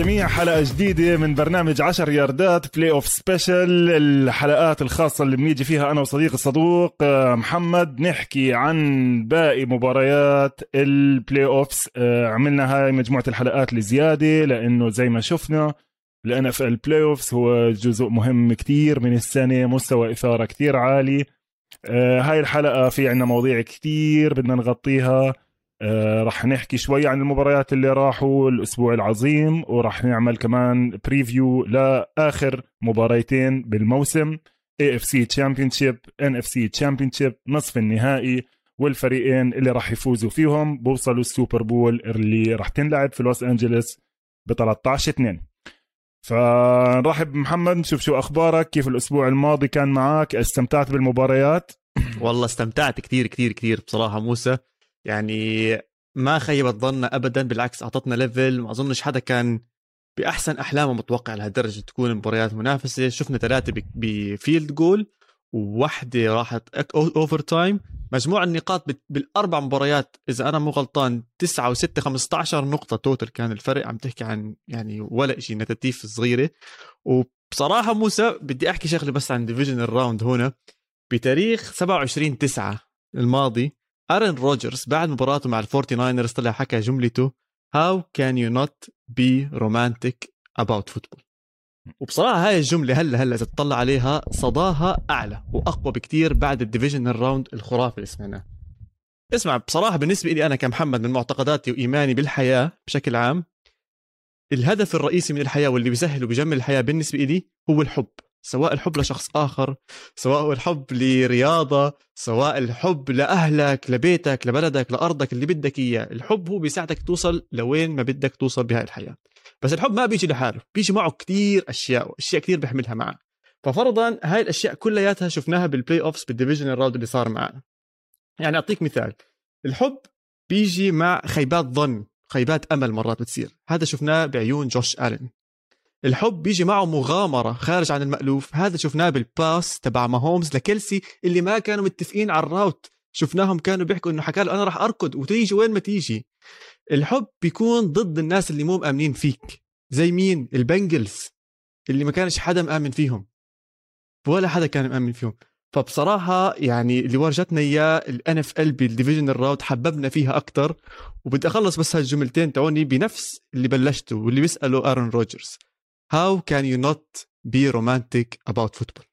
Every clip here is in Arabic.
للجميع حلقة جديدة من برنامج 10 ياردات playoff special الحلقات الخاصة اللي بنيجي فيها أنا وصديقي الصدوق آه، محمد نحكي عن باقي مباريات ال playoffs آه، عملنا هاي مجموعة الحلقات الزيادة لأنه زي ما شفنا ال NFL playoffs هو جزء مهم كتير من السنة مستوى إثارة كتير عالي. آه، هاي الحلقة في عنا مواضيع كتير بدنا نغطيها. آه، رح نحكي شوي عن المباريات اللي راحوا الأسبوع العظيم ورح نعمل كمان preview لآخر مباريتين بالموسم اي اف سي تشامبيونشيب ان اف سي تشامبيونشيب نصف النهائي والفريقين اللي راح يفوزوا فيهم بوصلوا ال Super Bowl اللي راح تنلعب في لوس انجلوس ب 13 2 فنرحب بمحمد نشوف شو أخبارك كيف الأسبوع الماضي كان معك استمتعت بالمباريات؟ والله استمتعت كثير كثير كثير بصراحة موسى. يعني ما خيبت ظننا ابدا بالعكس أعطتنا level ما أظنش حدا كان بأحسن أحلامه متوقع لهالدرجة تكون مباريات منافسة. شفنا ثلاثة ب field goal وواحدة راحت overtime مجموع النقاط بالأربع مباريات إذا أنا مو غلطان 9 و6 15 نقطة total كان الفرق. عم تحكي عن يعني ولا شيء نتاتيف صغيرة. وبصراحة موسى بدي أحكي شغلة بس عن divisional round هنا. بتاريخ 27 9 الماضي آرون رودجرز بعد مباراته مع الفورتي ناينرز طلع حكى جملته how can you not be romantic about football وبصراحة هاي الجملة هلا هلا إذا تطلع عليها صداها أعلى وأقوى بكتير بعد ال divisional round الخرافي اللي سمعناه. اسمع بصراحة بالنسبة لي أنا كمحمد من معتقداتي وإيماني بالحياة بشكل عام الهدف الرئيسي من الحياة واللي بيسهل وبيجمل الحياة بالنسبة لي هو الحب. سواء الحب لشخص آخر سواء الحب لرياضة سواء الحب لأهلك لبيتك لبلدك لأرضك اللي بدك إياه. الحب هو بيساعدك توصل لوين ما بدك توصل بهاي الحياة. بس الحب ما بيجي لحاله بيجي معه كتير أشياء وأشياء كتير بيحملها معه. ففرضا هاي الأشياء كلياتها شفناها بال playoffs بال divisional round اللي صار معنا. يعني أعطيك مثال الحب بيجي مع خيبات ظن خيبات أمل مرات بتصير. هذا شفناه بعيون جوش ألين الحب بيجي معه مغامرة خارج عن المألوف. هذا شفناه بال pass تبع ماهومز لكلسي اللي ما كانوا متفقين على ال route شفناهم كانوا بيحكوا إنه حكى له أنا راح أركض وتيجي وين ما تيجي. الحب بيكون ضد الناس اللي مو مآمنين فيك. زي مين؟ البنجلز اللي ما كانش حدا مآمن فيهم. ولا حدا كان مآمن فيهم. فبصراحة يعني اللي ورجتنا إياه ال NFL بال divisional round حببنا فيها أكثر وبدي أخلص بس هالجملتين تاعوني بنفس اللي بلشته واللي بيسأله آرون رودجرز how can you not be romantic about football?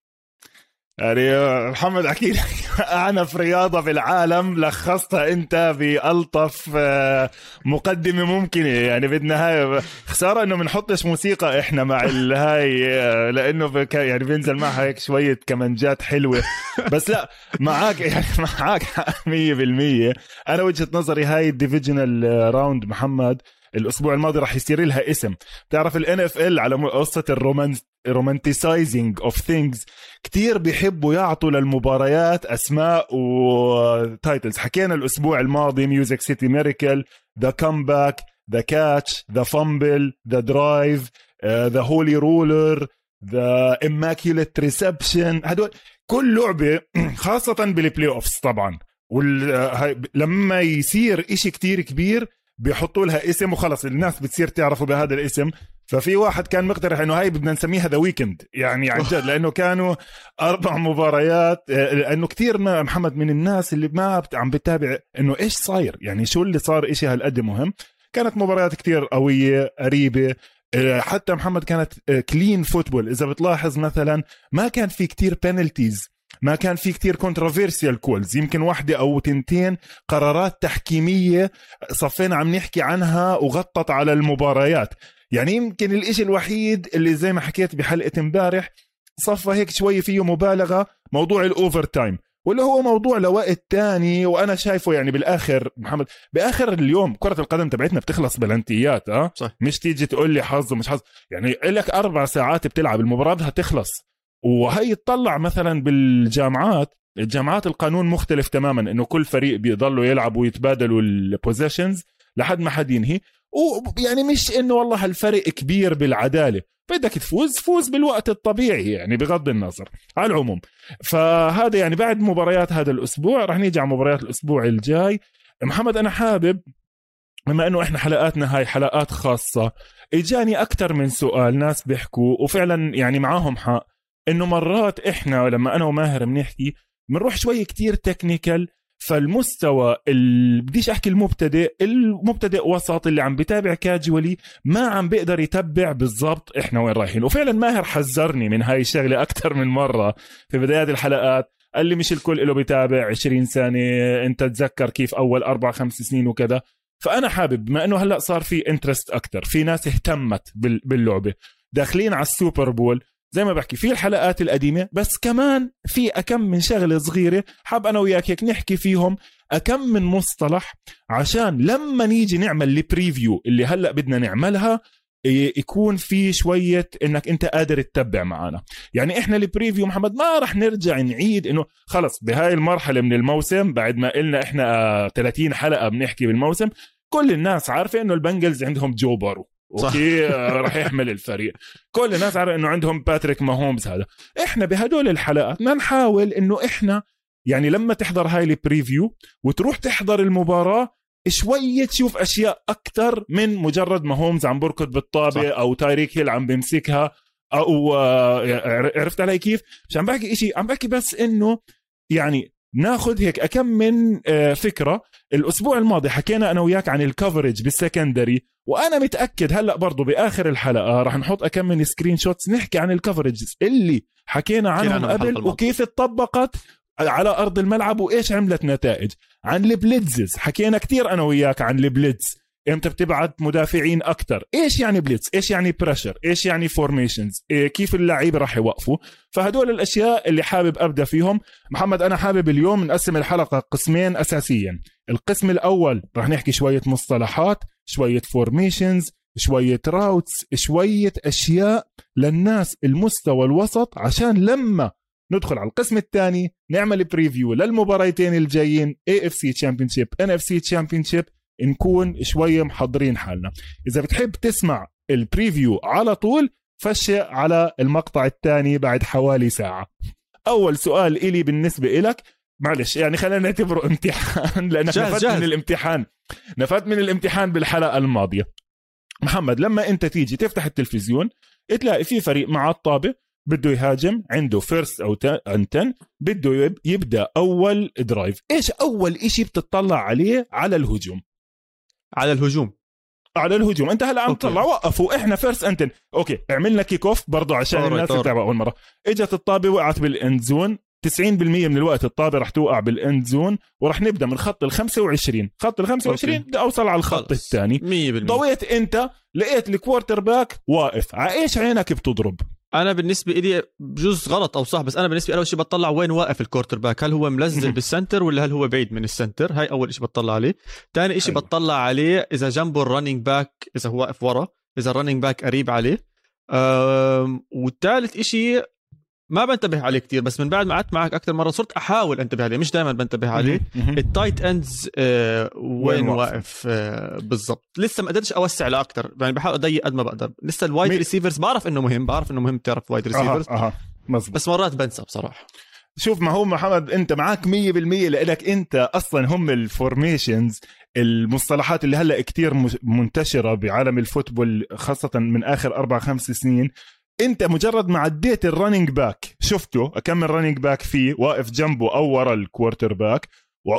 يعني محمد احكي لك اعنف رياضة في العالم لخصتها أنت بألطف آه، مقدمة ممكنة. يعني بدنا هاي خسارة إنه بنحطش موسيقى إحنا مع الهاي آه، لأنه يعني بينزل معها هيك شوية كمانجات حلوة. بس لا معك يعني معك 100% أنا وجهة نظري هاي ال divisional round محمد. الأسبوع الماضي راح يصير لها اسم. بتعرف ال NFL على قصة ال romance romanticizing of things كثير بيحبوا يعطوا للمباريات أسماء و titles حكينا الأسبوع الماضي Music City Miracle the comeback the catch the fumble the drive the holy roller the immaculate reception هدول كل لعبة خاصة بال playoffs طبعا. ولما يصير إشي كتير كبير بيحطوا لها اسم وخلص. الناس بتصير تعرفوا بهذا الاسم. ففي واحد كان مقترح إنه هاي بدنا نسميها the weekend يعني عن جد لأنه كانوا أربع مباريات آه، لأنه كثير محمد من الناس اللي ما عم بتابع إنه إيش صاير. يعني شو اللي صار إشي هالقد مهم. كانت مباريات كثير قوية قريبة. آه، حتى محمد كانت clean آه، football إذا بتلاحظ مثلا ما كان في كتير penalties ما كان في كتير controversial calls يمكن واحدة أو تنتين قرارات تحكيمية صفينا عم نحكي عنها وغطت على المباريات. يعني يمكن الإشي الوحيد اللي زي ما حكيت بحلقة امبارح صفى هيك شوي فيه مبالغة موضوع ال overtime واللي هو موضوع لوقت تاني وأنا شايفه يعني بالآخر محمد بآخر اليوم كرة القدم تبعتنا بتخلص بلنتيات آه؟ صح. مش تيجي تقول لي حظ ومش حظ. يعني لك أربع ساعات بتلعب المباراة بدها تخلص. وهي تطلع مثلا بالجامعات الجامعات القانون مختلف تماما إنه كل فريق بيضلوا يلعبوا ويتبادلوا البوزيشنز لحد ما حد ينهي. ويعني مش إنه والله هالفرق كبير بالعدالة. بدك تفوز فوز بالوقت الطبيعي يعني بغض النظر على العموم. فهذا يعني بعد مباريات هذا الأسبوع رح نيجي على مباريات الأسبوع الجاي. محمد أنا حابب بما إنه إحنا حلقاتنا هاي حلقات خاصة إجاني أكثر من سؤال ناس بيحكوا وفعلا يعني معاهم حق. إنه مرات إحنا لما أنا وماهر بنحكي بنروح شوي كتير تكنيكال فالمستوى اللي بديش أحكي المبتدئ المبتدئ وسط اللي عم بتابع كاجولي ما عم بيقدر يتبع بالضبط إحنا وين رايحين. وفعلا ماهر حذرني من هاي الشغلة أكثر من مرة في بدايات الحلقات. قال لي مش الكل له بيتابع 20 سنه أنت تذكر كيف أول أربع خمس سنين وكذا. فأنا حابب بما إنه هلأ صار في interest أكثر في ناس اهتمت باللعبة. داخلين على ال Super Bowl زي ما بحكي في الحلقات القديمة بس كمان في أكم من شغلة صغيرة حاب أنا وياك هيك نحكي فيهم أكم من مصطلح عشان لما نيجي نعمل ال preview اللي هلأ بدنا نعملها يكون في شوية إنك أنت قادر تتبع معنا يعني إحنا ال preview محمد ما راح نرجع نعيد إنه خلص بهاي المرحلة من الموسم بعد ما قلنا إحنا 30 حلقة بنحكي بالموسم كل الناس عارفة إنه البنجلز عندهم جو بورو. أوكي راح يحمل الفريق. كل الناس عارفة إنه عندهم باتريك ماهومز هذا. إحنا بهدول الحلقات بدنا نحاول إنه إحنا يعني لما تحضر هاي ال preview وتروح تحضر المباراة شوية تشوف أشياء أكثر من مجرد ماهومز عم بركض بالطابة صح. أو تايريك هيل عم بيمسكها أو آه، عرفت علي كيف؟ مش عم بحكي إشي عم بحكي بس إنه يعني ناخذ هيك أكم من آه، فكرة. الأسبوع الماضي حكينا أنا وياك عن ال coverage بال secondary وأنا متأكد هلأ برضو بآخر الحلقة راح نحط أكم من screenshots نحكي عن ال coverage اللي حكينا عنهم قبل وكيف اتطبقت على أرض الملعب وإيش عملت نتائج. عن ال blitzes. حكينا كثير أنا وياك عن ال blitz. إمتى بتبعت مدافعين أكثر إيش يعني blitz؟ إيش يعني pressure إيش يعني formations إيه كيف اللعيبه راح يوقفوا؟ فهدول الأشياء اللي حابب أبدأ فيهم. محمد أنا حابب اليوم نقسم الحلقة قسمين اساسيا. القسم الأول راح نحكي شوية مصطلحات. شوية formations شوية routes شوية أشياء للناس المستوى الوسط عشان لما ندخل على القسم الثاني نعمل preview للمباراتين الجايين اي اف سي تشامبيونشيب ان اف سي تشامبيونشيب نكون شوية محضرين حالنا. إذا بتحب تسمع ال preview على طول فشي على المقطع الثاني بعد حوالي ساعة. أول سؤال إلي بالنسبة إلك معلش يعني خلينا نعتبره امتحان لانك جاهز نفدت جاهز. من الامتحان. نفدت من الامتحان بالحلقة الماضية. محمد لما أنت تيجي تفتح التلفزيون تلاقي في فريق مع الطابة بده يهاجم عنده first and ten بده يبدأ أول drive إيش أول إشي بتطلع عليه؟ على الهجوم. على الهجوم. على الهجوم. أنت هلأ عم تطلع وقفوا. إحنا first and ten okay عملنا kick off برضه عشان الناس اللي أول مرة. إجت الطابة وقعت بال end zone 90% من الوقت الطابة رح توقع بال end zone ورح نبدأ من خط ال 25 خط ال 25 بدي أوصل على الخط الثاني. 100% ضويت أنت لقيت ال quarterback واقف. على إيش عينك بتضرب؟ أنا بالنسبة لي بجوز غلط أو صح بس أنا بالنسبة لي أول شيء بطلع وين واقف ال quarterback هل هو ملزق بال center ولا هل هو بعيد من ال center هاي أول شيء بطلع عليه. ثاني شيء بطلع عليه إذا جنبه ال running back إذا هو واقف ورا إذا ال running back قريب عليه. والثالث شيء ما بنتبه عليه كتير بس من بعد ما قعدت معك أكثر مرة صرت أحاول أنتبه عليه مش دائما بنتبه عليه ال tight ends آه وين واقف آه بالضبط لسه ما قدرتش أوسع لاكثر يعني بحاول أضيق قد ما بقدر لسه ال wide receivers بعرف إنه مهم بعرف إنه مهم تعرف wide receivers أه. أه. مزبوط. بس مرات بنسى بصراحة شوف ما هو محمد أنت معك 100% لانك أنت أصلا هم ال formations المصطلحات اللي هلأ كتير منتشرة بعالم ال football خاصة من آخر أربع خمس سنين انت مجرد ما عديت ال running back شفته؟ كم running back فيه؟ واقف جنبه أو ورا ال quarterback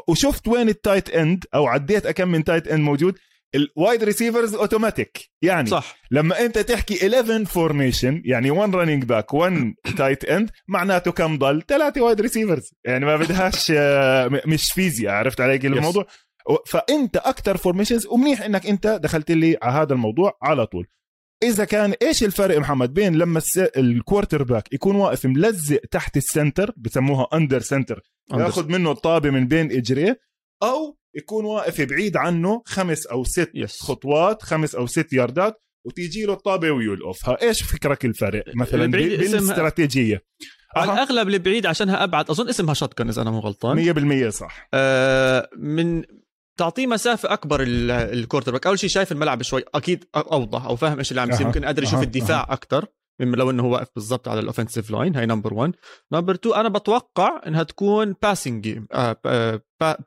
وشفت وين ال tight end أو عديت أكم من tight end موجود؟ ال wide receivers automatic يعني صح. لما انت تحكي 11 formation يعني 1 running back 1 tight end معناته كم ضل؟ ثلاثة wide receivers يعني ما بدهاش آه، مش فيزياء عرفت علي الموضوع؟ فانت أكثر formations ومنيح إنك انت دخلت لي على هذا الموضوع على طول. إذا كان إيش الفرق محمد بين لما ال quarterback يكون واقف ملزق تحت ال center بسموها under center ياخذ منه الطابة من بين اجريه أو يكون واقف بعيد عنه خمس أو ست يس. خطوات خمس أو ست ياردات وتيجي له الطابة ويلقفها إيش فكرك الفرق مثلا بالاستراتيجيه على الأغلب البعيد عشانها أبعد أظن اسمها shotgun إذا أنا مو غلطان. 100% صح. آه من تعطيه مسافة أكبر ال quarterback أول شيء شايف الملعب شوي. أكيد أوضح أو فاهم إيش اللي عم يصير. ممكن قادر يشوف الدفاع أكثر من لو إنه هو واقف بالضبط على ال offensive line هاي number 1 number 2 أنا بتوقع إنها تكون passing game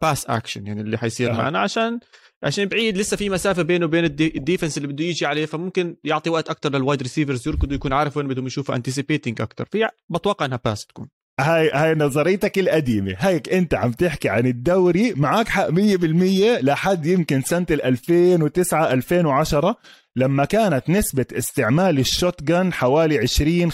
pass action يعني اللي حيصير معنا. عشان عشان بعيد لسه في مسافة بينه وبين الدي- ال defense اللي بده يجي عليه فممكن يعطي وقت أكثر للوايد ريسيفرز يركضوا يكون عارف وين بدهم يشوفوا anticipating أكثر في بتوقع إنها pass تكون. هاي هاي نظريتك القديمة. هيك انت عم تحكي عن الدوري معك حق 100% لحد يمكن ال 2009 2010 لما كانت نسبة استعمال ال shotgun حوالي 20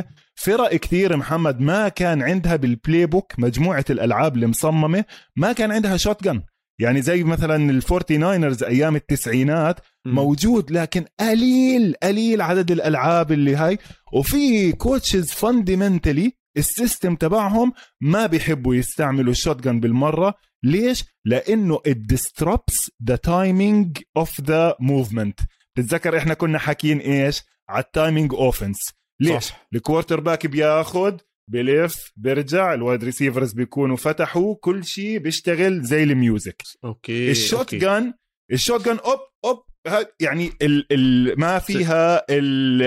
25% فرق كثير محمد ما كان عندها بال playbook مجموعة الألعاب المصممة ما كان عندها shotgun. يعني زي مثلا الفورتي ناينرز أيام التسعينات موجود لكن قليل قليل عدد الألعاب اللي هاي. وفي coaches fundamentally ال system تبعهم ما بيحبوا يستعملوا ال shotgun بالمرة. ليش؟ لأنه it disrupts the timing of the movement. تتذكر إحنا كنا حاكيين إيش؟ على ال timing offense ليش؟ صح. ال quarterback بياخد بلف بيرجع ال wide receivers بيكونوا فتحوا كل شيء بيشتغل زي ال music. okay ال shotgun ال shotgun أوب أوب يعني ال ال ما فيها ال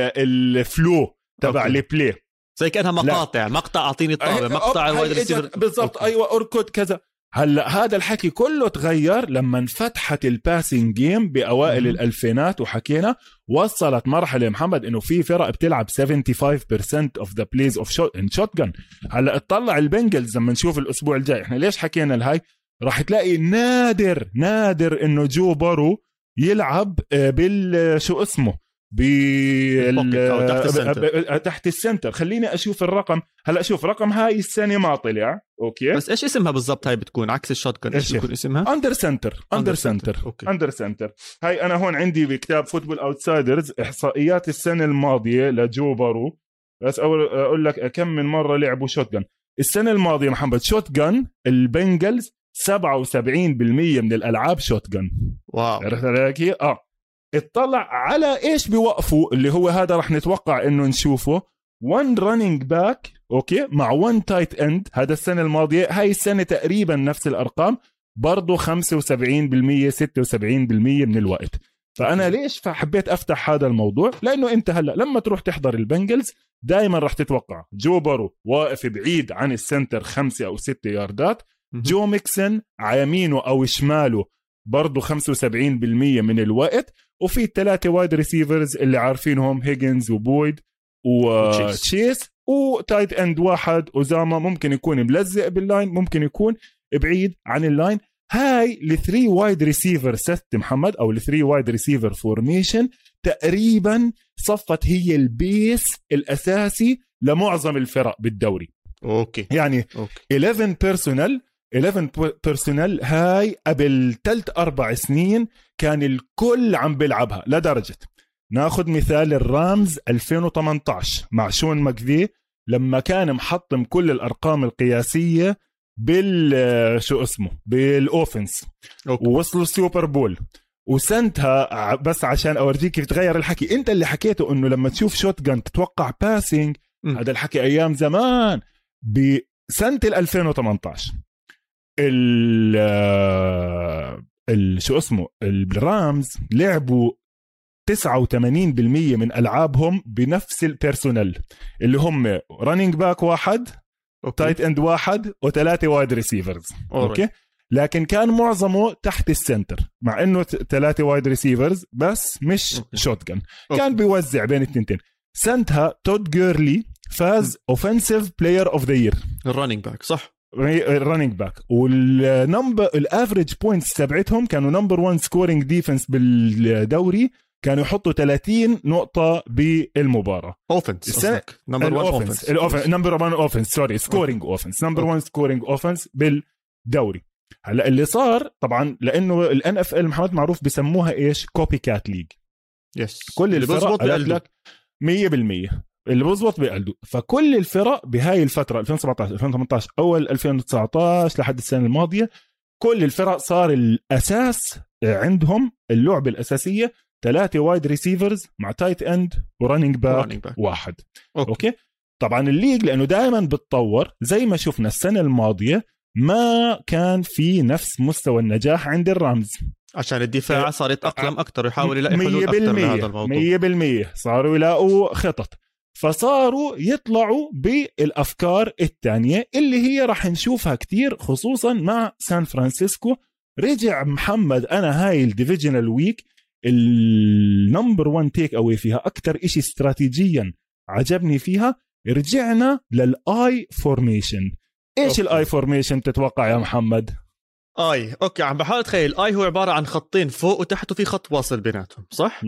ال flow تبع. ال play زي كأنها مقاطع مقطع أعطيني الطابه مقطع بالضبط. أيوه اركض كذا. هلأ هذا الحكي كله تغير لما انفتحت ال passing game بأوائل. الألفينات وحكينا وصلت مرحلة محمد إنه في فرق بتلعب 75% of the plays of shot in shotgun. هلأ اطلع البنجلز لما نشوف الأسبوع الجاي. إحنا ليش حكينا الهاي؟ راح تلاقي نادر نادر إنه جو بورو يلعب آه، بال آه، شو اسمه؟ بال أو تحت ال center. خليني أشوف الرقم. هلا شوف رقم هاي السنة ما طلع. okay. بس إيش اسمها بالضبط هاي بتكون؟ عكس ال shotgun إيش؟ بيكون اسمها؟ under center under Under center. center. under center هاي أنا هون عندي بكتاب فوتبول اوتسايدرز إحصائيات السنة الماضية لجو بورو. بس أول أقول لك كم من مرة لعبوا shotgun السنة الماضية محمد shotgun البنجلز 77% من الألعاب shotgun wow. عرفت علي كيف؟ آه. اطلع على إيش بيوقفوا اللي هو هذا رح نتوقع إنه نشوفه. 1 running back okay مع 1 tight end هذا السنة الماضية هاي السنة تقريبا نفس الأرقام. برضه 75% 76% من الوقت. فأنا ليش حبيت أفتح هذا الموضوع؟ لأنه أنت هلأ لما تروح تحضر البنجلز دائما رح تتوقع. جو بورو واقف بعيد عن ال center خمسة أو ستة ياردات. جو ميكسن على يمينه أو شماله برضه 75% من الوقت وفي الثلاثه wide receivers اللي عارفينهم هيجنز وبويد وتشيس. و tight end واحد أوزاما ممكن يكون ملزق بال line ممكن يكون بعيد عن ال line هاي ال three wide receiver set محمد أو ال three wide receiver formation تقريبا صفت هي ال base الأساسي لمعظم الفرق بالدوري. Okay. يعني okay. 11 personnel 11 personnel هاي قبل ثلاث أربع سنين كان الكل عم بيلعبها لدرجة ناخذ مثال الرامز 2018 مع شون ماكفي لما كان محطم كل الأرقام القياسية بال شو اسمه؟ بال offense. Okay. ووصلوا ال Super Bowl. وسنتها بس عشان أورجيك كيف تغير الحكي أنت اللي حكيته إنه لما تشوف shotgun تتوقع passing. هذا الحكي أيام زمان. بسنة ال 2018 ال آه، ال شو اسمه الرامز لعبوا 89% من ألعابهم بنفس ال personnel اللي هم running back واحد tight end واحد وثلاثة wide receivers. Okay؟ لكن كان معظمه تحت ال center مع إنه ثلاثة wide receivers بس مش. shotgun Okay. كان بيوزع بين التنتين. سنتها تود جيرلي فاز Offensive Player of the Year ال running back صح. running back وال number ال average points تبعتهم كانوا number 1 scoring defense بالدوري كانوا يحطوا 30 نقطة بالمباراة. offense number 1 ال offense offense ال offense number 1 offense sorry scoring offense number 1 scoring offense بالدوري. هلا اللي صار طبعا لأنه ال NFL محمد معروف بسموها إيش؟ copycat league Yes كل اللي بيقلدوا. لك 100% اللي بزبط بيقلدوا فكل الفرق بهاي الفترة 2017 2018 أول 2019 لحد السنة الماضية كل الفرق صار الأساس عندهم اللعبة الأساسية ثلاثة wide receivers مع tight end و running back. واحد. Okay. Okay? طبعا ال league لأنه دائما بتطور زي ما شفنا السنة الماضية ما كان في نفس مستوى النجاح عند الرامز. عشان الدفاع صار يتأقلم أكثر ويحاول يلاقي حلول أكثر لهذا الموضوع. 100% صاروا يلاقوا خطط. فصاروا يطلعوا بالأفكار الثانية اللي هي راح نشوفها كتير خصوصا مع سان فرانسيسكو. رجع محمد أنا هاي ال divisional week ال number 1 تيك اوي فيها أكثر إشي استراتيجيا عجبني فيها. رجعنا لل I formation إيش ال I formation تتوقع يا محمد؟ اي okay عم بحاول أتخيل. ال I هو عبارة عن خطين فوق وتحت وفي خط واصل بيناتهم صح؟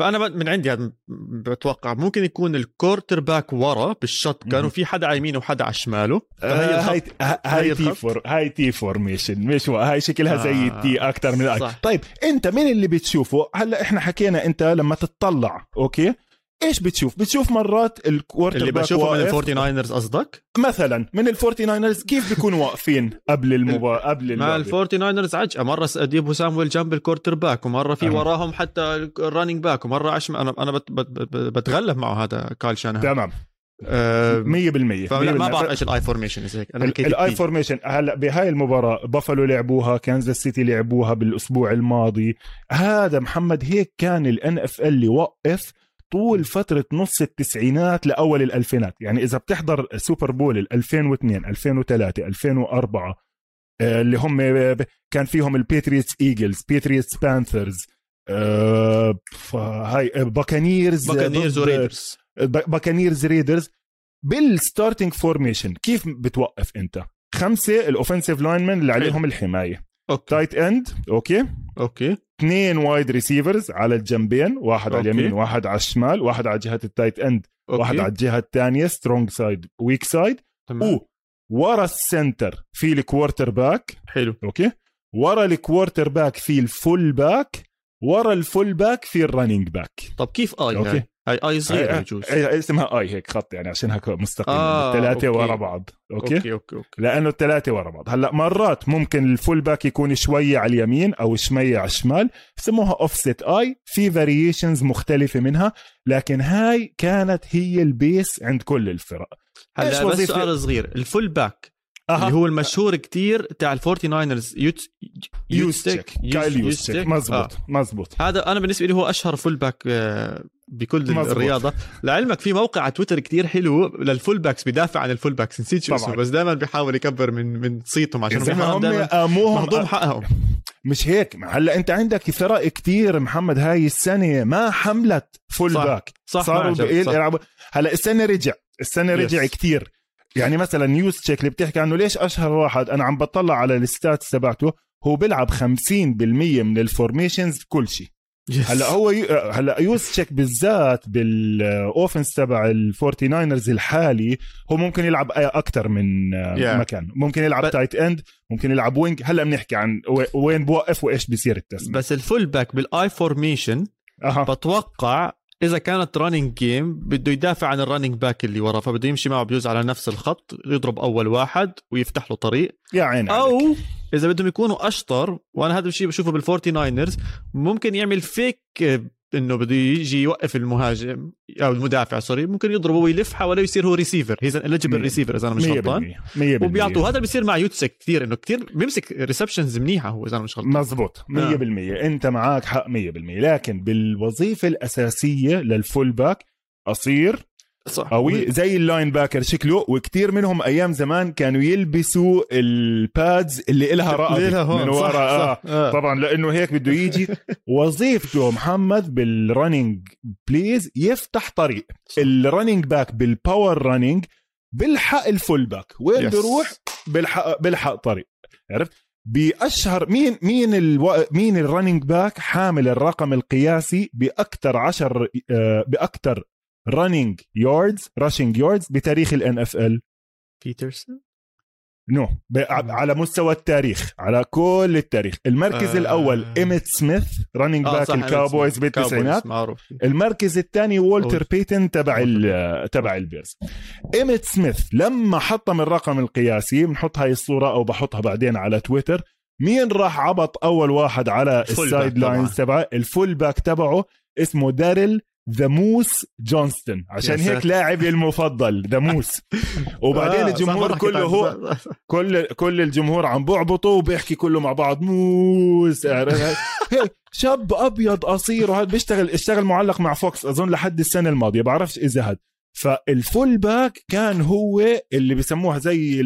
فأنا من عندي هذا بتوقع. ممكن يكون ال quarterback ورا بال shotgun وفي حدا على يمينه وحدا على شماله. آه هاي هاي T for هاي T formation مش هاي شكلها زي آه ال T أكثر من ال I طيب أنت مين اللي بتشوفه؟ هلا إحنا حكينا أنت لما تطلع okay? إيش بتشوف؟ بتشوف مرات ال quarter اللي بشوفه من الفورتي ناينرز قصدك؟ مثلا من الفورتي ناينرز كيف بيكونوا واقفين قبل المباراة قبل مع الفورتي ناينرز عجقه مره ديبو سامويل جنب ال quarterback ومرة في أه. وراهم حتى ال running back ومرة عشم أنا أنا بت بت بت بتغلب معه هذا كايل شانهان. تمام. 100% أه فلا ما بعرف إيش ال I formation هيك. الاي فورميشن هلأ بهاي المباراة بافلو لعبوها كانزاس سيتي لعبوها بالأسبوع الماضي. هذا محمد هيك كان ال NFL اللي وقف طول فترة نص التسعينات لأول الألفينات. يعني إذا بتحضر Super Bowl 2002 2003 2004 اللي هم كان فيهم الباتريوتس ايجلز باتريوتس بانثرز هاي باكانيرز باكانيرز وريدرز باكانيرز ريدرز بال starting formation كيف بتوقف أنت؟ خمسة ال offensive linemen اللي عليهم الحماية. okay. Tight end okay? Okay. اثنين wide receivers على الجنبين واحد okay. على اليمين واحد على الشمال واحد على جهة ال tight end okay. واحد على الجهة الثانية strong side weak side ورا ال center في ال quarterback حلو. Okay. ورا ال quarterback في ال fullback ورا ال fullback في ال running back طب كيف I okay. هاي؟ I صغيره بجوز اسمها I هيك خط يعني عشان هيك مستقيم. آه الثلاثة ورا بعض. Okay? Okay okay okay. لأنه الثلاثة ورا بعض. هلأ مرات ممكن ال fullback يكون شوية على اليمين أو شوية على الشمال بسموها offset I في variations مختلفة منها لكن هاي كانت هي ال base عند كل الفرق. هلأ بس سؤال صغير. ال fullback أه. اللي هو المشهور كتير تاع الفورتي ناينرز. يوت يوزتشيك كايل يوزتشيك مزبوط آه. مزبوط هذا أنا بالنسبة لي هو أشهر fullback آه، بكل مزبوط. الرياضة. لعلمك في موقع على تويتر كتير حلو لل fullbacks بيدافع عن ال fullbacks نسيت شو اسمه بس دائما بيحاول يكبر من من صيتهم عشان هم مهضوم حقهم مش هيك. هلأ أنت عندك فرق كتير محمد هاي السنة ما حملت full صح. back صح صاروا يلعبوا هلأ السنة رجع. السنة رجع yes. كتير. يعني مثلا يوزتشيك اللي بتحكي عنه ليش أشهر واحد أنا عم بطلع على ال stats تبعته؟ هو بيلعب 50% من ال formations كل شيء. هلأ هو ي... هلأ يوزتشيك بالذات بال offense تبع الفورتي ناينرز الحالي هو ممكن يلعب أكثر من yeah. مكان. ممكن يلعب But... tight end ممكن يلعب wing هلأ بنحكي عن وين بوقف وإيش بيصير التسمية. بس الفول باك بالاي فورميشن أه. بتوقع إذا كانت running game بده يدافع عن ال running back اللي ورا فبده يمشي معه بجوز على نفس الخط يضرب أول واحد ويفتح له طريق يا عيني أو عليك. إذا بدهم يكونوا أشطر وأنا هذا الشيء بشوفه بال Forty Niners ممكن يعمل فيك إنه بده يجي يوقف المهاجم أو المدافع sorry ممكن يضربه ويلف حواليه يصير هو receiver he's eligible receiver إذا أنا مش غلطان. وبيعطوه. هذا بيصير مع Juszczyk كثير إنه كثير بيمسك receptions منيحة هو إذا أنا مش غلطان. مزبوط. 100% آه. أنت معك حق 100% لكن بالوظيفة الأساسية لل full back قصير صح. قوي زي ال linebacker شكله وكتير منهم أيام زمان كانوا يلبسوا ال pads اللي إلها رقبة من ورا. آه. آه. طبعا لأنه هيك بده يجي. وظيفته محمد بال running plays يفتح طريق. ال running back بال power running بيلحق ال full back وين yes. بيروح؟ بيلحق بيلحق طريق. عرفت؟ بأشهر مين مين ألو... مين ال running back حامل الرقم القياسي باكثر عشر آه باكثر running yards rushing yards بتاريخ ال NFL Peterson no no. على مستوى التاريخ على كل التاريخ. المركز آه. الأول Emmitt Smith running آه back ال Cowboys بالتسعينات. المركز الثاني Walter Payton تبع تبع ال Bears Emmitt Smith لما حطم الرقم القياسي بنحط هاي الصورة أو بحطها بعدين على تويتر مين راح عبط أول واحد على ال sidelines تبعه؟ ال full back تبعه اسمه Daryl the Moose Johnston عشان هيك لاعبي المفضل. the Moose وبعدين آه الجمهور كله هو كل كل الجمهور عم بعبطوا وبيحكي كله مع بعض. Moose شاب أبيض قصير وهذا بيشتغل اشتغل معلق مع Fox أظن لحد السنة الماضية. بعرفش إذا هاد فال full back كان هو اللي بيسموها زي.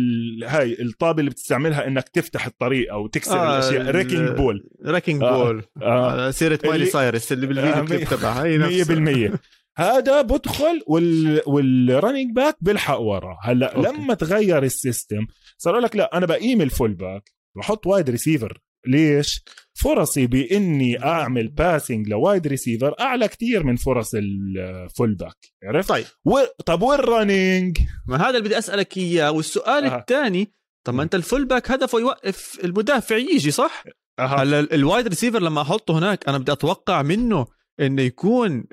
هاي الطابة اللي بتستعملها إنك تفتح الطريق أو تكسر آه الأشياء wrecking ball. wrecking آه ball. آه. سيرة Miley Cyrus اللي بالفيديو آه كليب تبعها. هي 100% هذا بدخل وال وال running back بيلحق ورا. هلأ okay. لما تغير ال system صار لك لا أنا بقيم ال full back بحط wide receiver ليش؟ فرصي بإني أعمل passing ل wide receiver أعلى كتير من فرص ال full back عرفت؟ طيب و... طب وال running؟ ما هذا اللي بدي أسألك إياه والسؤال آه. الثاني طب ما أنت ال full back هدفه يوقف المدافع يجي صح؟ هلا ال wide receiver لما أحطه هناك أنا بدي أتوقع منه إنه يكون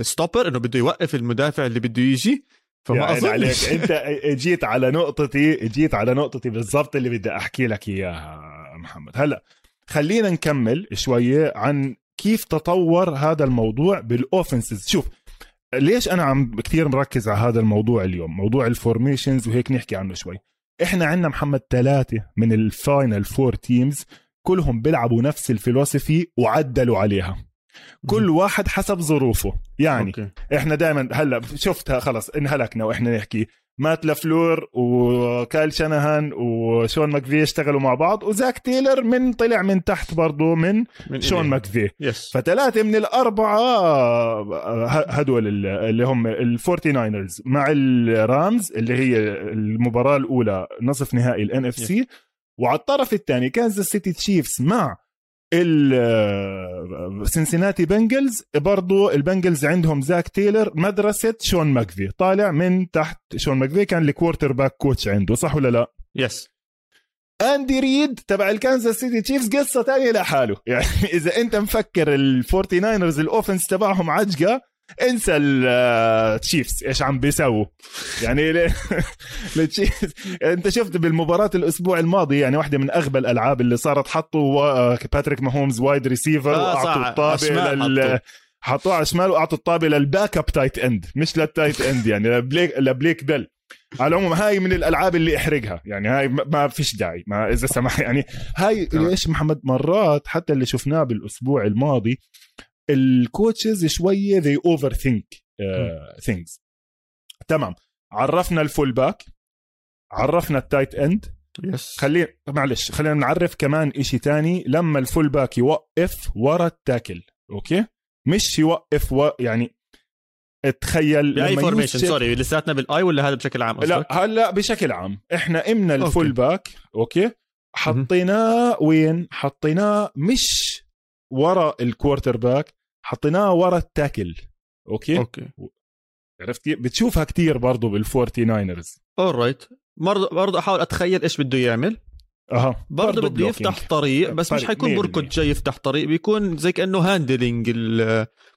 stopper آه، إنه بده يوقف المدافع اللي بده يجي فما أظن عليك أنت جيت على نقطتي جيت على نقطتي بالضبط اللي بدي أحكي لك إياها محمد هلا خلينا نكمل شوية عن كيف تطور هذا الموضوع بال offenses شوف ليش أنا عم كثير مركز على هذا الموضوع اليوم؟ موضوع ال formations وهيك نحكي عنه شوي. إحنا عندنا محمد ثلاثة من ال final four teams كلهم بيلعبوا نفس ال philosophy وعدلوا عليها. كل واحد حسب ظروفه. يعني okay. إحنا دائما هلأ شفتها خلص انهلكنا وإحنا نحكي Matt LaFleur و Kyle Shanahan و Sean McVay اشتغلوا مع بعض و Zac Taylor من طلع من تحت برضه من, من Sean إيه. McVay yes. فثلاثة من الأربعة هدول اللي هم ال Forty Niners مع ال Rams اللي هي المباراة الأولى نصف نهائي ال NFC وعلى الطرف الثاني Kansas City Chiefs مع ال Cincinnati Bengals برضو ال Bengals عندهم Zac Taylor مدرسة Sean McVay طالع من تحت Sean McVay كان ال quarterback coach عنده صح ولا لا؟ yes Andy Reid تبع ال Kansas City Chiefs قصة ثانية لحاله. يعني إذا أنت مفكر ال Forty Niners ال offense تبعهم عجقة انسى ال Chiefs إيش عم بيسووا؟ يعني ال Chiefs انت شفت بالمباراة الأسبوع الماضي يعني واحدة من أغبى الألعاب اللي صارت حطوا Patrick Mahomes wide receiver آه وأعطوا الطابة لل حطوه. على الشمال وأعطوا الطابة لل backup tight end مش لل tight end يعني ل Blake ل Blake Bell. على العموم هاي من الألعاب اللي أحرقها. يعني هاي ما فيش داعي. ما إذا سمح يعني هاي ليش محمد مرات حتى اللي شفناه بالأسبوع الماضي ال coaches شوية they overthink uh, things. تمام. عرفنا ال full back عرفنا ال tight end yes خلينا معلش خلينا نعرف كمان إشي تاني. لما ال full back يوقف ورا ال tackle okay؟ مش يوقف و... يعني تخيل بأي formation sorry لساتنا بال I ولا هذا بشكل عام قصدك؟ لا هلا بشكل عام. إحنا قمنا ال full back okay؟ حطيناه وين؟ حطيناه مش ورا ال quarterback حطيناه ورا ال tackle. okay؟ okay. عرفت كيف؟ بتشوفها كتير برضه بالفورتي ناينرز اورايت برضه برضه أحاول أتخيل إيش بده يعمل. أها. برضه بده يفتح طريق بس مش حيكون بركض جاي يفتح طريق. بيكون زي كأنه handling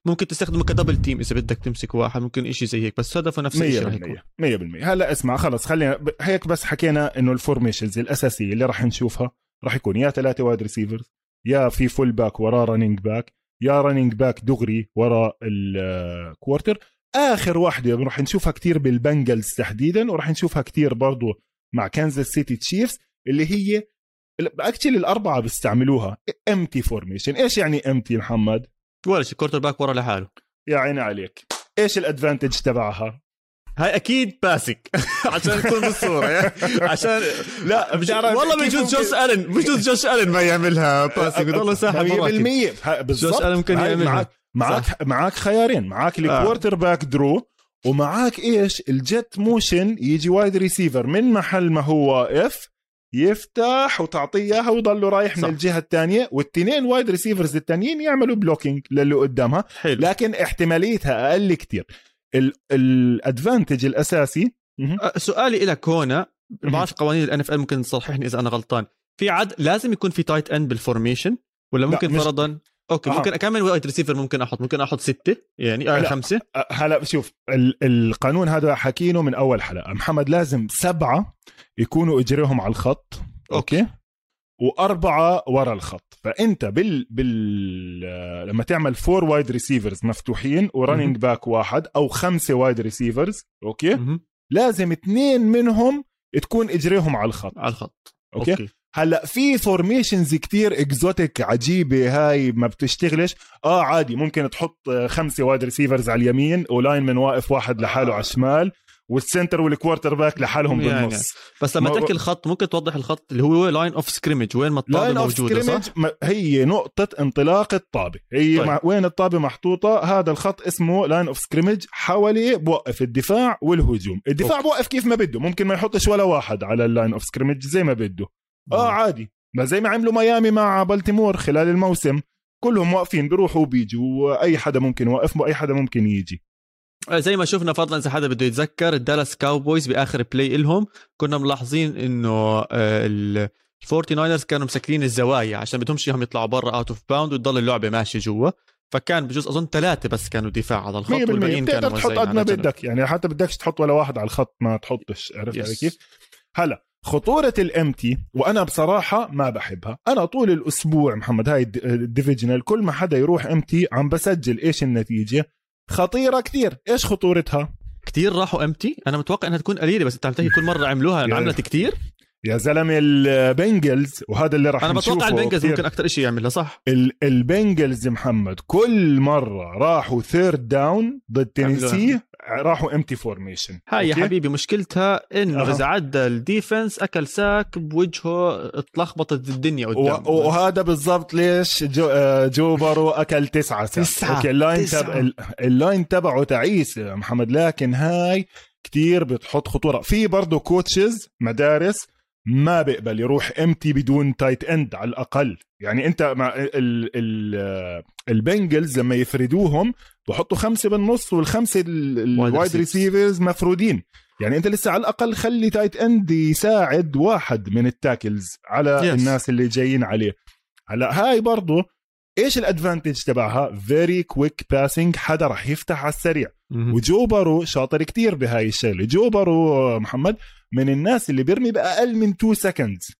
ممكن تستخدمه ك double team إذا بدك تمسك واحد ممكن إشي زي هيك بس هدفه نفس الشيء 100% هلأ اسمع خلص خلينا هيك بس حكينا إنه ال formations الأساسية اللي راح نشوفها راح يكون يا ثلاثة wide receivers يا في full back وراه running back يا running back دغري ورا ال quarter آخر واحدة راح نشوفها كتير بال Bengals تحديدا وراح نشوفها كتير برضو مع Kansas City Chiefs اللي هي actually الأربعة بيستعملوها. empty formation إيش يعني empty محمد؟ ولا شيء quarterback ورا لحاله. يا عيني عليك. إيش ال advantage تبعها؟ هاي أكيد pass. عشان نكون بالصورة. يعني عشان لا مش والله بجوز جوش ألن. بجوز جوش ألن ما يعملها pass بضل ساحب 100% بالضبط. جوش ألن ممكن يعملها. معك معك, معك خيارين. معك ال quarterback draw ومعاك إيش؟ ال jet motion يجي wide receiver. من محل ما هو واقف يفتح وتعطيه إياها ويضله رايح صح. من الجهة الثانية والتنين wide receivers الثانيين يعملوا blocking للي قدامها. حلو. لكن احتماليتها أقل كتير. ال advantage الأساسي. سؤالي لك هنا بعرف قوانين ال NFL ممكن تصححني إذا أنا غلطان. في عد لازم يكون في tight end بال formation ولا ممكن فرضا؟ أوكي آه. ممكن كم wide receiver ممكن أحط. ممكن أحط ستة يعني آه خمسة. هلا شوف القانون هذا حكينه من أول حلقة. محمد لازم سبعة يكونوا إجريهم على الخط. أوكي, أوكي. وأربعة ورا الخط. فأنت بال بال لما تعمل four wide receivers مفتوحين و running back واحد أو خمسة wide receivers أوكي؟ لازم اثنين منهم تكون إجريهم على الخط. على الخط. أوكي؟, أوكي. هلا في formations كتير exotic عجيبة هاي ما بتشتغلش. آه عادي ممكن تحط خمسة wide receivers على اليمين و lineman واقف واحد لحاله على الشمال. وال center وال quarterback لحالهم يعني. بالنص. بس لما ما- تحكي الخط ممكن توضح الخط اللي هو line of scrimmage وين ما الطابة line of موجودة صح؟ scrimmage هي نقطة انطلاق الطابة. هي طيب. مع وين الطابة محطوطة؟ هذا الخط اسمه line of scrimmage حوالي بوقف الدفاع والهجوم. الدفاع أوكي. بوقف كيف ما بده. ممكن ما يحطش ولا واحد على ال line of scrimmage زي ما بده. آه عادي. ما زي ما عملوا ميامي مع بالتيمور خلال الموسم. كلهم واقفين بيروحوا وبيجوا وأي حدا ممكن يوقف وأي حدا ممكن يجي. زي ما شفنا فضلا إذا حدا بده يتذكر الدالاس كاوبويز بآخر play إلهم كنا ملاحظين إنه الفورتي ناينرز كانوا مسكرين الزوايا عشان بدهمش إياهم يطلعوا برا out of bound وتضل اللعبة ماشية جوا. فكان بجوز أظن ثلاثة بس كانوا دفاع على الخط 100% والباقيين كانوا تحط قد ما. بدك يعني حتى بدكش تحط ولا واحد على الخط ما تحطش عرفت علي Yes. كيف؟ هلا خطورة ال empty وأنا بصراحة ما بحبها. أنا طول الأسبوع محمد هاي ال د- ال divisional كل ما حدا يروح empty عم بسجل إيش النتيجة؟ خطيرة كتير إيش خطورتها؟ كتير راحوا empty أنا متوقع إنها تكون قليلة بس أنت عم تحكي كل مرة عملوها عملت كتير يا زلمة البنجلز وهذا اللي راح أنا بتوقع البنجلز. ممكن أكثر شيء يعملها صح ال- البنجلز محمد كل مرة راحوا third down ضد تينيسي راحوا empty formation هاي يا؟ حبيبي مشكلتها إنه أها. إذا عدى ال defense أكل sack بوجهه اتلخبطت الدنيا قدام و- وهذا بالضبط ليش جو, آه، جو بارو أكل تسعة ساكات. تسعة. أوكي ال line تسعة. ال- ال line تبعه تعيس محمد لكن هاي كتير بتحط خطورة في برضه coaches مدارس ما بيقبل يروح empty بدون tight end على الأقل يعني أنت مع ال ال آه، البنجلز لما يفردوهم بحطوا خمسة بالنص والخمسة ال wide. receivers مفرودين يعني أنت لسه على الأقل خلي tight end يساعد واحد من ال tackles على Yes. الناس اللي جايين عليه هلا هاي برضو إيش ال advantage تبعها very quick passing حدا رح يفتح على السريع مهم. وجو بارو شاطر كتير بهاي الشغلة جو بارو محمد من الناس اللي بيرمي بأقل من 2 seconds.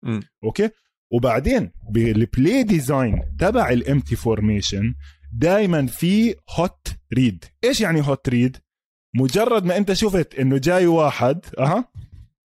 أوكي؟ وبعدين بال play design تبع ال empty formation دائما في hot read إيش يعني hot read مجرد ما أنت شفت إنه جاي واحد أها؟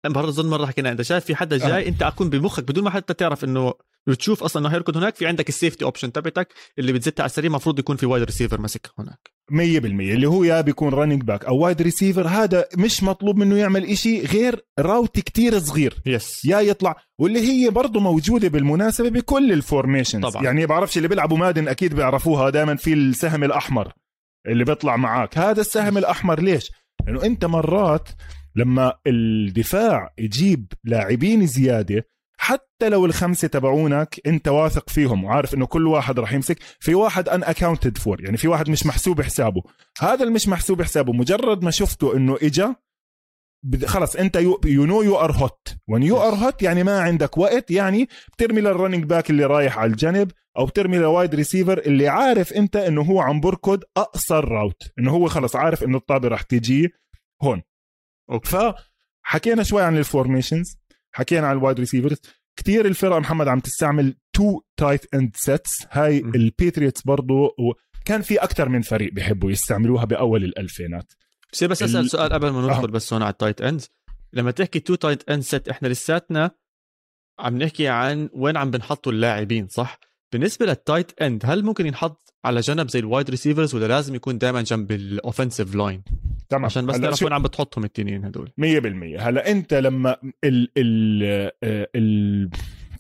برضه اظن مرة حكينا انت شايف في حدا. جاي أنت أكون بمخك بدون ما حتى تعرف إنه بتشوف أصلا إنه هيركض هناك في عندك ال safety option تبعتك اللي بتزتها على السريع المفروض يكون في wide receiver ماسك هناك. 100% اللي هو يا بيكون running back أو wide receiver هذا مش مطلوب منه يعمل إشي غير route كتير صغير. yes يا يطلع. واللي هي برضه موجودة بالمناسبة بكل ال formations طبعاً. يعني بعرفش اللي بيلعبوا مادن أكيد بيعرفوها دائما في السهم الأحمر اللي بيطلع معاك. هذا السهم الأحمر ليش؟ لأنه أنت مرات لما الدفاع يجيب لاعبين زيادة حتى لو الخمسة تبعونك انت واثق فيهم وعارف انه كل واحد راح يمسك في واحد unaccounted for يعني في واحد مش محسوب حسابه. هذا المش محسوب حسابه مجرد ما شفته انه اجا خلص انت you know you are hot when you are hot يعني ما عندك وقت يعني بترمي لل running back اللي رايح على الجنب أو بترمي لل wide receiver اللي عارف انت إنه هو عم بركض أقصر route إنه هو خلص عارف إنه الطابة راح تجي هون. أوكي. فحكينا شوي عن ال formations حكينا عن ال wide receivers كثير الفرق محمد عم تستعمل two tight end sets هاي. الباتريتس برضو وكان في أكثر من فريق بيحبوا يستعملوها بأول الألفينات. بصير بس أسأل ال- سؤال قبل ما ندخل آه. بس هون على ال tight ends لما تحكي two tight end set إحنا لساتنا عم نحكي عن وين عم بنحطوا اللاعبين صح؟ بالنسبة لل tight end هل ممكن ينحط على جنب زي ال wide receivers ولا لازم يكون دائما جنب ال offensive line تمام. عشان بس تعرف وين عم بتحطهم التنين هدول. 100% هلا أنت لما ال ال ال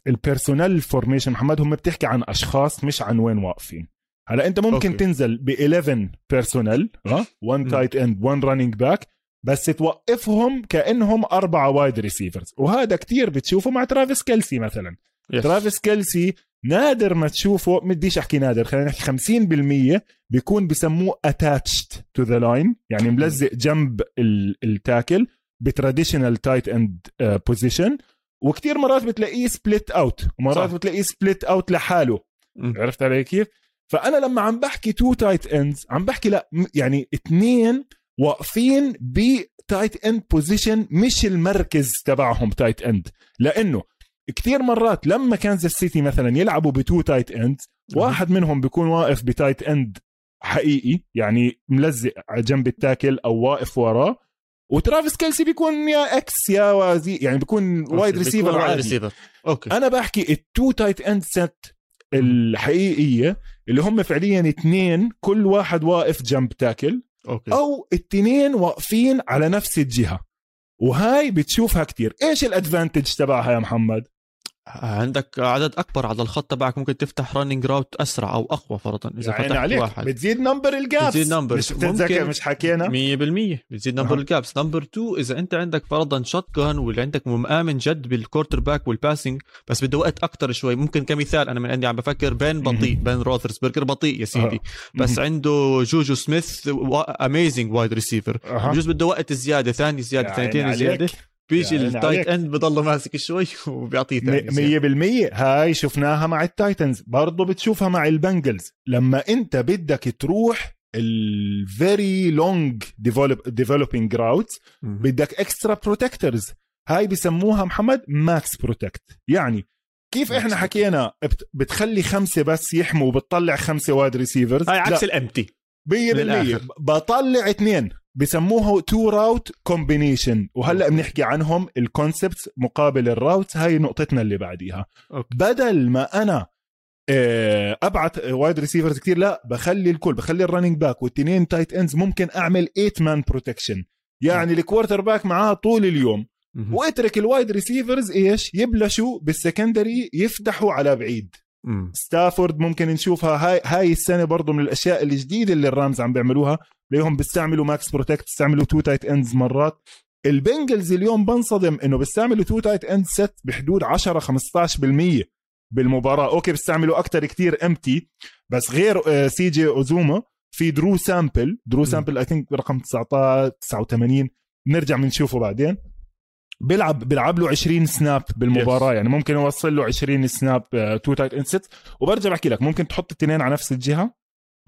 ال personnel formation محمد هم بتحكي عن أشخاص مش عن وين واقفين. هلا أنت ممكن أوكي. تنزل ب 11 personnel ها؟ 1 م. tight end 1 running back بس توقفهم كأنهم أربعة wide receivers وهذا كتير بتشوفه مع ترافيس كيلسي مثلا. yes. ترافيس كيلسي نادر ما تشوفه بديش أحكي نادر خلينا نحكي 50% بيكون بسموه attached to the line يعني ملزق جنب ال- ال tackle ب traditional tight end position وكتير مرات بتلاقيه split out ومرات صح. بتلاقيه split out لحاله م. عرفت علي كيف فأنا لما عم بحكي two tight ends عم بحكي لا يعني اثنين واقفين ب tight end position مش المركز تبعهم tight end لأنه كثير مرات لما كانزاس سيتي مثلا يلعبوا ب two tight end واحد منهم بيكون واقف ب tight end حقيقي يعني ملزق على جنب ال tackle أو واقف وراه وترافيس كيلسي بيكون يا X يا وزي يعني بيكون wide receiver wide receiver okay. أنا بحكي ال two tight end set الحقيقية اللي هم فعليا اثنين كل واحد واقف جنب tackle okay. أو التنين واقفين على نفس الجهة. وهاي بتشوفها كتير. إيش ال advantage تبعها يا محمد؟ عندك عدد أكبر على الخط تبعك ممكن تفتح running route أسرع أو أقوى فرضا إذا يعني فتحت عليك واحد بتزيد number ال gaps بتزيد numbers. مش بتتذكر مش حكينا 100% بتزيد number أها. ال gaps number 2 إذا أنت عندك فرضا shotgun واللي عندك مآمن جد بال quarterback وال passing بس بده وقت أكثر شوي ممكن كمثال أنا من عندي عم بفكر بن بطيء. بن روثليسبرجر بطيء يا سيدي أها. بس. عنده جوجو سميث amazing wide receiver. بجوز بده وقت زيادة ثاني زيادة يا ثانيتين عيني زيادة. بيجي يا عيني ال tight. end بضله ماسك شوي وبيعطيه ثاني زيادة. مية بالمية. هاي شفناها مع التايتنز برضو بتشوفها مع البنجلز لما انت بدك تروح ال very long developing routes مهم. بدك extra protectors هاي بسموها محمد max protect يعني كيف إحنا حكينا بت- بتخلي خمسة بس يحموا وبتطلع خمسة wide receivers هاي عكس ال empty مية من بالمية. الآخر. بطلع اثنين. بسموها two route combination وهلأ. بنحكي عنهم ال concepts مقابل ال routes هاي نقطتنا اللي بعديها. okay. بدل ما أنا ابعت wide receivers كتير لا بخلي الكل بخلي ال running back والتنين tight ends ممكن أعمل 8 man protection يعني ال quarterback معاه طول اليوم. وأترك ال wide receivers إيش؟ يبلشوا بال secondary يفتحوا على بعيد. مم. ستافورد ممكن نشوفها. هاي هاي السنة برضه من الأشياء الجديدة اللي الرامز عم بيعملوها ليهم بيستعملوا ماكس بروتكت بيستعملوا تو تايت اندز مرات. البنجلز اليوم بنصدم إنه بيستعملوا تو تايت اند ست بحدود 10 15% بالمباراة. أوكي بيستعملوا أكثر كتير امتي بس غير سي جي اوزوما في درو سامبل درو سامبل اي ثينك رقم 19 89 بنرجع بنشوفه بعدين. بيلعب بيلعب له 20 سناب بالمباراة. Yes. يعني ممكن يوصل له 20 سناب تو تايت اند ست وبرجع بحكي لك ممكن تحط الاثنين على نفس الجهة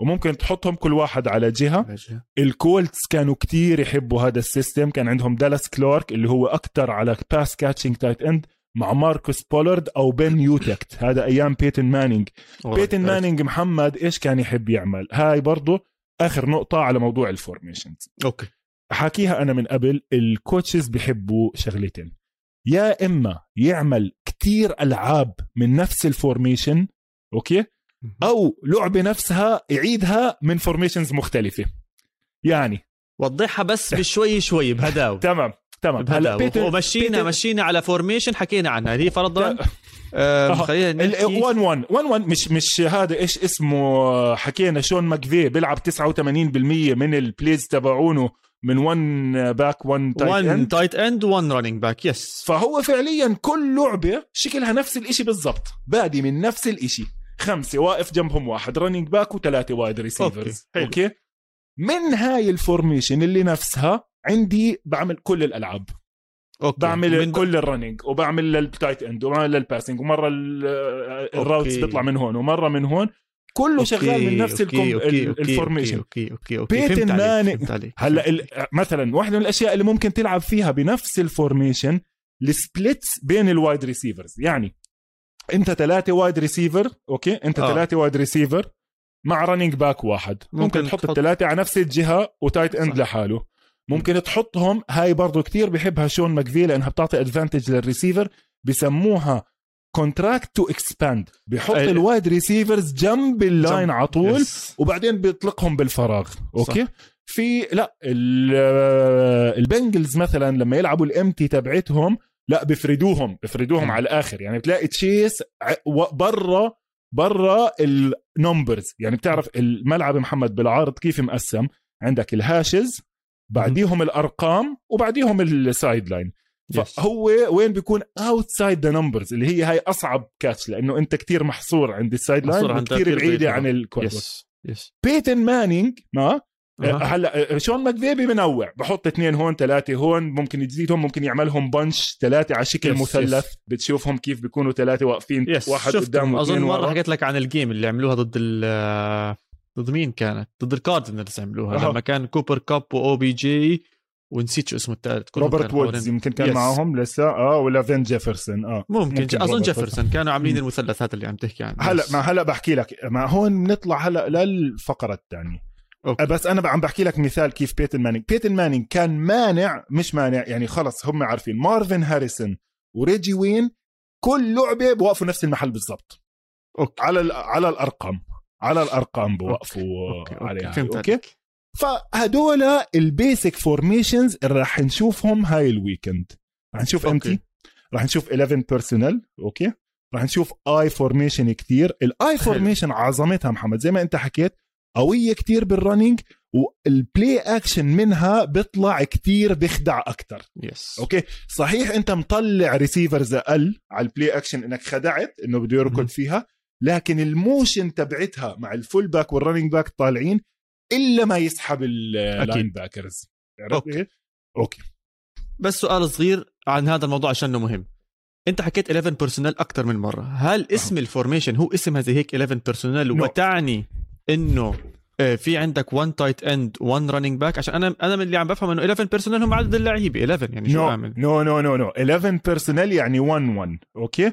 وممكن تحطهم كل واحد على جهة. الكولتس كانوا كتير يحبوا هذا ال system. كان عندهم دالاس كلارك اللي هو أكثر على pass catching tight end مع ماركوس بولارد أو بن يوتكت. هذا أيام بيتون مانينج بيتون مانينج محمد إيش كان يحب يعمل؟ هاي برضه آخر نقطة على موضوع ال formations okay حاكيها أنا من قبل ال coaches بيحبوا شغلتين. يا إما يعمل كتير ألعاب من نفس ال formation okay؟ أو لعبة نفسها يعيدها من formations مختلفة. يعني وضحها بس بشوي شوي بهداوة. تمام تمام. هلا بيتر ومشينا بيتر- مشينا على formation حكينا عنها. هي فرضا. خلينا ال نحكي. 1 1 1 1 مش مش هذا إيش اسمه حكينا شون ماكفي بيلعب 89% من ال plays تبعونه. من 1 back 1 tight 1 end tight end 1 running back yes فهو فعليا كل لعبة شكلها نفس الإشي بالضبط. بادي من نفس الإشي. خمسة واقف جنبهم واحد running back وثلاثة wide receivers حلو. okay? من هاي ال formation اللي نفسها عندي بعمل كل الألعاب. okay. بعمل من كل ال running وبعمل لل tight end وبعمل لل passing ومرة ال- ال routes okay. بيطلع من هون ومرة من هون. كله شغال من نفس okay،. okay، okay، ال formation okay okay okay بيتون ماني- هلأ. مثلا واحدة من الأشياء اللي ممكن تلعب فيها بنفس ال formation ال splits بين ال wide receivers يعني أنت ثلاثة wide receiver okay أنت آه. ثلاثة wide receiver مع running back واحد ممكن, ممكن تحط تحط- الثلاثه على نفس الجهة و tight end صح. لحاله ممكن تحطهم هاي برضو كتير بحبها شون ماكفي لأنها بتعطي advantage لل receiver بسموها contract to expand بحط أي- ال wide receivers جنب ال line جنب. على طول yes. وبعدين بيطلقهم بالفراغ. okay؟ في لا ال- البنجلز مثلا لما يلعبوا ال empty تبعتهم لا بفردوهم بفردوهم. على الآخر. يعني بتلاقي تشيس برا برا ال numbers يعني بتعرف الملعب محمد بالعرض كيف مقسم؟ عندك ال hashes بعديهم الأرقام وبعديهم ال sideline. فهو وين بيكون outside the numbers اللي هي هاي أصعب catch لأنه أنت كتير محصور عند ال sideline كتير بعيده بعيد عن. ال quarter yes yes بيتون مانينج ما. هلا شون ماكفي بنوع بحط اثنين هون ثلاثة هون ممكن يزيدهم ممكن يعملهم bunch ثلاثة على شكل مثلث. بتشوفهم كيف بيكونوا ثلاثة واقفين yes واحد. قدام أظن مرة حكيت لك عن ال game اللي عملوها ضد ال ضد مين كانت؟ ضد الكاردينالز عملوها أها. لما كان كوبر كاب و او بي جي ونسيت شو اسمه الثالث روبرت وودز يمكن كان yes. معاهم لسه. آه ولا فان جيفرسون. آه ممكن, ممكن أظن جيفرسون. كانوا عاملين مم. المثلث هذا اللي عم تحكي عنه هلا. ما هلا بحكي لك. ما هون بنطلع هلا للفقرة الثانية. okay. بس أنا عم بحكي لك مثال كيف بيتن مانينج. بيتن مانينج كان مانع مش مانع يعني خلص هم عارفين. مارفن هاريسون و Reggie Wayne كل لعبة بوقفوا نفس المحل بالضبط. okay. على على الأرقام. على الأرقام بوقفوا okay. okay. عليها. فهمت okay؟ عليك. فهدول ال basic formations اللي راح نشوفهم هاي ال weekend راح نشوف empty راح نشوف 11 personnel okay. راح نشوف I formation كتير. ال I formation عظمتها محمد زي ما أنت حكيت قوية كتير بال running وال play action منها بيطلع كتير بيخدع أكتر. yes okay. صحيح أنت مطلع receivers أقل على ال play action إنك خدعت إنه بده. يركض فيها لكن ال motion تبعتها مع ال fullback وال running back طالعين إلا ما يسحب ال linebackers. إيه؟ okay. بس سؤال صغير عن هذا الموضوع عشانه مهم. أنت حكيت 11 personnel أكثر من مرة. هل اسم ال formation هو اسمها زي هيك 11 personnel No. وتعني إنه آه، في عندك 1 tight end 1 running back عشان أنا أنا من اللي عم بفهم إنه 11 personnel هم عدد اللعيبة. 11 يعني شو نو اعمل no no no no 11 personnel يعني 1 1 okay؟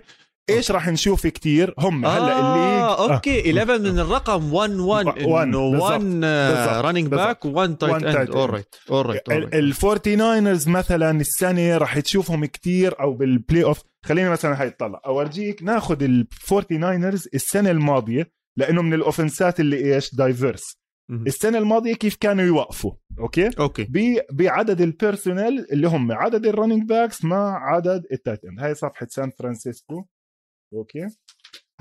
إيش راح نشوف كتير؟ هم. هلأ ال league آه. okay 11 من الرقم 1 1 1 إنه 1 بالضبط. running back و1 tight end end. alright alright ال Forty Niners مثلا السنة راح تشوفهم كتير أو بال playoff خليني مثلا هاي تطلع أورجيك ناخذ ال Forty Niners السنة الماضية لأنه من ال offense ات اللي إيش؟ diverse السنة الماضية كيف كانوا يوقفوا؟ okay؟ okay. بعدد ال personnel اللي هم عدد ال running backs مع عدد ال tight end هاي صفحة سان فرانسيسكو okay.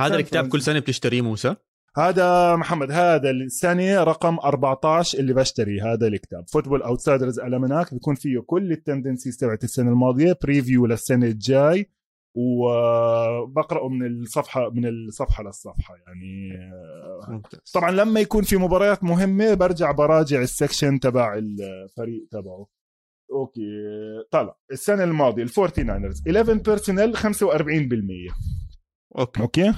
هذا الكتاب كل سنة بتشتريه موسى؟ هذا محمد هذا السنة رقم 14 اللي بشتري هذا الكتاب. Football Outsiders Almanac بيكون فيه كل ال tendencies تبعت السنة الماضية preview للسنة الجاي وبقرأه من الصفحة من الصفحة للصفحة يعني. ممتاز. طبعا لما يكون في مباريات مهمة برجع براجع ال section تبع الفريق تبعه. okay طلع. السنة الماضية ال Forty Niners 11 personnel 45% okay. okay.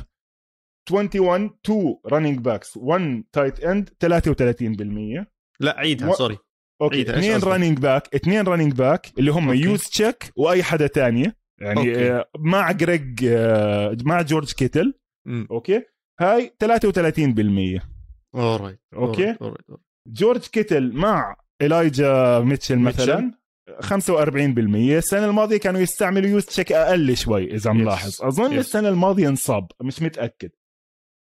21 2 running backs 1 tight end 33% لا عيدها و- sorry okay اثنين؟ running back اثنين running back اللي هم. يوز تشيك وأي حدا تانية يعني okay. آه، مع جريج آه، مع جورج كيتل امم okay. هاي 33% alright okay. alright جورج كيتل مع إلايجا ميتشل مثلا. 45% السنة الماضية كانوا يستعملوا يوز تشيك أقل شوي إذا Yes. ملاحظ أظن Yes. السنة الماضية انصاب مش متأكد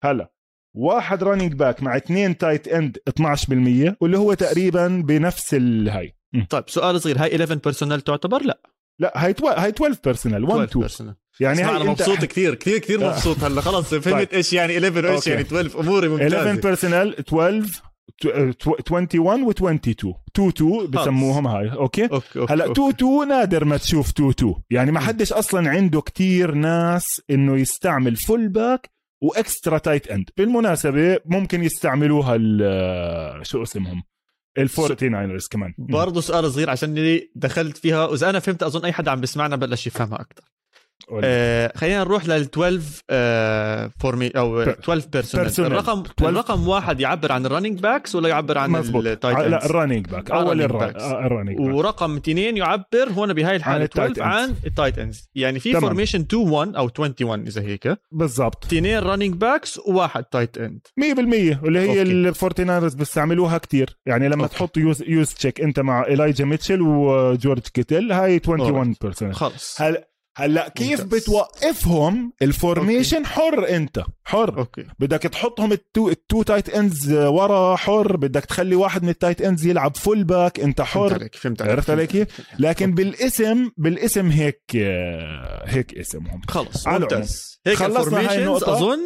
هلا واحد running back مع اثنين tight end 12% واللي هو تقريبا بنفس الهاي طيب سؤال صغير هاي 11 بيرسونال تعتبر لا لا هاي توا... هاي 12 personnel 1 12 2 personnel يعني هاي أنا انت مبسوط كثير كثير كثير آه. مبسوط هلا خلص فهمت طيب. إيش يعني 11 وايش. يعني 12 أموري 11 ممتازه personnel 12 21 و22 2 2 بسموهم هاي okay؟ okay okay هلا okay. 2 2 نادر ما تشوف 2 2 يعني ما. حدش أصلا عنده كتير ناس إنه يستعمل fullback و extra tight end بالمناسبة ممكن يستعملوها ال- شو اسمهم؟ ال Forty Niners كمان. برضه سؤال صغير عشان دخلت فيها وإذا أنا فهمت أظن أي حدا عم بسمعنا بلش يفهمها أكثر. آه خلينا نروح لل 12 آه formi- أو per- 12 personnel personnel. الرقم 12 الرقم واحد يعبر عن ال running backs ولا يعبر عن مزبوط ال tight لا ال running back آه، أول. آه، ال running back ورقم اثنين يعبر هون بهاي الحالة ال tight 12 ends. عن ال tight ends يعني في. formation 2 1 أو 21 إذا هيك. بالضبط. 100% اثنين running backs وواحد tight end واللي هي okay. ال Forty Niners بيستعملوها كتير. يعني لما okay. تحط يوز يوز تشيك أنت مع إلايجا ميتشل وجورج كيتل. هاي 21% خلص. هلا هلا كيف ممتاز. بتوقفهم ال formation حر انت؟ حر. okay. بدك تحطهم ال two ال two tight ends ورا حر بدك تخلي واحد من ال tight ends يلعب fullback انت فهمت حر عليك فهمت عليك. عرفت علي فهمت كيف؟ لكن بالاسم بالاسم هيك هيك اسمهم. خلص ممتاز. هيك خلصنا هاي النقطة. أظن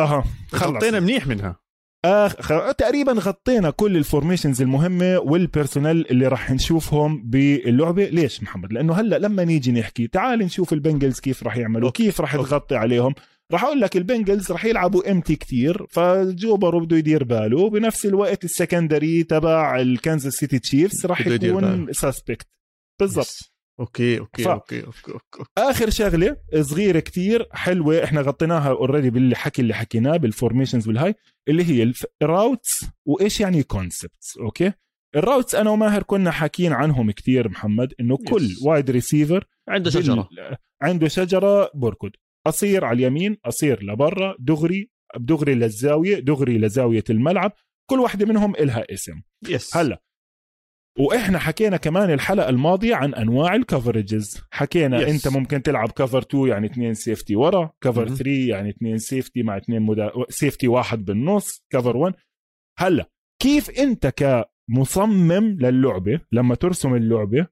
أها غطينا خلص منيح منها. آخ... تقريبا غطينا كل الفورميشنز المهمة والبيرسونال اللي راح نشوفهم باللعبة ليش محمد لأنه هلأ لما نيجي نحكي تعال نشوف ال Bengals كيف راح يعملوا. كيف راح. تغطي عليهم راح أقول لك ال Bengals راح يلعبوا empty كتير ف Joe Burrow بده يدير باله وبنفس الوقت ال secondary تبع ال Kansas City Chiefs راح يكون باله. suspect بالضبط. okay okay ف- okay okay okay آخر شغلة صغيرة كتير حلوة إحنا غطيناها already بالحكي اللي حكيناه بال formations والهاي اللي هي ال routes وإيش يعني concepts okay؟ ال routes أنا وماهر كنا حاكيين عنهم كتير محمد إنه كل Yes. wide receiver عنده شجرة. عنده شجرة بركض. أصير على اليمين أصير لبرا دغري دغري للزاوية دغري لزاوية الملعب كل واحدة منهم إلها اسم. yes هلأ وإحنا حكينا كمان الحلقة الماضية عن أنواع ال coverages حكينا Yes. أنت ممكن تلعب cover 2 يعني اثنين safety ورا cover مهم. 3 يعني اثنين safety مع اثنين مدا... safety واحد بالنص cover 1 هلا كيف أنت كمصمم للعبة لما ترسم اللعبة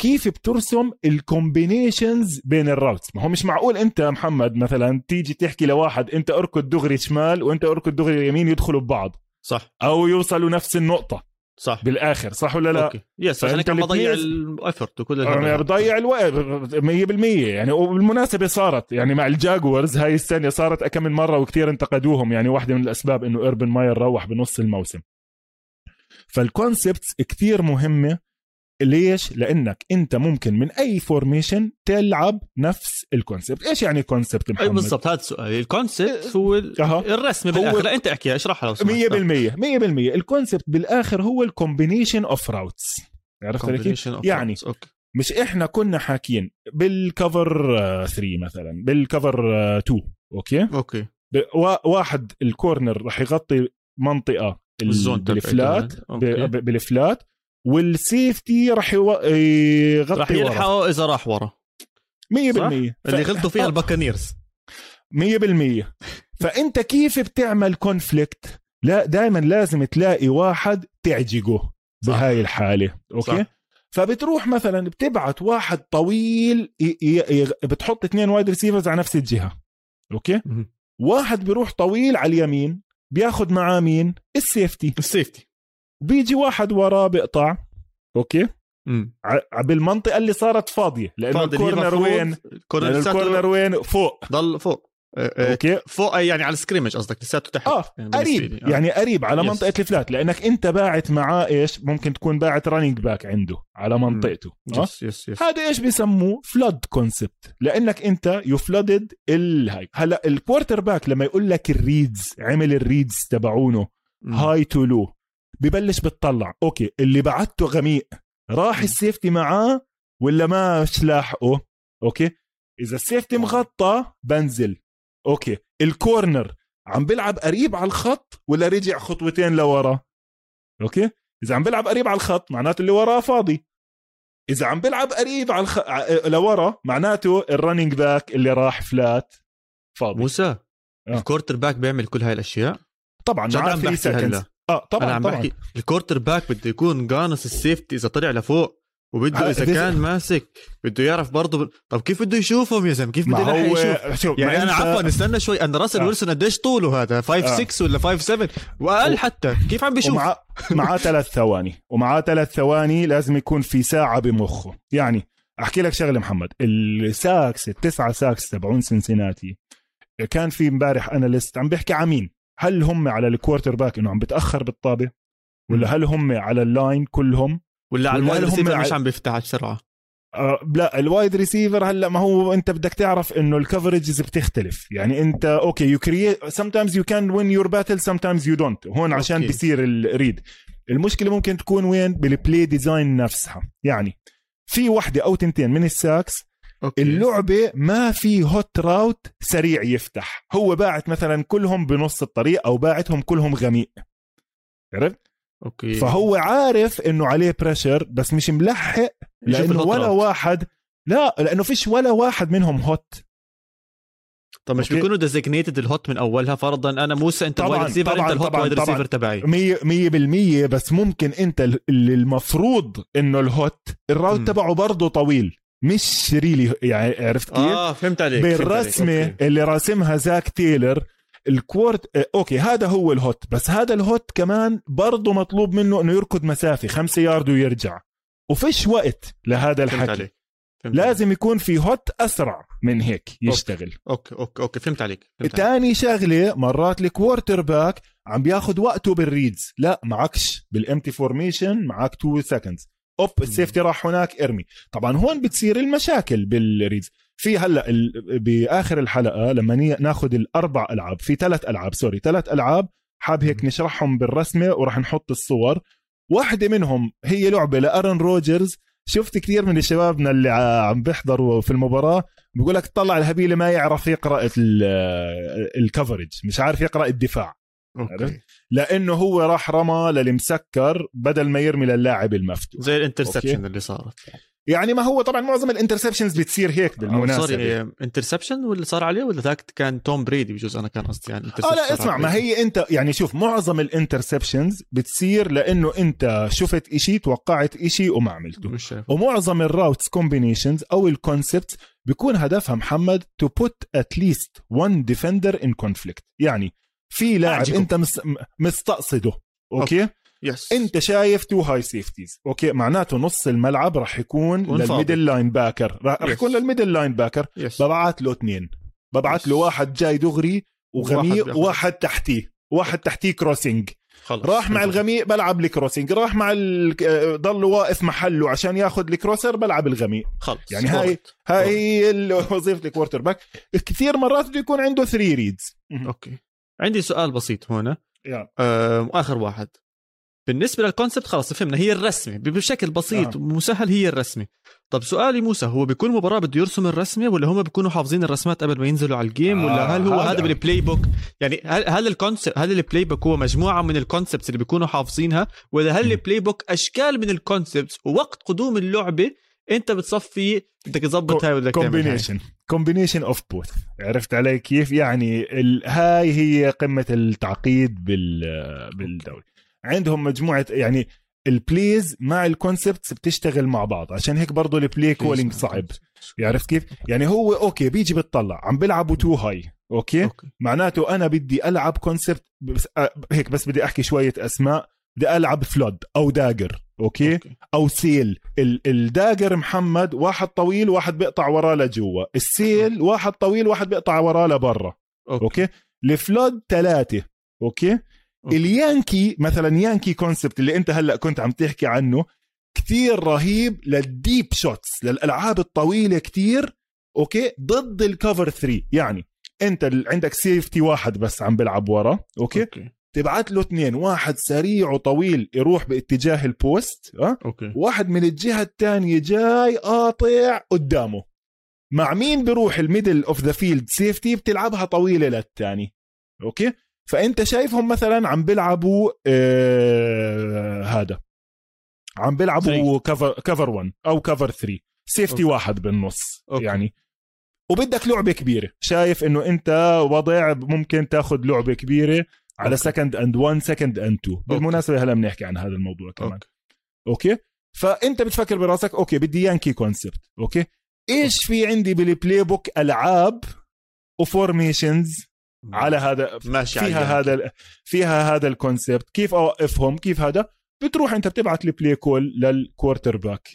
كيف بترسم ال combinations بين ال routes ما هو مش معقول أنت يا محمد مثلا تيجي تحكي لواحد أنت أركض دغري شمال وأنت أركض دغري يمين يدخلوا ببعض. صح. أو يوصلوا نفس النقطة. صح. بالآخر صح ولا لا؟ okay. yes عشان عم بضيع ال effort وكل يعني. بضيع الوقت 100% يعني وبالمناسبة صارت يعني مع ال Jaguars هاي السنة صارت كم من مرة وكثير انتقدوهم. يعني واحدة من الأسباب إنه Urban Meyer روح بنص الموسم. فال concepts كثير مهمة ليش؟ لأنك أنت ممكن من أي formation تلعب نفس ال concept، إيش يعني concept أي محمد؟ بالضبط هذا السؤال. ال concept هو ال- أها. الرسم هو- بالآخر. لا أنت أحكي اشرحها لو سمحت 100% 100% ال concept بالآخر هو ال combination of routes عرفت علي يعني routes. okay. مش إحنا كنا حاكيين بال cover 3 مثلا بال cover 2 okay؟ okay. واحد ال corner راح يغطي منطقة ال- الزون بالفلات أوكي. بالفلات. والسيفتي راح يو- يغطي راح يلحقوا إذا راح ورا. 100% اللي ف- غلطوا فيها آه، الباكانيرز. 100% فأنت كيف بتعمل conflict لا دائما لازم تلاقي واحد تعجقه بهاي الحالة. okay؟ صح. فبتروح مثلا بتبعت واحد طويل ي... ي... ي... بتحط اثنين wide receivers على نفس الجهة. okay. واحد بيروح طويل على اليمين بياخد معاه مين؟ ال safety ال safety بيجي واحد وراه بيقطع okay؟ مم. ع- بالمنطقة اللي صارت فاضية لأنه فاضل هي ال corner وين؟ ال corner وين؟ فوق. ضل فوق. آه، آه، okay؟ فوق أي يعني على ال scrimmage قصدك لساته تحت. آه بالنسبة قريب. آه. يعني قريب على Yes. منطقة ال flat لأنك أنت باعت معاه إيش؟ ممكن تكون باعت running back عنده على منطقته آه؟ yes yes yes هذا إيش بيسموه؟ flood concept لأنك أنت you flooded ال high هلأ ال quarterback لما يقول لك ال reads عمل الريدز تبعونه. high to low ببلش بتطلع. okay اللي بعته غميق. راح. ال safety معاه ولا ما مش لاحقه okay؟ إذا ال safety مغطى بنزل. okay. ال corner عم بيلعب قريب على الخط ولا رجع خطوتين لورا؟ okay؟ إذا عم بيلعب قريب على الخط معناته اللي وراه فاضي. إذا عم بيلعب قريب على الخ... ع- لورا معناته ال running back اللي راح flat فاضي. موسى آه. ال quarterback بيعمل كل هاي الأشياء؟ طبعا معاه عم 3 بحكي seconds آه طبعا أنا عم طبعا. بحكي ال quarterback بده يكون قانص ال safety إذا طلع لفوق وبده ها- إذا كان ماسك بده يعرف برضه طب كيف بده يشوفهم يا زلمة؟ كيف بده يشوف هو شوف يعني أنا عفوا استنى شوي أنا Russell آه. ويلسون قديش طوله هذا؟ 5 آه. 6 ولا 5 7 وأقل حتى كيف عم بيشوف؟ ومعاه معاه ثلاث ثواني ومعاه ثلاث ثواني لازم يكون في ساعة بمخه. يعني أحكي لك شغلة محمد ال sacks التسعة sacks تبعون سنسيناتي كان في امبارح analyst عم بيحكي عن مين هل هم على ال quarterback إنه عم بتأخر بالطابة؟ ولا هل هم على ال line كلهم؟ ولا على ال wide receiver مش عم بيفتح بسرعة؟ آه لا ال wide receiver هلا ما هو أنت بدك تعرف إنه ال coverages بتختلف. يعني أنت okay you create sometimes you can win your battle sometimes you don't. هون عشان okay. بيصير ال read المشكلة ممكن تكون وين؟ بال play design نفسها. يعني في وحدة أو تنتين من ال sacks okay. اللعبة ما في hot route سريع يفتح. هو باعت مثلا كلهم بنص الطريق أو باعتهم كلهم غميق. عرفت؟ okay. فهو عارف إنه عليه pressure بس مش ملحق لأنه ولا route. واحد لا لأنه فيش ولا واحد منهم hot طب مش okay. بيكونوا designated ال hot من أولها فرضا؟ أنا موسى أنت طبعاً، ريسيفر طبعاً، انت ال hot wide. receiver تبعي. مية, مية بالمية بس ممكن أنت ال- اللي المفروض إنه ال hot ال route. تبعه برضه طويل. مش really يعني عرفت كيف؟ آه فهمت عليك فهمت عليك. بالرسمة okay. اللي راسمها Zac Taylor ال quart آه، okay هذا هو ال hot بس هذا ال hot كمان برضه مطلوب منه إنه يركض مسافة خمسة يارد ويرجع وفيش وقت لهذا فهمت الحكي عليك فهمت عليك. لازم يكون في hot أسرع من هيك يشتغل okay okay okay فهمت عليك فهمت عليك. تاني شغلة مرات ال quarterback عم بياخد وقته بال reads لا معكش بال empty formation معك 2 seconds oop ال safety راح هناك إرمي. طبعا هون بتصير المشاكل بال reads. في هلأ ال- بآخر الحلقة لما ني- ناخذ الأربع ألعاب في ثلاث ألعاب sorry ثلاث ألعاب حاب هيك نشرحهم بالرسمة وراح نحط الصور. واحدة منهم هي لعبة ل Aaron Rodgers. شفت كثير من شبابنا اللي عم بيحضروا في المباراة؟ بيقول لك طلع الهبيلة ما يعرف يقرأ ال- ال coverage مش عارف يقرأ الدفاع. لأنه هو راح رمى للمسكر بدل ما يرمي للاعب المفتوح. زي ال interception اللي صارت. يعني ما هو طبعا معظم ال interceptions بتصير هيك بالمناسبة. sorry interception ولا صار عليه ولا ذاك كان Tom Brady بجوز؟ أنا كان قصدي يعني آه لا اسمع ما هي أنت يعني شوف معظم ال interceptions بتصير لأنه أنت شفت إشي توقعت إشي وما عملته. ومعظم ال routes combinations أو ال concept بيكون هدفها محمد to put at least one defender in conflict يعني في لاعب. أنت مس... مستقصده okay. yes أنت شايف two high safeties okay؟ معناته نص الملعب راح يكون. لل middle linebacker راح. يكون لل middle linebacker yes ببعت له اثنين. ببعت له. واحد جاي دغري وغميق. وواحد تحتيه. واحد تحتيه crossing خلص. راح مع الغميق بلعب ال crossing راح مع ال... آه، ضل واقف محله عشان ياخذ ال crosser بلعب الغميق. خلص. يعني هاي-. هاي وظيفة ال quarterback كثير مرات بده يكون عنده 3 reads okay. عندي سؤال بسيط هنا يا آه، آخر واحد بالنسبة لل concept خلاص فهمنا هي الرسمه بشكل بسيط آه. ومسهل هي الرسمه طب سؤالي موسى هو بكل مباراة بده يرسم الرسمه ولا هم بيكونوا حافظين الرسمات قبل ما ينزلوا على ال game ولا آه، هل هو هذا. هذا بال playbook يعني هل هل ال concept هل ال playbook هو مجموعة من ال concepts اللي بيكونوا حافظينها ولا هل. ال playbook أشكال من ال concepts ووقت قدوم اللعبة انت بتصفي بدك تظبط هاي ولا بدك combination combination of both عرفت علي كيف؟ يعني ال... هاي هي قمة التعقيد بال بالدوري. عندهم مجموعة يعني ال plays مع ال concepts بتشتغل مع بعض. عشان هيك برضه ال play calling صعب. عرفت كيف؟ يعني هو okay بيجي بتطلع عم بيلعبوا تو هاي okay؟ okay. معناته أنا بدي ألعب concept بس آه، هيك بس بدي أحكي شوية أسماء. بدي ألعب flood أو dagger okay؟ okay. أو sail. ال- ال dagger محمد واحد طويل واحد بيقطع وراه لجوا. ال sail واحد طويل واحد بيقطع وراه لبرا. okay, okay؟ ال flood ثلاثة. okay؟ okay. ال Yankee مثلا Yankee concept اللي أنت هلأ كنت عم تحكي عنه كتير رهيب لل deep shots للألعاب الطويلة كتير. okay؟ ضد ال cover 3 يعني أنت عندك safety واحد بس عم بيلعب ورا. okay؟ okay. تبعت له اثنين واحد سريع وطويل يروح باتجاه ال post أه؟ okay. واحد من الجهة الثانية جاي قاطع قدامه. مع مين بيروح ال middle of the field safety بتلعبها طويلة للثاني. okay؟ فأنت شايفهم مثلا عم بيلعبوا آه هذا. عم بيلعبوا cover cover 1 أو cover 3 safety okay. واحد بالنص okay. يعني. وبدك لعبة كبيرة. شايف إنه أنت وضع ممكن تاخذ لعبة كبيرة. على okay. second and 1 second and 2 بالمناسبة هلا بنحكي عن هذا الموضوع كمان. okay. okay. فأنت بتفكر براسك okay بدي Yankee concept okay. إيش في عندي بال playbook العاب و formations على هذا ماشي فيها هذا ال- فيها هذا ال concept كيف أوقفهم؟ كيف هذا؟ بتروح أنت بتبعت ال play call لل quarterback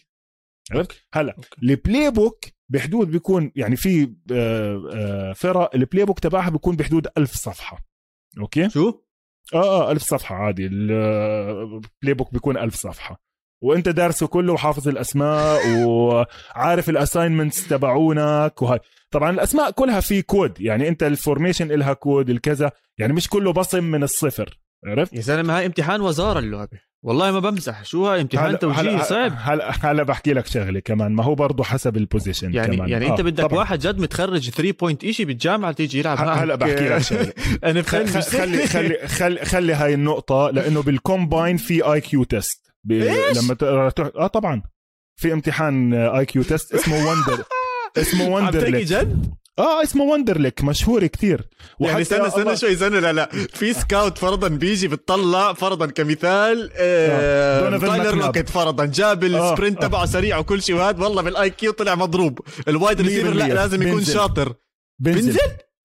عرفت؟ هلا okay. ال playbook بحدود بيكون يعني في آه، آه، فرق ال playbook تبعها بيكون بحدود ألف صفحة. okay؟ شو؟ آه آه ألف صفحة عادي. ال playbook بيكون ألف صفحة. وأنت دارسه كله وحافظ الأسماء وعارف ال assignments تبعونك وهاي. طبعا الأسماء كلها في كود يعني أنت ال formation إلها كود الكذا. يعني مش كله بصم من الصفر. عرفت؟ يا زلمه هاي امتحان وزارة اللعبة. والله ما بمزح. شو هاي امتحان توجيهي صعب. هلا هلا بحكي لك شغلة كمان. ما هو برضه حسب ال position يعني كمان. يعني انت آه، بدك طبعاً. واحد جد متخرج 3 point شيء بالجامعة تيجي يلعب هلا بحكي لك شغلة. أنا خ- فهمت خ- خلي خلي خلي خلي هاي النقطة لأنه بال combine في IQ test ب... لما ت... تح... آه طبعا. في امتحان IQ test اسمه Wonder اسمه عم Wonder تحكي ليك جد؟ آه اسمه Wonderlic مشهور كتير. يعني استنى استنى شوي استنى لا لا. في scout فرضا بيجي بتطلع فرضا كمثال آه تايلر ماكناب. Lockett فرضا. جاب ال sprint آه. تبعه سريع وكل شيء وهذا والله بال IQ طلع مضروب. ال wide receiver لا 100% لازم يكون بنزل. شاطر. بنزل. بنزل؟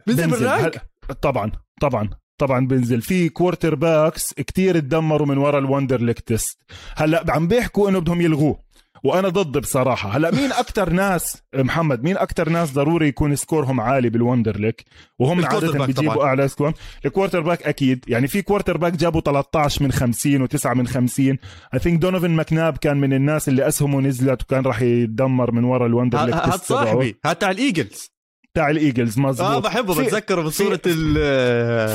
بنزل بال rank هل- طبعا طبعا طبعا بنزل. في quarterbacks كتير تدمروا من ورا ال Wonderlic test هلأ عم بيحكوا إنه بدهم يلغوه. وأنا ضد بصراحة. هلا مين أكثر ناس محمد مين أكثر ناس ضروري يكون score هم عالي بال Wonderlic وهم عادة بيجيبوا طبعاً. أعلى score. ال quarterback أكيد. يعني في quarterback جابوا 13 من 50 و9 من 50 I think دونوفن ماكناب كان من الناس اللي أسهمه نزلت وكان راح يتدمر من ورا ال Wonderlic تبعه. صاحبي. هاد تاع الإيجلز. تاع الإيجلز مزبوط آه بحبه بتذكره بصورة ال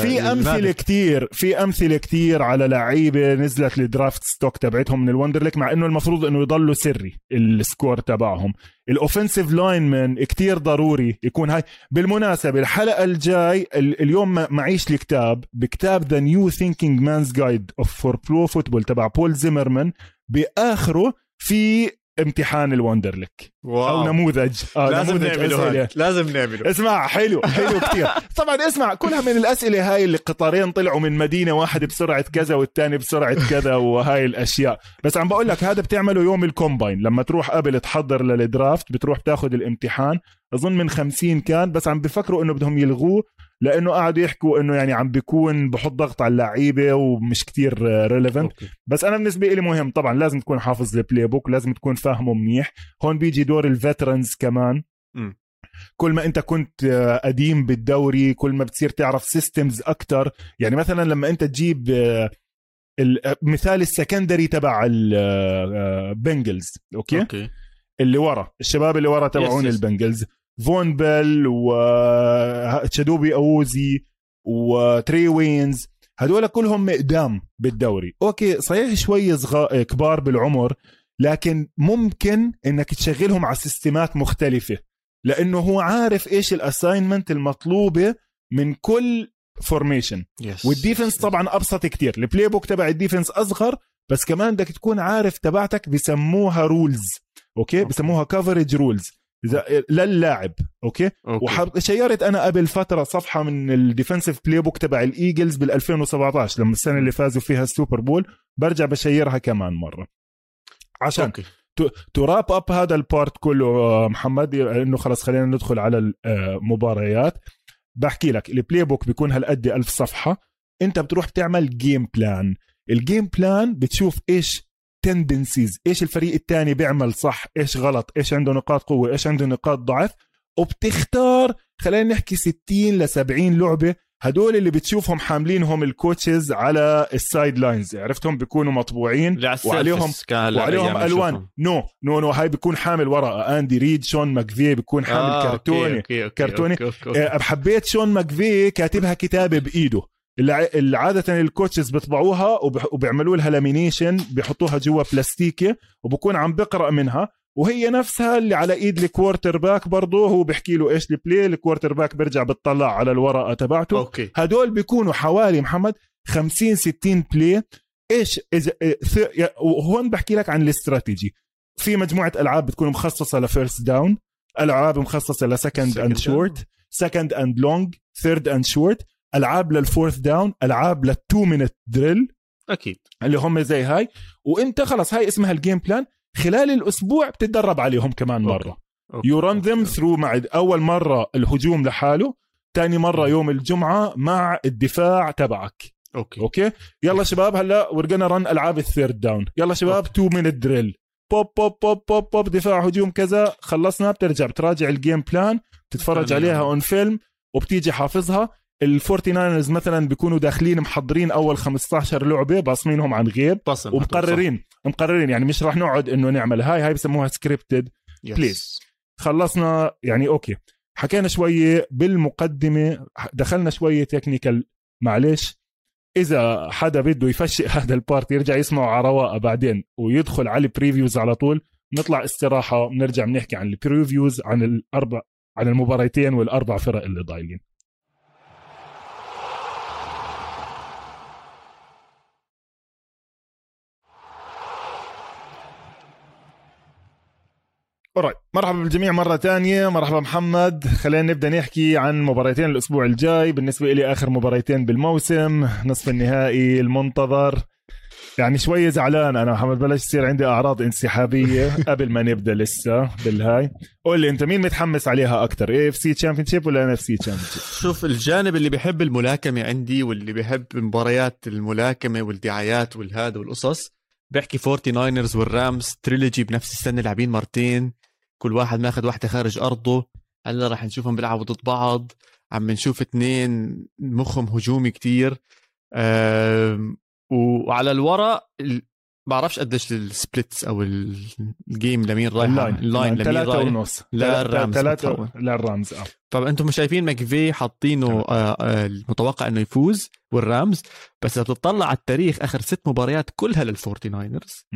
في أمثلة كتير في أمثلة كتير على لعيبة نزلت ال draft stock تبعتهم من ال Wonderlic مع إنه المفروض إنه يضلوا سري ال score تبعهم. ال offensive lineman كتير ضروري يكون هاي. بالمناسبة الحلقة الجاي ال- اليوم معيش لي كتاب بكتاب The New Thinking Man's Guide of for Pro Football تبع بول زيمرمان بآخره في امتحان ال Wonderlic. oh wow نموذج. آه لازم نموذج نعمله أسئلة. لازم نعمله. اسمع حلو حلو كتير طبعا اسمع كلها من الأسئلة هاي اللي قطارين طلعوا من مدينة واحد بسرعة كذا والثاني بسرعة كذا وهاي الأشياء. بس عم بقول لك هذا بتعمله يوم ال combine. لما تروح قبل تحضر لل draft بتروح تاخذ الامتحان. أظن من 50 كان بس عم بفكروا إنه بدهم يلغوه. لأنه قعدوا يحكوا إنه يعني عم بيكون بحط ضغط على اللعيبة ومش كتير relevant okay. بس أنا بالنسبة لي مهم طبعا لازم تكون حافظ ال playbook لازم تكون فاهمه منيح. هون بيجي دور ال veterans كمان. مم. كل ما أنت كنت قديم بالدوري كل ما بتصير تعرف systems أكتر. يعني مثلا لما أنت تجيب ال- مثال ال secondary تبع البنجلز okay؟ okay. اللي ورا الشباب اللي ورا تبعون. البنجلز فون بيل وتشيدوبي أوزي وتري وينز هدول كلهم قدام بالدوري. okay صحيح شوي صغار كبار بالعمر لكن ممكن إنك تشغلهم على system ات مختلفة لأنه هو عارف إيش ال assignment المطلوبة من كل formation yes وال defense طبعا أبسط كتير ال playbook تبع ال defense أصغر بس كمان بدك تكون عارف تبعتك بسموها rules okay. بسموها coverage rules إذا للاعب okay؟ okay. وشيرت أنا قبل فترة صفحة من ال defensive playbook تبع ال Eagles بال 2017 لما السنة اللي فازوا فيها ال Super Bowl برجع بشيرها كمان مرة. عشان okay. To wrap up هذا ال part كله آه، محمد إنه خلص خلينا ندخل على المباريات بحكي لك ال playbook بيكون هالقد ألف صفحة. أنت بتروح بتعمل game plan ال game plan بتشوف إيش tendencies إيش الفريق الثاني بيعمل صح؟ إيش غلط؟ إيش عنده نقاط قوة؟ إيش عنده نقاط ضعف؟ وبتختار خلينا نحكي 60 ل 70 لعبة. هدول اللي بتشوفهم حاملينهم ال coaches على ال sidelines عرفتهم؟ بيكونوا مطبوعين وعليهم وعليهم ألوان. no no no هاي بيكون حامل ورقه Andy Reid Sean McVay بيكون حامل آه، okay، كرتوني. okay، okay، كرتوني. okay، okay، okay. آه، حبيت Sean McVay كاتبها كتابة بإيده. اللي عادة ال coaches بيطبعوها وبيعملوا لها lamination بيحطوها جوا بلاستيكة وبكون عم بقرأ منها. وهي نفسها اللي على إيد ال quarterback برضه هو بيحكي له إيش ال play ال quarterback بيرجع بتطلع على الورقة تبعته. okay. هدول بيكونوا حوالي محمد 50 60 play إيش اذا إيه، وهون بحكي لك عن الاستراتيجي. في مجموعة ألعاب بتكون مخصصة ل first down ألعاب مخصصة ل second and short second and long third and short ألعاب لل fourth down ألعاب لل two minute drill أكيد. اللي هم زي هاي. وإنت خلص هاي اسمها ال game plan خلال الأسبوع بتتدرب عليهم كمان. مرة. you run them okay. through مع أول مرة الهجوم لحاله ثاني مرة يوم الجمعة مع الدفاع تبعك. okay. okay؟ يلا شباب هلا ورجنا run ألعاب ال third down يلا شباب two minute drill بوب بوب بوب بوب بوب دفاع هجوم كذا. خلصنا بترجع بتراجع ال game plan تتفرج تمام. عليها on film وبتيجي حافظها. ال Forty Niners مثلا بيكونوا داخلين محضرين أول 15 لعبة باصمينهم عن غيب بصم ومقررين. مقررين يعني مش راح نقعد إنه نعمل هاي هاي بسموها scripted plays. خلصنا يعني okay. حكينا شوية بالمقدمة دخلنا شوية technical معلش إذا حدا بده يفشق هذا ال part يرجع يسمعه على رواقة بعدين ويدخل على ال previews على طول. نطلع استراحة بنرجع بنحكي عن البريفيوز عن الأربع عن المباريتين والأربع فرق اللي ضايلين. Alright مرحبا بالجميع مرة تانية. مرحبا محمد. خلينا نبدأ نحكي عن مباريتين الأسبوع الجاي. بالنسبة لي آخر مباريتين بالموسم. نصف النهائي المنتظر. يعني شوية زعلان أنا محمد. بلش يصير عندي أعراض انسحابية قبل ما نبدأ لسه بالهاي. قول لي أنت مين متحمس عليها أكتر؟ AFC Championship ولا NFC Championship شوف الجانب اللي بيحب الملاكمة عندي واللي بيحب مباريات الملاكمة والدعايات والهذا والقصص بحكي Forty Niners وال Rams trilogy بنفس السنة لاعبين مرتين. كل واحد ماخذ واحدة خارج أرضه. هلأ راح نشوفهم بيلعبوا ضد بعض. عم نشوف اثنين مخهم هجومي كتير. وعلى الورق ال- بعرفش قديش ال splits أو ال game لمين رايح. ال line. ال line لمين ثلاثة رايح. ونص. لا ال Rams ثلاثة. لل Rams آه. فانتم مش شايفين McVay حاطينه آه، آه، المتوقع إنه يفوز وال Rams بس إذا بتطلع على التاريخ آخر ست مباريات كلها لل Forty Niners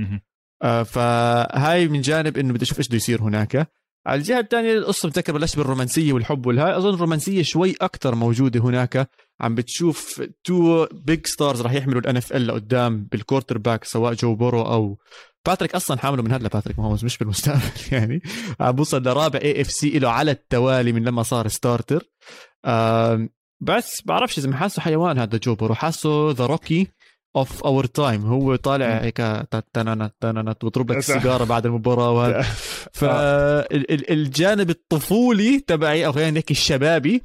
فهاي من جانب إنه بدي أشوف إيش بده يصير هناك. على الجهة الثانية القصة بتذكر بلش بالرومانسية والحب والهاي أظن الرومانسية شوي أكثر موجودة هناك. عم بتشوف two big stars راح يحملوا ال NFL لقدام بال quarterback سواء Joe Burrow أو باتريك أصلا حامله من هلا Patrick Mahomes مش بالمستقبل يعني. عم بوصل لرابع AFC له على التوالي من لما صار starter بس بعرفش إذا حاسه حيوان هذا Joe Burrow. حاسه the rookie of our time هو طالع. هيك تننت بضرب لك. السيجارة بعد المباراة وهذا فالجانب الطفولي تبعي أو خلينا نحكي الشبابي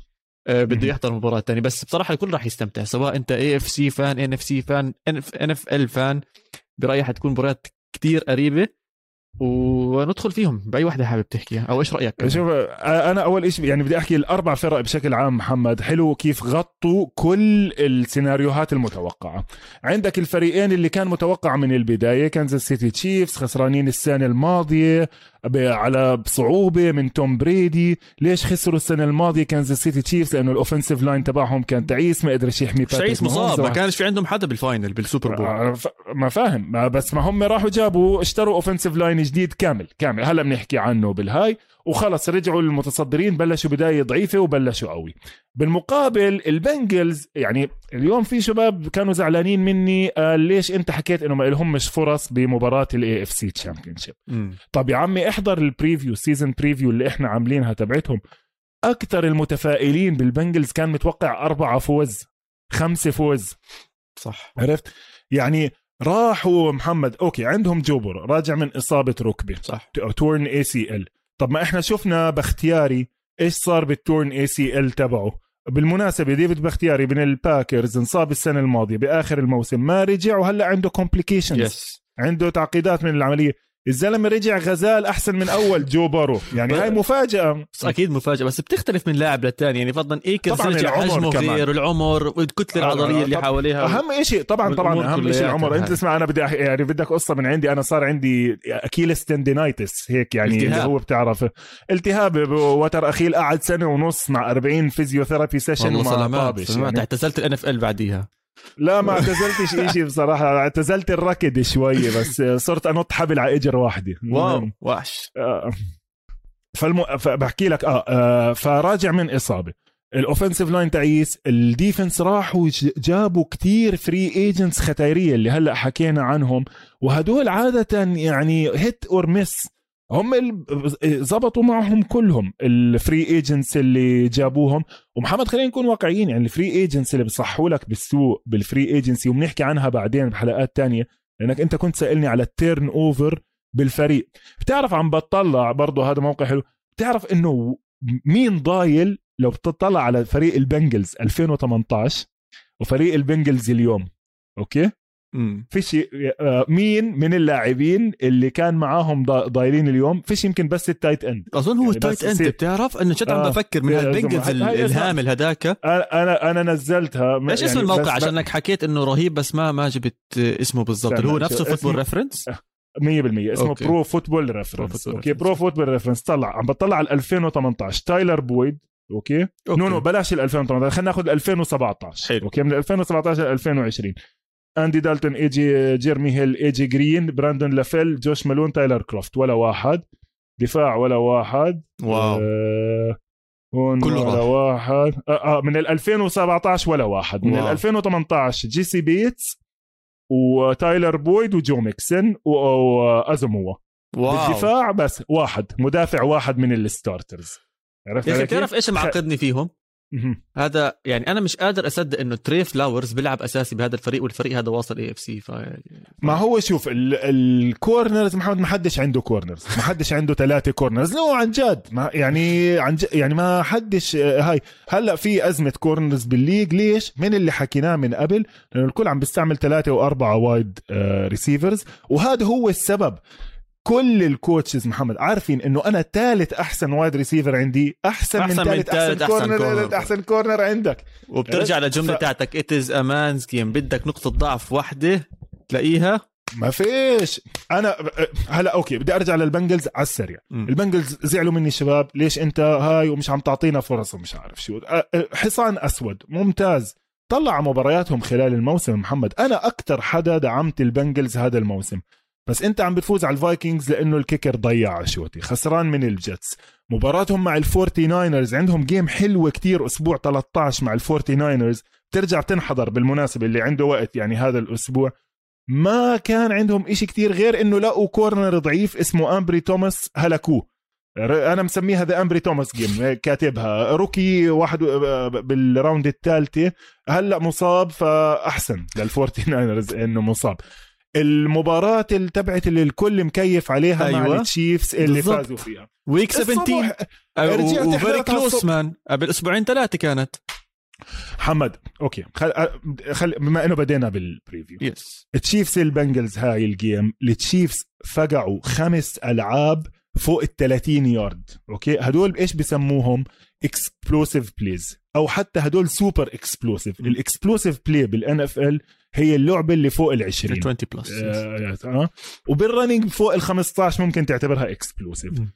آه، بده. يحضر المباراه الثانية بس بصراحة الكل راح يستمتع سواء أنت اي اف سي فان ان اف سي فان ان اف ال فان برايي حتكون مباريات كتير قريبة وندخل فيهم بأي وحده حابب تحكيها أو إيش رأيك؟ شوف أنا أول شيء يعني بدي أحكي الأربع فرق بشكل عام محمد. حلو كيف غطوا كل السيناريوهات المتوقعة. عندك الفريقين اللي كان متوقع من البداية Kansas City Chiefs خسرانين السنة الماضية على بصعوبه من Tom Brady. ليش خسروا السنة الماضية Kansas City Chiefs؟ لأنه ال offensive line تبعهم كان تعيس ما قدرش يحمي مش عيس باتريك مصاب. ما كانش في عندهم حدا بال final بال Super Bowl. آه، ما فاهم. ما بس ما هم راحوا جابوا اشتروا offensive line جديد كامل كامل. هلا بنحكي عنه بالهاي. وخلص رجعوا المتصدرين بلشوا بداية ضعيفة وبلشوا قوي. بالمقابل ال Bengals يعني اليوم في شباب كانوا زعلانين مني قال ليش انت حكيت إنه ما لهمش فرص بمباراة ال AFC Championship. طب يا عمي احضر ال preview season preview اللي إحنا عاملينها تبعتهم. أكثر المتفائلين بال Bengals كان متوقع أربعة فوز خمسة فوز. صح. عرفت؟ يعني راحوا محمد okay عندهم Joe Burrow راجع من إصابة ركبة. صح. torn ACL طب ما إحنا شفنا Bakhtiari إيش صار بال torn ACL تبعه. بالمناسبة David Bakhtiari من ال Packers انصاب السنة الماضية بآخر الموسم ما رجع وهلا عنده complications yes عنده تعقيدات من العملية. الزلمة رجع غزال أحسن من أول جو بارو. يعني هاي مفاجأة. بس أكيد مفاجأة بس بتختلف من لاعب للثاني يعني فضلا ايكرز رجع العمر حجمه كمان. غير العمر والكتله آه، العضليه اللي حواليها. أهم شيء طبعا طبعا أهم شيء العمر. أنت. اسمع أنا بدي يعني بدك قصة من عندي. أنا صار عندي أكيلس تندينايتس هيك يعني التهاب. اللي هو بتعرف. التهاب وتر أخيل قعد سنة ونص مع 40 فيزيوثيرابي سيشن وما سلامات طابش يعني. اعتزلت الان اف ال بعديها. لا ما اعتزلتش شيء بصراحة. اعتزلت الركض شوية بس صرت أنط حبل على إجر واحدة. واو وحش. آه، فالم... فبحكي لك آه, آه فراجع من إصابة. ال offensive line تعيس ال defense راحوا جابوا كتير free agents ختيرية اللي هلأ حكينا عنهم. وهدول عادة يعني hit or miss هم زبطوا معهم كلهم ال free agents اللي جابوهم. ومحمد خلينا نكون واقعيين يعني ال free agents اللي بصحوا لك بالسوق بال free agency وبنحكي عنها بعدين بحلقات تانية لأنك أنت كنت سألني على ال turnover بالفريق. بتعرف عم بتطلع برضه هذا موقع حلو. بتعرف إنه مين ضايل لو بتطلع على فريق ال Bengals 2018 وفريق ال Bengals اليوم؟ okay؟ فيش آه، مين من اللاعبين اللي كان معاهم ضا- ضايلين اليوم؟ فيش يمكن بس ال tight end أظن هو يعني ال tight end بتعرف؟ انه جد عم آه. بفكر من هال Bengals. الهامل هداك أنا أنا نزلتها إيش اسم يعني الموقع؟ بس- عشان أنك حكيت إنه رهيب بس ما ما جبت اسمه بالضبط. اللي هو نفسه Football؟ Reference 100% اسمه okay. Pro Football Reference okay. Pro Football Reference طلع عم بطلع على 2018 تايلر بويد. okay. no no بلاش ال 2018 خلينا ناخذ 2017 حلو. okay من 2017 ل 2020 أندي دالتون اي جي جيرمي هيل اي جي جرين براندون لافيل جوش مالون تايلر كروفت. ولا واحد. دفاع ولا واحد. wow. آه هون كله ولا راح. واحد. آه, آه من ال 2017 ولا واحد. من ال wow. 2018 جيسي بيتس وتايلر بويد وجو ميكسن واوزوما wow. بالدفاع بس واحد. مدافع واحد من ال starters. عرفت يا أخي؟ بتعرف إيش معقدني فيهم؟ هذا يعني أنا مش قادر أصدق إنه تري فلاورز بيلعب أساسي بهذا الفريق والفريق هذا واصل AFC ف ما هو شوف ال- ال corners محمد ما حدش عنده corners. ما حدش عنده ثلاثة corners. no عن جد. ما يعني عن جد يعني ما حدش آه، هاي. هلأ في أزمة corners بال league. ليش؟ من اللي حكيناه من قبل لأنه الكل عم بيستعمل ثلاثة وأربعة wide receivers وهذا هو السبب. كل ال coaches محمد عارفين إنه أنا ثالث أحسن wide receiver عندي أحسن, أحسن من ثالث أحسن, أحسن corner corner. أحسن corner عندك. وبترجع للجملة ف- تاعتك it is a man's game بدك نقطة ضعف واحدة تلاقيها. ما فيش. أنا هلا okay بدي أرجع لل Bengals على السريع. ال Bengals زعلوا مني شباب. ليش أنت هاي ومش عم تعطينا فرص ومش عارف شو. حصان أسود. ممتاز. طلع مبارياتهم خلال الموسم محمد. أنا أكثر حدا دعمت ال Bengals هذا الموسم. بس انت عم بتفوز على ال Vikings لأنه ال kicker ضيع شوتي خسران من ال Jets. مباراتهم مع ال Forty Niners عندهم game حلوة كتير أسبوع 13 مع ال Forty Niners بترجع تنحضر بالمناسبة اللي عنده وقت يعني هذا الأسبوع. ما كان عندهم إشي كتير غير إنه لقوا corner ضعيف اسمه أمبري توماس هلكوه. أنا مسميها the أمبري توماس game كاتبها. rookie واحد بال round الثالثة. هلأ مصاب فأحسن لل Forty Niners إنه مصاب. المباراة اللي تبعت اللي الكل مكيف عليها أيوة. مع. ال Chiefs اللي بالضبط. فازوا فيها. week 17 الصبح رجعت و very حضرتها close. man. قبل أسبوعين ثلاثة كانت. محمد okay. خل... خل... بما إنه بدينا بال preview yes Chiefs ال Bengals هاي ال game ال Chiefs فقعوا خمس ألعاب فوق ال 30 yard okay؟ هدول إيش بسموهم؟ explosive plays أو حتى هدول super explosive. ال explosive play بال NFL هي اللعبة اللي فوق ال 20 20 plus آه آه. وبال running فوق ال 15 ممكن تعتبرها explosive م.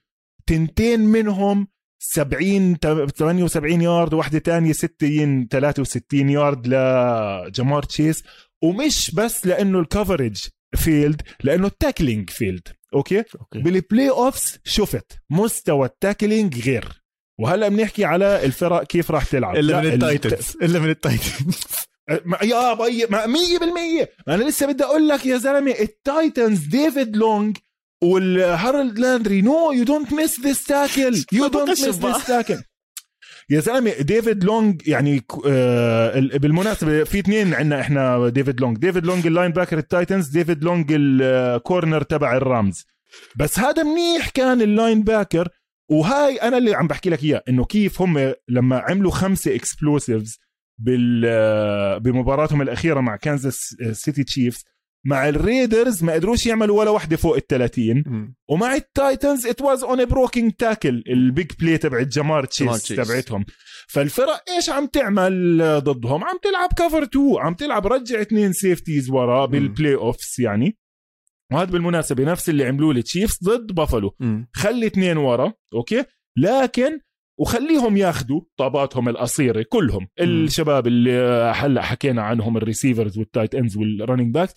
تنتين منهم 70 78 يارد وواحده تانية 60 63 يارد لجمار تشيس ومش بس لأنه ال coverage failed لأنه ال tackling failed okay؟ okay. بال playoffs شفت مستوى ال tackling غير. وهلأ بنحكي على الفرق كيف راح تلعب. إلا من ال Titans. إلا من ال Titans. يا بي ما 100% ما أنا لسه بدي أقول لك يا زلمة ال Titans ديفيد لونج والهارولد لاندري no you don't miss this tackle you don't miss. this tackle يا زلمة ديفيد لونج يعني آه ال- بالمناسبة في اثنين عندنا إحنا ديفيد لونج ديفيد لونج ال linebacker ال Titans ديفيد لونج ال corner تبع ال Rams. بس هذا منيح كان ال linebacker وهاي أنا اللي عم بحكي لك إياه إنه كيف هم لما عملوا خمسة explosives بال بمباراتهم الأخيرة مع كانزاس سيتي Chiefs مع ال Raiders ما قدروش يعملوا ولا واحدة فوق ال 30 ومع ال Titans it was on broken tackle ال big play تبعت جمار تشيس. تبعتهم. فالفرق إيش عم تعمل ضدهم؟ عم تلعب cover 2 عم تلعب رجع اثنين safeties ورا بال playoffs يعني. وهذا بالمناسبة نفس اللي عملوه ال Chiefs ضد بافلو. خلي اثنين ورا okay؟ لكن وخليهم ياخذوا طاباتهم القصيرة كلهم. الشباب اللي هلا حكينا عنهم ال receivers وال tight ends وال running backs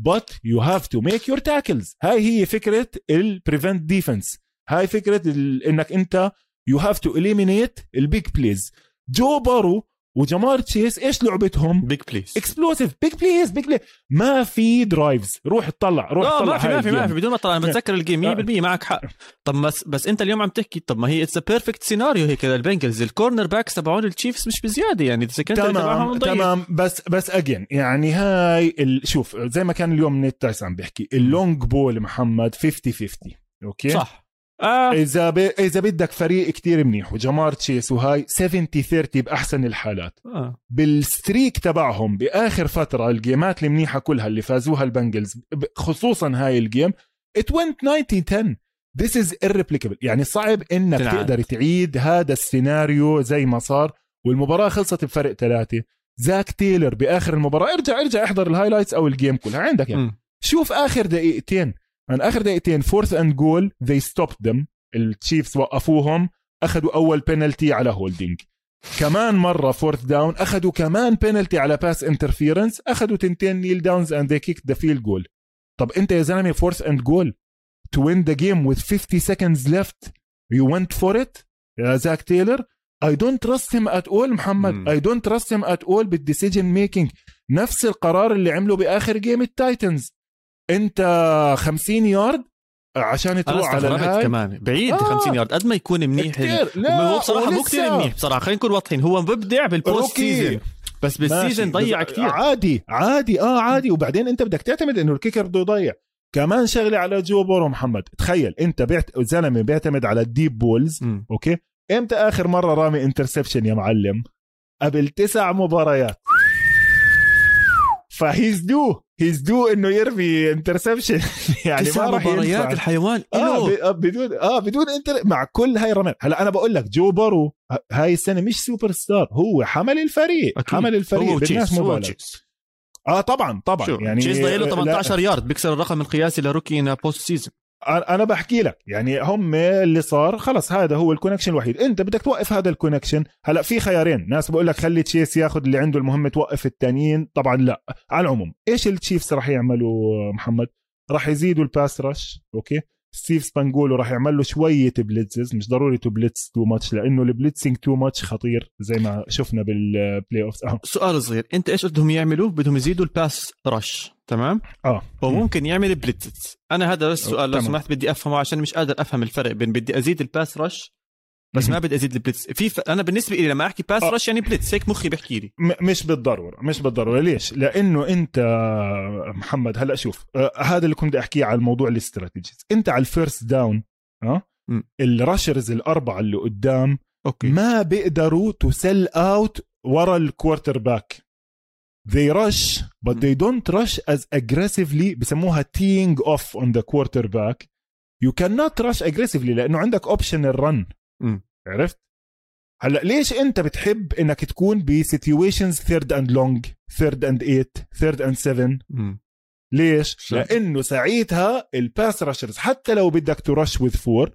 but you have to make your tackles. هاي هي فكرة ال prevent defense هاي فكرة إنك أنت you have to eliminate ال big plays جو بارو وجمار تشيس إيش لعبتهم؟ big plays explosive big plays big plays ما في drives روح اطلع روح اطلع ما في ما في ما. في بدون ما اطلع أنا بتذكر ال game 100% معك حق. طب بس بس أنت اليوم عم تحكي طب ما هي it's perfect scenario هيك لل Bengals. ال cornerbacks تبعون ال Chiefs مش بزيادة يعني إذا كنت تمام تبعهم. تمام. بس بس again يعني هاي. شوف زي ما كان اليوم نيت تايس عم بيحكي ال long ball محمد 50 50 okay؟ صح. آه. إذا ب... إذا بدك فريق كتير منيح وجامار تشيس وهاي 70 30 بأحسن الحالات آه. بال streak تبعهم بآخر فترة الجيمات المنيحة كلها اللي فازوها البنجلز خصوصا هاي ال game it went 90 10 this is irreplicable يعني صعب إنك تنعاد. تقدر تعيد هذا السيناريو زي ما صار والمباراة خلصت بفرق ثلاثة زاك تايلر بآخر المباراة ارجع ارجع احضر ال highlights أو ال game كلها عندك يعني. شوف آخر دقيقتين من آخر دقيقتين fourth and goal they stopped them. التشيفز وقفوهم. أخذوا أول بينالتي على holding كمان مرة fourth down أخذوا كمان بينالتي على pass interference أخذوا تنتين kneel downs and they kicked the field goal. طب أنت يا زلمة fourth and goal to win the game with 50 seconds left you went for it. يا زاك تايلر I don't trust him at all محمد. مم. I don't trust him at all بال decision making نفس القرار اللي عمله بآخر game التايتنز. انت 50 يارد عشان تروح على الهاي؟ كمان. بعيد آه. 50 يارد قد ما يكون منيح كتير. لا، هو بصراحة مو. كثير منيح. بصراحة خلينا نكون واضحين. هو مبدع بال post. season بس بال season. ضيع كثير عادي عادي. آه عادي. وبعدين انت بدك تعتمد إنه ال kicker بده يضيع. كمان شغلة على جو بورو محمد. تخيل انت بعت زلمة بيعتمد على ال deep balls مم. okay؟ إمتى آخر مرة رامي interception يا معلم؟ قبل تسع مباريات. ف he's due. he's due انه يرمي interception يعني ما راح مباريات ينفع. الحيوان آه إله. ب- آه، بدون آه بدون inter مع كل هاي الرمات هلا أنا بقول لك جو بورو ه- هاي السنة مش سوبر ستار هو حمل الفريق أكيد. حمل الفريق مبالغه وتشيس. آه طبعا طبعا. شو؟ يعني تشيز ضايل له لا، 18 يارد بيكسر الرقم القياسي ل rookie in post season أنا بحكي لك يعني هم اللي صار خلص هذا هو ال connection الوحيد. أنت بدك توقف هذا ال connection هلأ في خيارين. ناس بقول لك خلي تشيس ياخذ اللي عنده المهمه توقف التانيين. طبعا لأ. على العموم إيش التشيفز راح يعملوا محمد؟ راح يزيدوا ال pass rush okay؟ ستيف سبانيولو راح يعمل له شوية blitzes مش ضروري to blitz too much لأنه ال blitzing too much خطير زي ما شفنا بال playoff آه. سؤال صغير أنت إيش بدهم يعملوا بدهم يزيدوا ال pass rush تمام؟ آه. وممكن يعمل blitz أنا هذا بس سؤال لو. سمحت بدي أفهمه عشان مش قادر أفهم الفرق بين بدي أزيد ال pass rush بس ما بدي أزيد ال blitz في ف... أنا بالنسبة لي لما أحكي pass آه. rush يعني blitz هيك مخي بيحكي لي. م- مش بالضرورة مش بالضرورة. ليش؟ لأنه أنت محمد هلأ شوف آه هذا اللي كنت بدي أحكيه على الموضوع ال strategies. أنت على ال first down آه؟ م. ال rushers الأربعة اللي قدام okay. ما بيقدروا to sell out ورا ال quarterback they rush but they don't rush as aggressively بسموها teeing off on the quarterback you cannot rush aggressively لأنه عندك option ال run م. عرفت هلأ ليش أنت بتحب إنك تكون ب situations third and long third and 8 third and 7 مم. ليش شو؟ لأنه ساعتها ال pass rushers حتى لو بدك ترش with four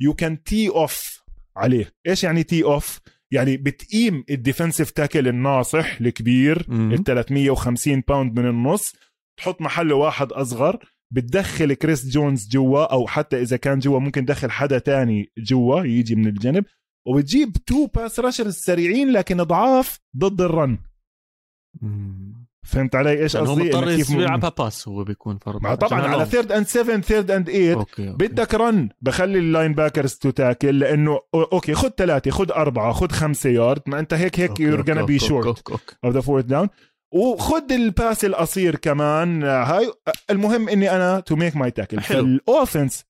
you can tee off عليه إيش يعني tee off يعني بتقيم ال defensive tackle الناصح الكبير. ال 350 pound من النص تحط محله واحد أصغر بتدخل كريس جونز جوا أو حتى إذا كان جوا ممكن تدخل حدا تاني جوا يجي من الجنب وبتجيب two pass rushers سريعين لكن ضعاف ضد ال run. فهمت علي إيش يعني هو قصدي مضطر يلعبها pass هو بيكون فرضا ما طبعا على. ثيرد اند 7 ثيرد اند 8 أوكي أوكي. بدك run بخلي ال linebackers to tackle لأنه okay خد ثلاثة خد أربعة خد خمسة يارد ما أنت هيك هيك you're gonna be short. of the fourth down وخد ال pass القصير كمان. هاي المهم إني أنا to make my tackle. فال offense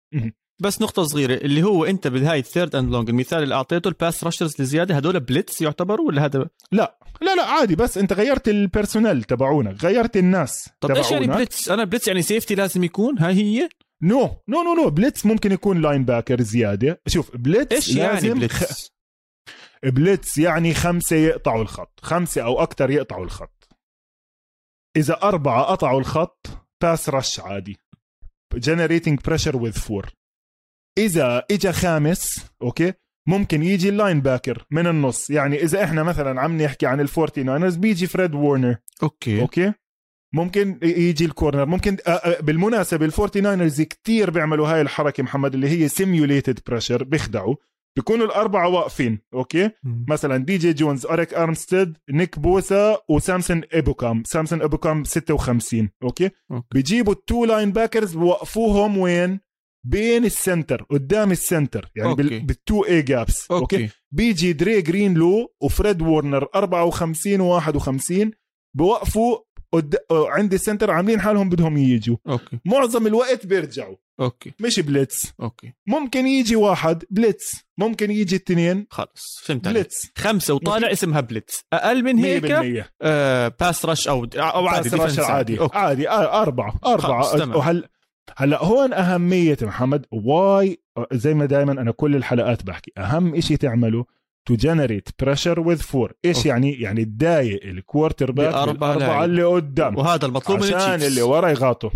بس نقطة صغيرة اللي هو أنت بهاي ال third and long المثال اللي أعطيته ال pass rushers الزيادة هدول blitz يعتبروا ولا هذا؟ لا. لا لا عادي بس أنت غيرت ال personnel تبعونك غيرت الناس طب إيش يعني تبعونك. blitz؟ أنا blitz يعني safety لازم يكون؟ هاي هي؟ no no no no blitz ممكن يكون linebacker زيادة. شوف blitz إيش يعني لازم blitz؟ blitz يعني خمسة يقطعوا الخط خمسة أو أكثر يقطعوا الخط. إذا أربعة قطعوا الخط pass rush عادي. Generating pressure with four. إذا إجا خامس okay ممكن يجي ال linebacker من النص. يعني إذا إحنا مثلا عم نحكي عن الفورتي ناينرز بيجي فريد وورنر okay. okay؟ ممكن يجي ال corner ممكن آه، آه، بالمناسبة الفورتي ناينرز كتير بيعملوا هاي الحركة محمد اللي هي simulated pressure بيخدعوا. بيكونوا الأربعة واقفين okay مم. مثلا دي جي جونز أريك أرمستيد نيك بوسا وسامسون إبوكام سامسون إبوكام 56 okay okay. بيجيبوا ال two linebackers بوقفوهم وين بين ال center قدام ال center يعني okay. بال... بال two A gaps okay, okay بيجي دري جرينلو وفريد وورنر 54 و51 بوقفوا قد... عند ال center عاملين حالهم بدهم يجوا okay. معظم الوقت بيرجعوا. okay. مش blitz. okay. ممكن يجي واحد blitz. ممكن يجي اثنين. خلص فهمت عليك. بليتس. خمسة وطالع اسمها blitz. أقل من هيك 100% آه pass rush أو أو عادي pass rush عادي. okay. عادي آه، خلص، تمام. وهل هلا هون أهمية محمد. وأنا زي ما دائما أنا كل الحلقات بحكي. أهم إشي تعمله to generate pressure with four. إيش أوكي. يعني؟ يعني تضايق ال quarterback لاعب. اللي قدام. وهذا المطلوب من عشان. اللي ورا يغطوا.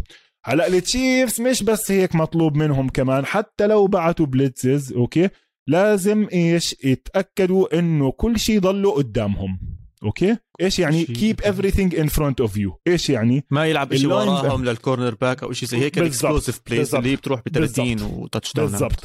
هلأ التشيفز مش بس هيك مطلوب منهم كمان حتى لو بعتوا blitzes okay لازم إيش؟ يتأكدوا إنه كل شيء ضله قدامهم. Okay؟ إيش يعني قدام. everything in front of you إيش يعني؟ ما يلعب شيء وراهم لل cornerback أو شيء زي هيك ال explosive plays بالضبط، اللي بتروح ب 30 بالضبط، و touchdown بالضبط.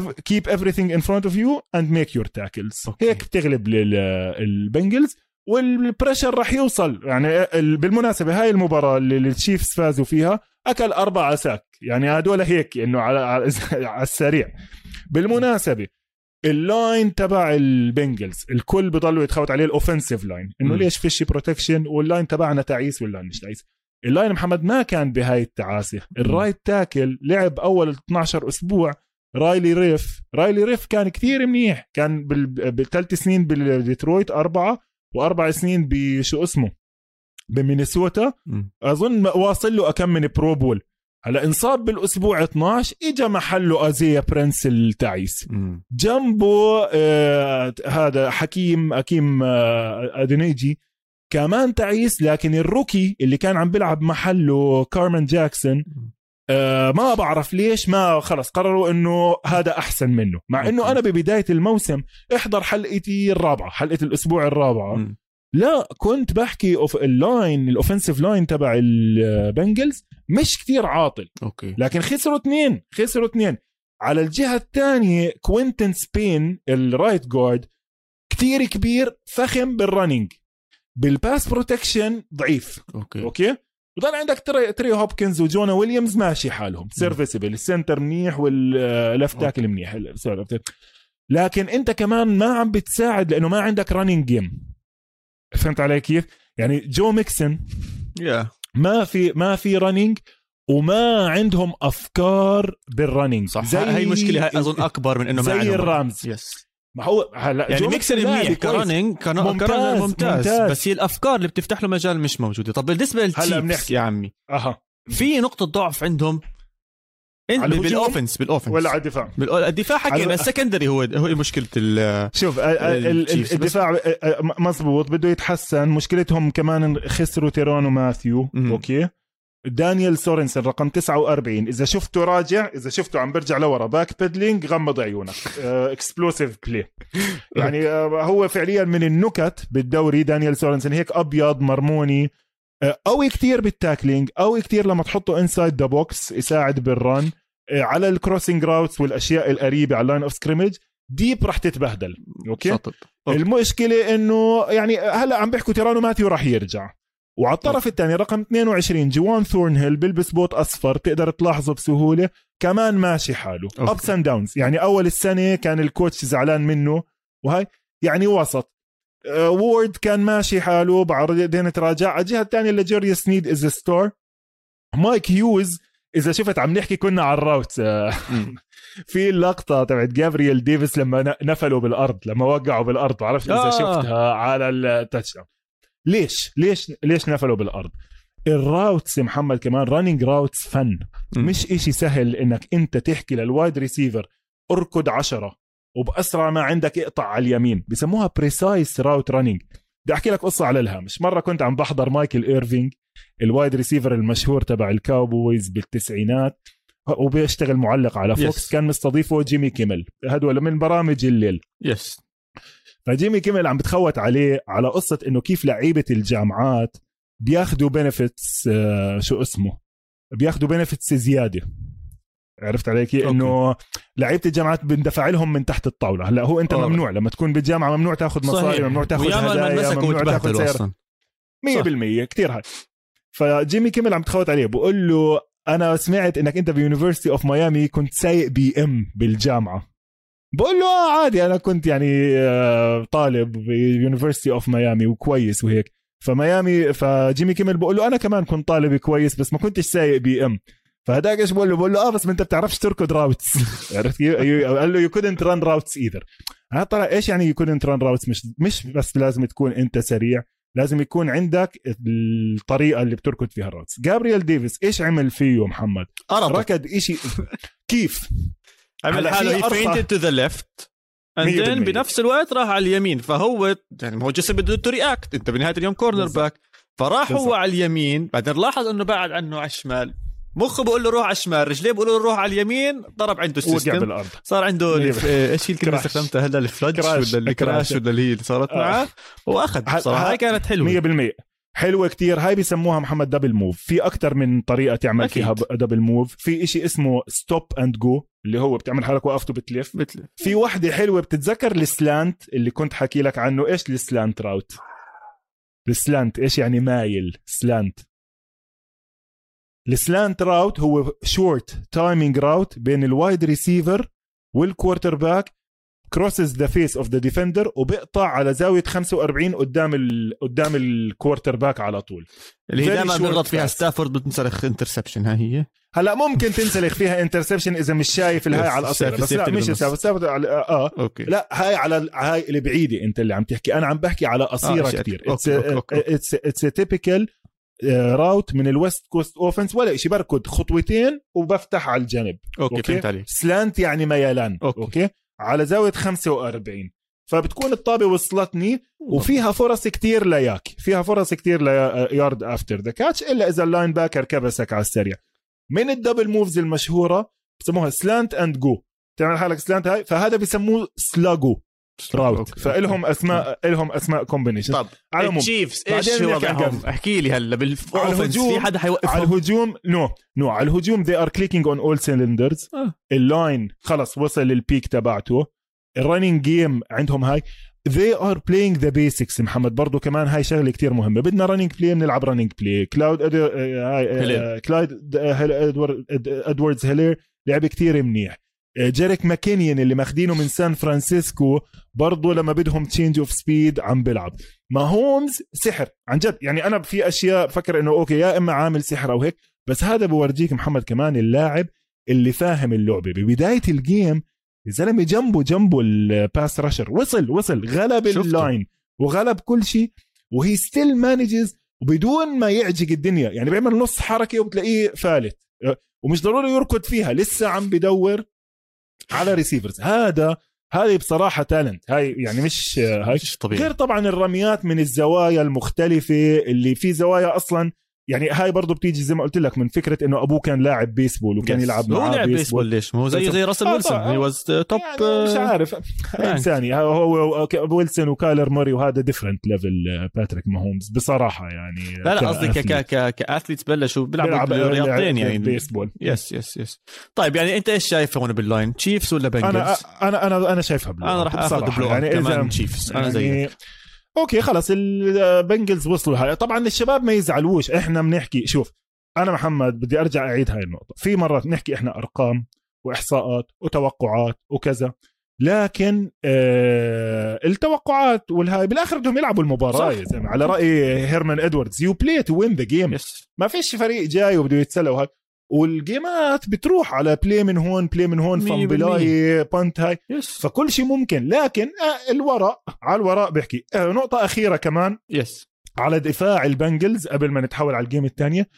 Keep everything in front of you and make your tackles. Okay. هيك بتغلب البنجلز وال pressure راح يوصل. يعني ال- بالمناسبة هاي المباراة اللي التشيفز فازوا فيها أكل أربعة sack. يعني هدول هيك إنه على على السريع. بالمناسبة ال line تبع البنجلز الكل بضلوا يتخوت عليه ال offensive line إنه. ليش فيش protection وال line تبعنا تعيس وال line مش تعيس. ال line محمد ما كان بهاي التعاسة. ال right tackle لعب أول 12 أسبوع رايلي ريف. رايلي ريف كان كثير منيح. كان بال- بالثلاث سنين بالديترويت أربعة وأربع سنين بشو اسمه؟ بمينيسوتا. أظن واصل له أكم من Pro Bowl هلا انصاب بالأسبوع 12 إجا محله أزيا برنس التعيس. جنبه آه هذا حكيم حكيم آه أدنيجي. كمان تعيس لكن ال rookie اللي كان عم بيلعب محله كارمن جاكسون آه ما بعرف ليش ما خلص قرروا إنه هذا أحسن منه مع إنه. أنا ببداية الموسم إحضر حلقتي الرابعة حلقة الأسبوع الرابعة. لا كنت بحكي اوف اللاين الاوفنسيف لاين تبع البنجلز مش كتير عاطل. okay. لكن خسروا اثنين خسروا اثنين على الجهة الثانية كوينتن سبين ال right guard كتير كبير فخم بال running بال pass protection ضعيف. Okay. Okay؟ وضل عندك تري, تري هوبكنز وجونا ويليامز ماشي حالهم. serviceable ال center منيح وال left tackle منيح. لكن انت كمان ما عم بتساعد لأنه ما عندك running game فهمت علي كيف؟ يعني جو ميكسن يا ما في ما في running وما عندهم أفكار بال running صح. زي هاي المشكلة هاي أظن أكبر من إنه ما زي عندهم الرامز. Yes ما هو هلا يعني لاعب منيح. ك running كان ممتاز، ممتاز, ممتاز. بس هي الأفكار اللي بتفتح له مجال مش موجودة. طب بالنسبة هلا بنحكي. يا عمي. أها. في نقطة ضعف عندهم. بال offense بال offense. ولا على الدفاع؟ الدفاع حكينا ال secondary هو هو مشكلة ال شوف ال- ال-. الدفاع آه، آه، مزبوط بده يتحسن. مشكلتهم كمان خسروا تيرون وماثيو. Okay. دانيال سورنسن رقم 49 إذا شفته راجع إذا شفته عم برجع لورا. backpedaling غمض عيونك. explosive play يعني آه، هو فعليا من النكت بالدوري دانيال سورنسن هيك أبيض مرموني. آه، قوي كتير بال tackling قوي كتير لما تحطه inside the box يساعد بال run آه، على ال crossing routes والأشياء القريبة على ال line of scrimmage deep راح تتبهدل. Okay؟ Okay. المشكلة إنه يعني هلأ عم بيحكوا تيران ماتيو راح يرجع. وعلى الطرف الثاني رقم 22 جوان ثورن هيل بيلبس بوت أصفر تقدر تلاحظه بسهولة. كمان ماشي حاله. ابس اند داونز يعني أول السنة كان الكوتش زعلان منه. وهاي يعني وسط. آه، وورد كان ماشي حاله. بعدين تراجع على الجهة الثانية لجوريوس نيد از ستار مايك هيوز إذا شفت عم نحكي كنا على الراوت. آه،. في اللقطة تبعت جابرييل ديفيس لما نفلوا بالأرض لما وقعوا بالأرض. بعرفش إذا آه. شفتها على التاتش داون. ليش؟ ليش ليش نفلوا بالأرض؟ ال routes يا محمد كمان running routes فن. مش إشي سهل إنك أنت تحكي لل wide receiver أركض عشرة وبأسرع ما عندك اقطع على اليمين. بسموها precise route running بدي أحكي لك قصة على الهامش مرة كنت عم بحضر مايكل إيرفينج ال wide receiver المشهور تبع الكاوبويز بالتسعينات وبيشتغل معلق على فوكس Yes. كان مستضيفه جيمي كيمل هدول من برامج الليل. Yes فجيمي كيمل عم بتخوت عليه على قصة إنه كيف لعيبة الجامعات بياخدوا benefits شو اسمه؟ بياخدوا benefits زيادة. عرفت علي كيف؟ Okay. انه لعيبة الجامعات بندفع لهم من تحت الطاولة. هلأ هو أنت آه. ممنوع. لما تكون بالجامعة ممنوع تاخذ مصاري صحيح. ممنوع تاخذ هدايا ممنوع تاخذ سيارة. أصلا 100% كتير هاي فجيمي كيمل عم تخوت عليه بقول له أنا سمعت إنك أنت ب University of Miami كنت سايق بي إم بالجامعة. بقول له آه عادي أنا كنت يعني آه، طالب ب university اوف ميامي وكويس وهيك. فميامي فجيمي كيمل بقول له أنا كمان كنت طالب كويس بس ما كنتش سايق بي إم. فهداك إيش بقول له؟ بقول له آه بس ما أنت بتعرفش تركض راوتس عرفت كيف؟ قال له يو كودنت ران راوتس ايذر طلع إيش يعني يو كودنت ران راوتس مش مش بس لازم تكون أنت سريع لازم يكون عندك الطريقة اللي بتركض فيها الراوتس جابرييل ديفيس إيش عمل فيه محمد؟ قرض ركض إشي. كيف؟ عمل حاله هي. Feinted to the left مية and بالمية. بنفس الوقت راح على اليمين فهو يعني هو جسم بده to react انت بنهاية اليوم corner. back فراح. هو على اليمين بعدين لاحظ إنه بعد عنه على الشمال مخه بقول له روح على الشمال رجليه بقول له روح على اليمين ضرب عنده ال system بالأرض صار عنده. إيش هي الكلمة اللي. استخدمتها هلا ال glitch. ولا ال crash crash. ولا اللي هي اللي صارت آه. معاه وأخذ ه- بصراحة ه- هاي كانت حلوة 100% حلوة كتير. هاي بيسموها محمد double move في أكثر من طريقة تعمل أكيد. فيها double move في إشي اسمه stop and go اللي هو بتعمل حالك وقفت وبتلف. مثل في وحدة حلوة بتتذكر ال slant اللي كنت حكي لك عنه. إيش ال slant route؟ ال slant إيش يعني مايل؟ slant. ال slant route هو short timing route بين ال wide receiver وال quarterback crosses the face of the defender وبيقطع على زاوية 45 قدام ال... قدام ال quarterback على طول. اللي هي دائما بيغلط فيها. ستافورد بتنسلخ interception ها هي؟ هلا ممكن تنسلخ فيها interception إذا مش شايف الهاي على القصيره بس لا مش ستافورد على آه okay. لا هاي على هاي البعيده أنت اللي عم تحكي. أنا عم بحكي على قصيرة آه،. كثير okay، okay، okay. it's it's typical route من ال West Coast offense ولا شيء بركض خطوتين وبفتح على الجنب okay, فهمت عليك. slant يعني ميلان. okay. okay, okay؟ على زاوية 45 فبتكون الطابة وصلتني وفيها فرص كتير ل YAC. فيها فرص كتير ل yard after the catch إلا إذا ال linebacker كبسك على السريع. من ال double moves المشهورة بسموها slant and go تعمل حالك slant هاي؟ فهذا بيسموه sluggo route فإلهم اسماء لهم أسماء combination طب على التشيفز إيش هو احكي لي هلا بال offense في حدا حيوقف على الهجوم no no على الهجوم they are clicking on all cylinders. آه. ال line خلص وصل لل peak تبعته. ال running game عندهم هاي. They are playing the basics محمد برضو كمان هاي شغلة كتير مهمة. بدنا running play بنلعب running play كلايد كلايد ادواردز هيلير لعب كتير منيح. جيريك ماكينيان اللي ماخدينه من سان فرانسيسكو برضه لما بدهم change of speed عم بيلعب. ماهومز سحر عن جد يعني أنا في أشياء فكر إنه okay يا إما عامل سحر أو هيك بس هذا بورجيك محمد كمان اللاعب اللي فاهم اللعبة. ببداية ال game الزلمه جنبه جنبه ال pass rusher وصل وصل غلب ال line وغلب كل شيء وهي still manages وبدون ما يعجق الدنيا. يعني بيعمل نص حركة وبتلاقيه فالت. ومش ضروري يركض فيها لسه عم بدور. على receivers هذا هذه بصراحة talent هاي يعني مش هاي مش طبيعي. غير طبعا الرميات من الزوايا المختلفة اللي في زوايا أصلا يعني هاي برضه بتيجي زي ما قلت لك من فكرة إنه أبوه كان لاعب بيسبول وكان yes. يلعب معاه هو لعب بيسبول ليش؟ ما هو زي زي راسل ويلسون he was top مش عارف. إنساني. هو ويلسون وكايلر موري وهذا different level باتريك ماهومز بصراحة يعني لا لا قصدي ك ك ك athletes بلشوا بيلعبوا رياضتين يعني. بيسبول yes yes yes طيب يعني أنت إيش شايف هون بال line تشيفز ولا بنجلز؟ أنا أنا أنا أنا شايفها blue أنا راح آخذ يعني كمان تشيفز أنا زيك. يعني okay خلص البنجلز وصلوا هاي طبعا الشباب ما يزعلوش. إحنا بنحكي شوف أنا محمد بدي أرجع أعيد هاي النقطة. في مرات نحكي إحنا أرقام وإحصاءات وتوقعات وكذا لكن آه التوقعات والهاي بالآخر بدهم يلعبوا المباراة يا زلمة. على رأي هيرمان إدواردز you play to win the game ما فيش فريق جاي وبده يتسلى وهاي. وال game ات بتروح على play من هون play من هون fumble ي punt هاي yes. فكل شيء ممكن. لكن آه، الوراء على الوراء بحكي آه، نقطة أخيرة كمان. yes على دفاع البنجلز قبل ما نتحول على ال game الثانية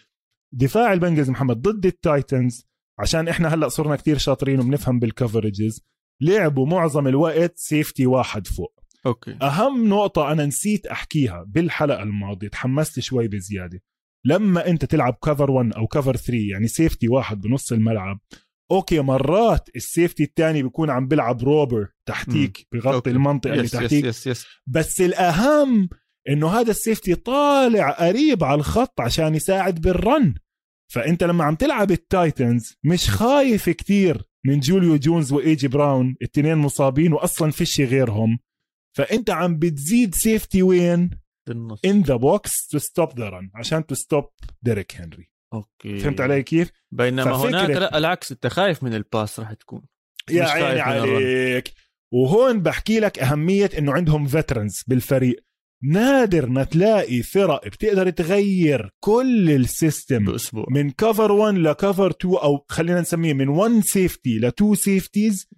دفاع البنجلز محمد ضد التايتنز. عشان إحنا هلأ صرنا كتير شاطرين وبنفهم بال coverages لعبوا معظم الوقت safety واحد فوق. okay. أهم نقطة أنا نسيت أحكيها بالحلقة الماضية تحمست شوي بزيادة. لما انت تلعب cover 1 أو cover 3 يعني safety واحد بنص الملعب okay مرات ال safety الثاني بيكون عم بيلعب robber تحتيك بغطي okay. المنطقة اللي تحتيك. yes yes بس الأهم إنه هذا ال safety طالع قريب على الخط عشان يساعد بال run فأنت لما عم تلعب التايتنز مش خايف كتير من جوليو جونز وايجي براون الاثنين مصابين واصلا فيش غيرهم. فأنت عم بتزيد safety وين؟ بالنص in the box to stop the run عشان to stop ديريك هنري okay. فهمت علي كيف؟ بينما هناك لا العكس أنت خايف من ال pass راح تكون. يا عيني عليك. وهون بحكي لك أهمية إنه عندهم veterans بالفريق. نادر ما تلاقي فرق بتقدر تغير كل ال system. بأسبوع. من cover 1 ل cover 2 أو خلينا نسميه من 1 safety ل 2 safeties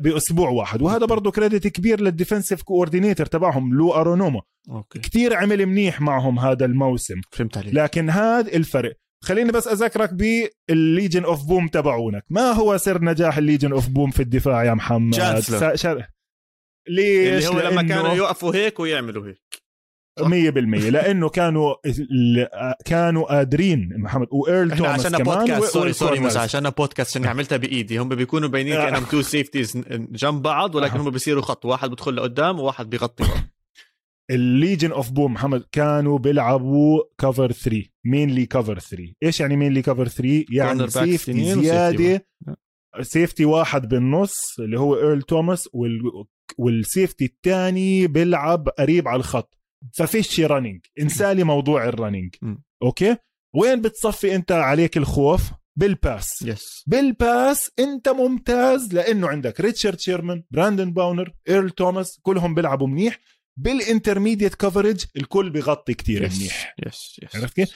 بأسبوع واحد. وهذا برضه credit كبير لل defensive coordinator تبعهم لو انارومو okay. كتير عمل منيح معهم هذا الموسم. فهمت عليك. لكن هذا الفرق. خليني بس أذكرك بالليجن اوف بوم تبعونك. ما هو سر نجاح الليجن اوف بوم في الدفاع يا محمد؟ ليش؟ اللي هو لما كانوا يوقفوا هيك ويعملوا هيك. 100% لأنه كانوا كانوا قادرين. محمد وإيرل توماس عشان كمان podcast. sorry sorry موسى عشان بودكاست عشان عملتها بإيدي. هم بيكونوا باينين كأنهم two safeties جنب بعض ولكن هم بيصيروا خط. واحد بدخل لقدام وواحد بيغطي ال Legion of Boom محمد كانوا بيلعبوا cover 3 mainly cover 3 إيش يعني mainly cover 3 يعني safety زيادة. safety واحد بالنص اللي هو إيرل توماس وال... وال safety الثاني بيلعب قريب على الخط. ففيش running انسى لي موضوع ال running okay؟ وين بتصفي أنت عليك الخوف؟ بال pass yes بال pass أنت ممتاز لأنه عندك ريتشارد شيرمان براندن باونر إيرل توماس كلهم بيلعبوا منيح. بال intermediate coverage الكل بيغطي كتير yes. منيح. yes yes عرفت كيف؟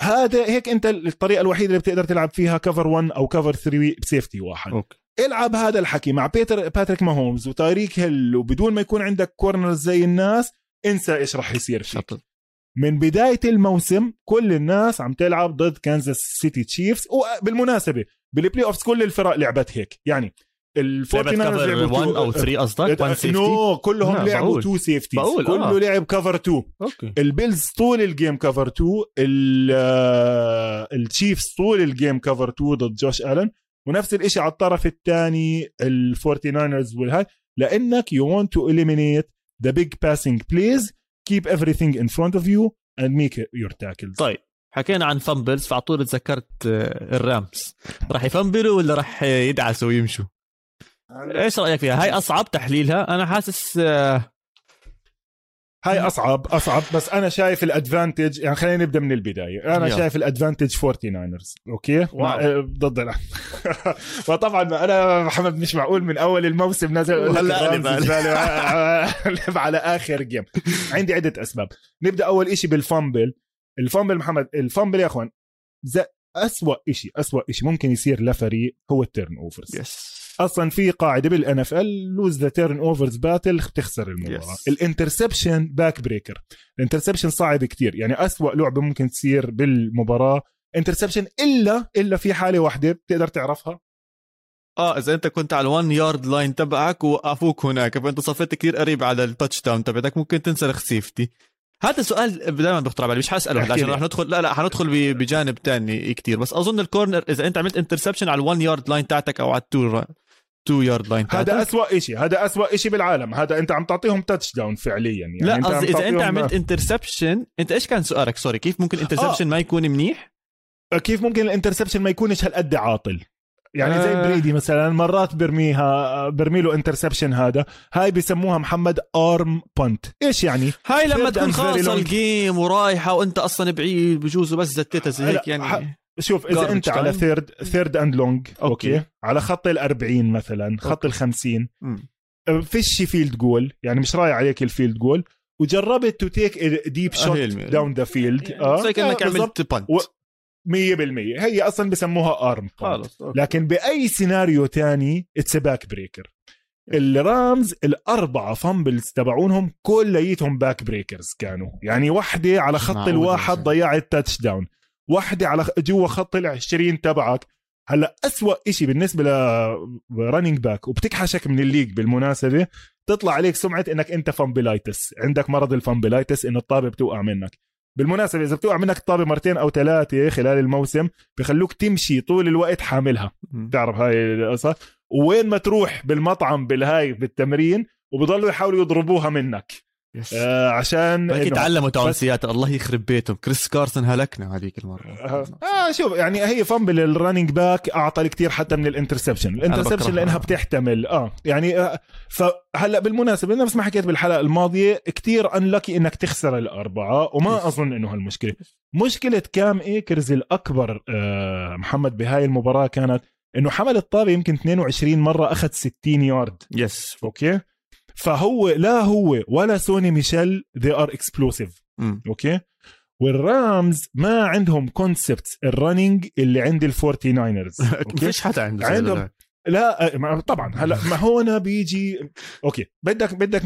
هذا هيك أنت الطريقة الوحيدة اللي بتقدر تلعب فيها cover 1 أو cover 3 ب safety واحد. okay. العب هذا الحكي مع بيتر باتريك ماهومز وتايريك هيل وبدون ما يكون عندك corners زي الناس انسى إيش راح يصير فيك. شطل. من بداية الموسم كل الناس عم تلعب ضد كانزاس سيتي تشيفز وبالمناسبة بال playoffs كل الفرق لعبت هيك. يعني ال لعبت 49 cover 1 أو 3 قصدك؟ 1 safety no كلهم لا، لعبوا بقول. 2 safeties بقول، كله آه. لعب cover 2 okay. البيلز طول ال game cover 2 ال- آه، التشيفز طول ال game cover 2 ضد جوش الن ونفس الشيء على الطرف الثاني ال 49ers والهاي. لأنك you want to eliminate the big passing plays. Keep everything in front of you and make your tackles. طيب حكينا عن fumbles فعلى طول تذكرت آه، الرامز. راح ي fumble وا ولا راح يدعسوا ويمشوا؟ إيش رأيك فيها؟ هاي أصعب تحليلها. أنا حاسس آه، هاي أصعب أصعب. بس أنا شايف ال advantage يعني خلينا نبدأ من البداية. أنا يلا. شايف ال advantage 49ers okay؟ مع. آه، ضد فطبعا أنا محمد مش معقول من أول الموسم لك هلا قلب على آخر game عندي عدة أسباب. نبدأ أول إشي بال fumble. ال fumble محمد ال fumble يا أخوان ز- أسوأ إشي أسوأ إشي ممكن يصير لفريق هو ال turnovers. yes أصلا في قاعدة بال NFL lose the turnovers battle بتخسر المباراة. Yes. ال interception back breaker ال interception صعب كتير. يعني أسوأ لعبة ممكن تصير بالمباراة. interception إلا إلا في حالة واحدة. بتقدر تعرفها؟ آه إذا أنت كنت على ال1 yard line تبعك ووقفوك هناك فأنت صفيت كثير قريب على ال touchdown تبعتك. ممكن تنسلخ safety هذا سؤال دائما بيخطر على بالي مش حاسأله. عشان. رح ندخل لا لا حندخل بجانب تاني كتير. بس أظن ال corner إذا أنت عملت interception على ال1 yard line تاعتك أو على ال two two yard line هذا أسوأ إشي هذا أسوأ إشي بالعالم. هذا أنت عم تعطيهم touchdown فعليا. يعني لا قصدي إذا أنت عملت interception أنت إيش كان سؤالك؟ sorry كيف ممكن interception ما يكون منيح؟ كيف ممكن ال interception ما يكونش هالقد عاطل؟ يعني زي آه. بريدي مثلا مرات برميها برمي له interception هذا. هاي بيسموها محمد arm punt إيش يعني؟ هاي لما تكون long. ال game ورايحة وأنت أصلا بعيد بجوز بس زتتها زي هيك يعني. شوف إذا أنت على time. third third and long. okay. على خط ال40 مثلا خط okay. ال50 مم. فيش field goal يعني مش رايح عليك ال field goal وجربت to take deep آه، shot down the field آه؟ زي كأنك عملت punt و- 100% هي أصلا بسموها arm okay. لكن بأي سيناريو تاني it's back breaker الرامز الأربعة fumbles تبعونهم كليتهم back breakers كانوا. يعني واحدة على خط الواحد ضيعت touchdown واحدة على جوا خط ال20 تبعك. هلأ أسوأ إشي بالنسبة ل running back وبتكحشك من ال league بالمناسبة تطلع عليك سمعة إنك أنت fumbleitis عندك مرض ال fumbleitis إنه الطابة بتوقع منك. بالمناسبة إذا بتوقع منك الطابة مرتين أو ثلاثة خلال الموسم بخلوك تمشي طول الوقت حاملها. بتعرف هاي القصة؟ وين ما تروح بالمطعم بالهاي بالتمرين وبضلوا يحاولوا يضربوها منك. يس. آه عشان بلكي تعلموا تونسيات الله يخرب بيتهم. كريس كارسون هلكنا هذيك المرة. آه. شوف يعني هي فامبل الرننج باك أعطى كتير حتى من الانترسبشن. الانترسبشن. لأنها بتحتمل. آه. يعني آه فهلأ بالمناسبة نفس ما حكيت بالحلقة الماضية كتير انلكي إنك تخسر الأربعة وما يس. أظن إنه هالمشكلة. مشكلة كام ايكرز الأكبر آه محمد بهاي المباراة كانت إنه حمل الطابة يمكن 22 مرة أخذ 60 yard. yes. okay؟ فهو لا هو ولا سوني ميشيل they are explosive. okay؟ والرامز ما عندهم concept ال running اللي عند الفورتي ناينرز فيش حدا عنده عندهم-. لا طبعا هلا ما هون بيجي okay بدك بدك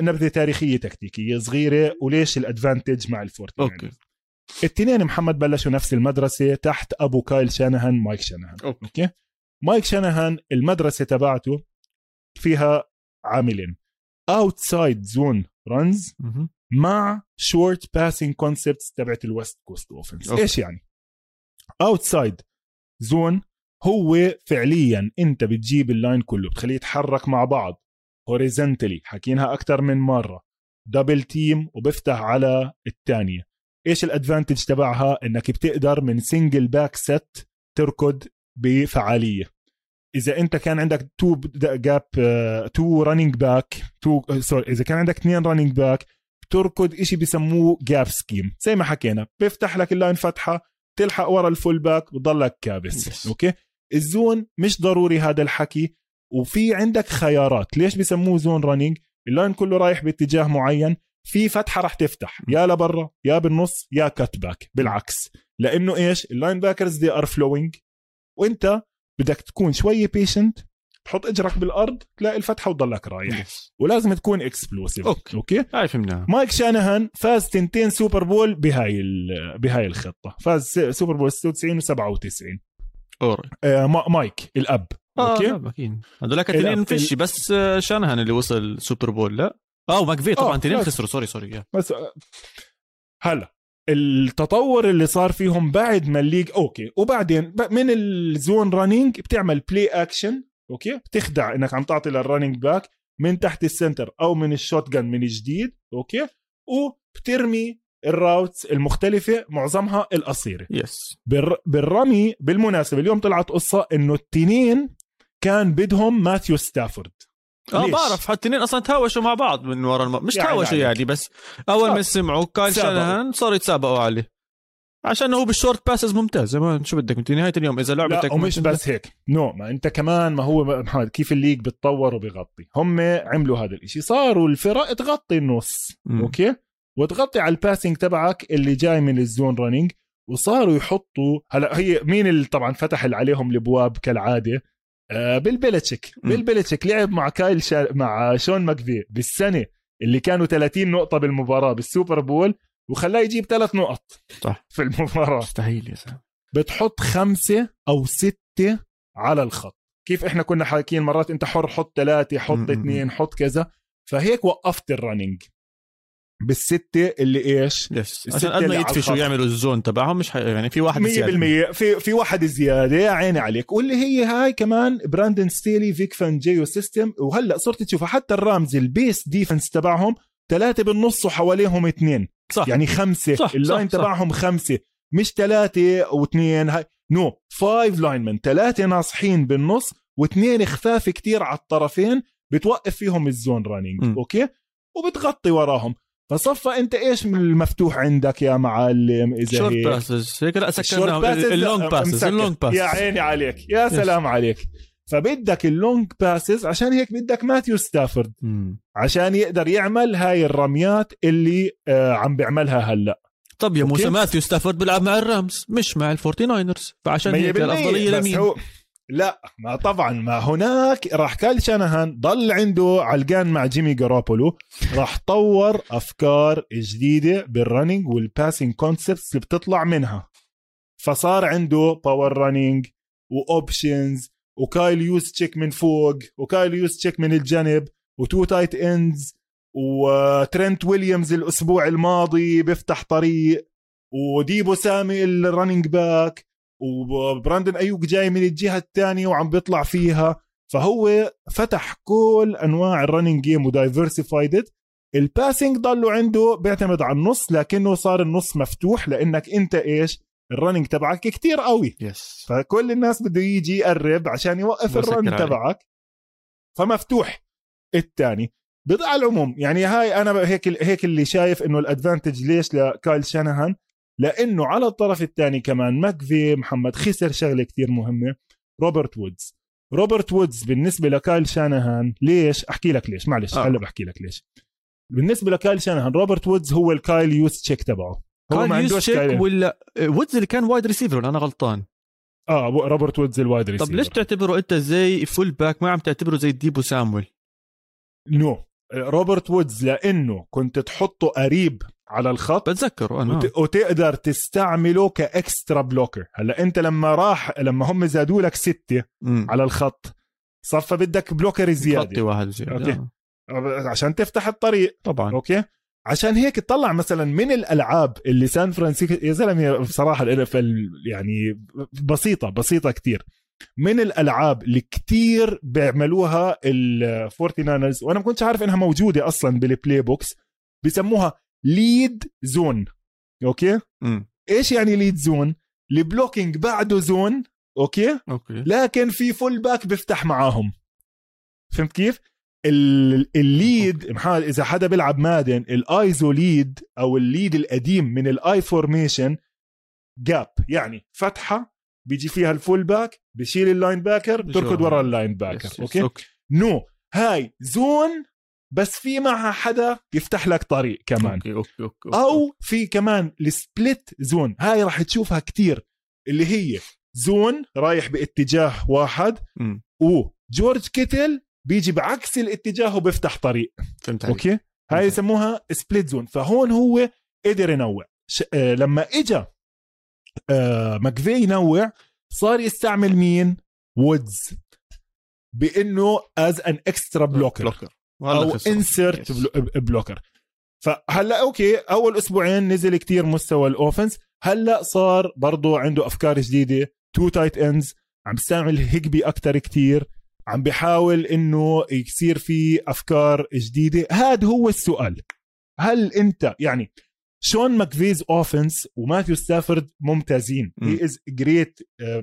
نبذة تاريخية تكتيكية صغيرة وليش ال advantage مع الفورتي okay. التنين محمد بلشوا نفس المدرسة تحت أبو كايل شانهان مايك شانهان. okay. okay؟ مايك شانهان المدرسة تبعته فيها عاملين. outside zone runs. مع short passing concepts تبعت ال West Coast offense. إيش يعني؟ outside zone هو فعليا أنت بتجيب ال line كله بتخليه يتحرك مع بعض horizontally حكيناها أكثر من مرة double team وبفتح على الثانية إيش ال advantage تبعها؟ إنك بتقدر من single back set تركض بفعالية. إذا أنت كان عندك two gap two running back two sorry إذا كان عندك اثنين running back تركض إشي بسموه gap scheme زي ما حكينا بيفتح لك ال line فتحة تلحق ورا ال fullback بضلك كابس. Yes. okay؟ ال zone مش ضروري هذا الحكي وفي عندك خيارات. ليش بسموه zone running ال line كله رايح باتجاه معين في فتحة راح تفتح. يا لبرا يا بالنص يا cut back بالعكس. لأنه إيش؟ ال linebackers they are flowing وأنت بدك تكون شوي patient تحط اجرك بالأرض تلاقي الفتحة وتضلك رايح. ولازم تكون explosive okay. Okay? هاي فهمناها. مايك شانهان فاز تنتين Super Bowl بهاي بهاي الخطة. فاز Super Bowl 96 و97 أوري. آه ما- مايك الأب. okay? آه أكيد. هذولك الاثنين ال- فيش بس آه، شانهان اللي وصل Super Bowl لا؟ آه وماكفي طبعا آه، اثنين بس. خسروا sorry sorry يا. بس آه، هلا. التطور اللي صار فيهم بعد ما ال league okay. وبعدين من ال zone running بتعمل play action okay. بتخدع إنك عم تعطي لل running back من تحت ال center أو من ال shotgun من جديد okay. وبترمي ال routes المختلفة معظمها القصيرة. yes بالر... بالرمي بالمناسبة اليوم طلعت قصة إنه التنين كان بدهم ماثيو ستافورد آه ليش؟ بعرف الاثنين أصلا تهاوشوا مع بعض من ورا الم... مش يعني تهاوشوا عليك. يعني بس. أول ما آه. سمعوا كايل. شانهان صاروا يتسابقوا عليه. عشان هو بال short passes ممتاز. زي ما شو بدك؟ انت نهاية اليوم إذا لعبتك لا ومش بس هيك. no ما أنت كمان ما هو محمد كيف ال league بتطور وبيغطي. هم عملوا هذا الإشي. صاروا الفرق تغطي النص. مم. okay? وتغطي على ال passing تبعك اللي جاي من ال zone running وصاروا يحطوا هلا هي مين اللي طبعا فتح اللي عليهم الأبواب كالعادة. آه بيل بيليتشيك مم. بيل بيليتشيك لعب مع كايل شا... مع شون ماكفي بالسنة اللي كانوا 30 نقطة بالمباراة بال Super Bowl وخلاه يجيب ثلاث نقط صح. في المباراة. مستحيل يا زلمه بتحط خمسة أو ستة على الخط. كيف إحنا كنا حاكيين مرات أنت حر حط ثلاثة حط اثنين حط كذا. فهيك وقفت ال running بالستة اللي إيش؟ yes عشان قد ما يدفشوا. يعملوا ال zone تبعهم مش ح... يعني في واحد مية زيادة. بالمية في في واحد زيادة يا عيني عليك. واللي هي هاي كمان براندن ستيلي فيك فانجيو system. وهلأ صرت تشوفها حتى ال Rams ال base defense تبعهم ثلاثة بالنص وحواليهم اثنين. صح. يعني خمسة. صح، ال line صح، صح. تبعهم خمسة. مش ثلاثة واثنين. هاي no five linemen ثلاثة ناصحين بالنص واثنين خفاف كتير على الطرفين. بتوقف فيهم ال zone running م. okay? وبتغطي وراهم. فصفى انت إيش من المفتوح عندك يا معلم؟ إذا شورت هيك. passes هيك لا سكرناهم ال long passes. ال long passes يا عيني عليك. يا سلام عليك. فبدك ال long passes عشان هيك بدك ماثيو ستافورد. عشان يقدر يعمل هاي الرميات اللي آه عم بيعملها هلأ. طب يا. موسى ماثيو ستافورد بيلعب مع ال Rams مش مع ال Forty Niners فعشان هيك 100% الأفضلية لمين؟ لا ما طبعا ما هناك. راح كايل شانهان ضل عنده علقان مع جيمي جارابولو. راح طور أفكار جديدة بال running وال passing concepts اللي بتطلع منها. فصار عنده power running و options وكايل يوزتشيك من فوق وكايل يوزتشيك من الجنب و two tight ends وترنت ويليامز الأسبوع الماضي بيفتح طريق وديبو سامويل running back وبراندن أيوك جاي من الجهة الثانية وعم بيطلع فيها. فهو فتح كل أنواع ال running game و diversified ال passing ضلوا عنده بيعتمد على النص لكنه صار النص مفتوح لأنك أنت إيش؟ ال running تبعك كتير قوي. yes فكل الناس بده يجي يقرب عشان يوقف ال run. تبعك. فمفتوح. الثاني بضع العموم. يعني هاي أنا هيك هيك اللي شايف إنه ال advantage ليش لكايل شانهان؟ لأنه على الطرف الثاني كمان ماكفي محمد خسر شغلة كتير مهمة روبرت وودز. روبرت وودز بالنسبة لكايل شانهان ليش؟ أحكي لك ليش معلش آه. هلا بحكي لك ليش. بالنسبة لكايل شانهان روبرت وودز هو الكايل يوزتشيك تبعه. هو ما عندوش كايل. ولا وودز اللي كان wide receiver ولا أنا غلطان. آه روبرت وودز ال wide طب ريسيفر ليش تعتبره أنت زي fullback ما عم تعتبره زي ديبو سامويل. no روبرت وودز لأنه كنت تحطه قريب على الخط. بتذكره أنا وت... وتقدر تستعمله ك extra blocker. هلأ أنت لما راح لما هم زادوا لك ستة مم. على الخط صفى بدك blocker خطي زياده واحد زيادة okay. آه. عشان تفتح الطريق. طبعا. okay. عشان هيك تطلع مثلا من الألعاب اللي سان فرانسيسكو يا زلمة بصراحة ال يعني بسيطة بسيطة كتير. من الألعاب اللي كتير بيعملوها ال Forty Niners وأنا ما كنتش عارف إنها موجودة أصلا بال playbooks بسموها lead zone okay مم. إيش يعني lead zone ال blocking بعده zone okay okay. لكن في fullback بيفتح معاهم. فهمت كيف؟ ال- ال lead محمد إذا حدا بيلعب مادن ال iso lead أو ال lead القديم من ال I formation gap يعني فتحة بيجي فيها ال fullback بشيل ال linebacker بتركض ورا ال linebacker yes, yes, okay. no هاي zone بس في معها حدا يفتح لك طريق كمان. okay okay okay, okay. أو في كمان ال split zone. هاي راح تشوفها كتير اللي هي zone رايح باتجاه واحد مم. وجورج كيتل بيجي بعكس الاتجاه وبيفتح طريق. فهمت عليك. okay? هاي. يسموها split zone. فهون هو قدر ينوع. ش... آه لما اجى آه ماكفي ينوع صار يستعمل مين؟ وودز. بإنه as an extra blocker أو insert blocker. فهلأ أوكي أول أسبوعين نزل كتير مستوى ال offense هلأ صار برضه عنده أفكار جديدة. two tight ends عم بيستعمل هيجبي أكثر كتير. عم بيحاول إنه يصير في أفكار جديدة. هذا هو السؤال. هل أنت يعني شون McVay's offense وماثيو ستافورد ممتازين. he is great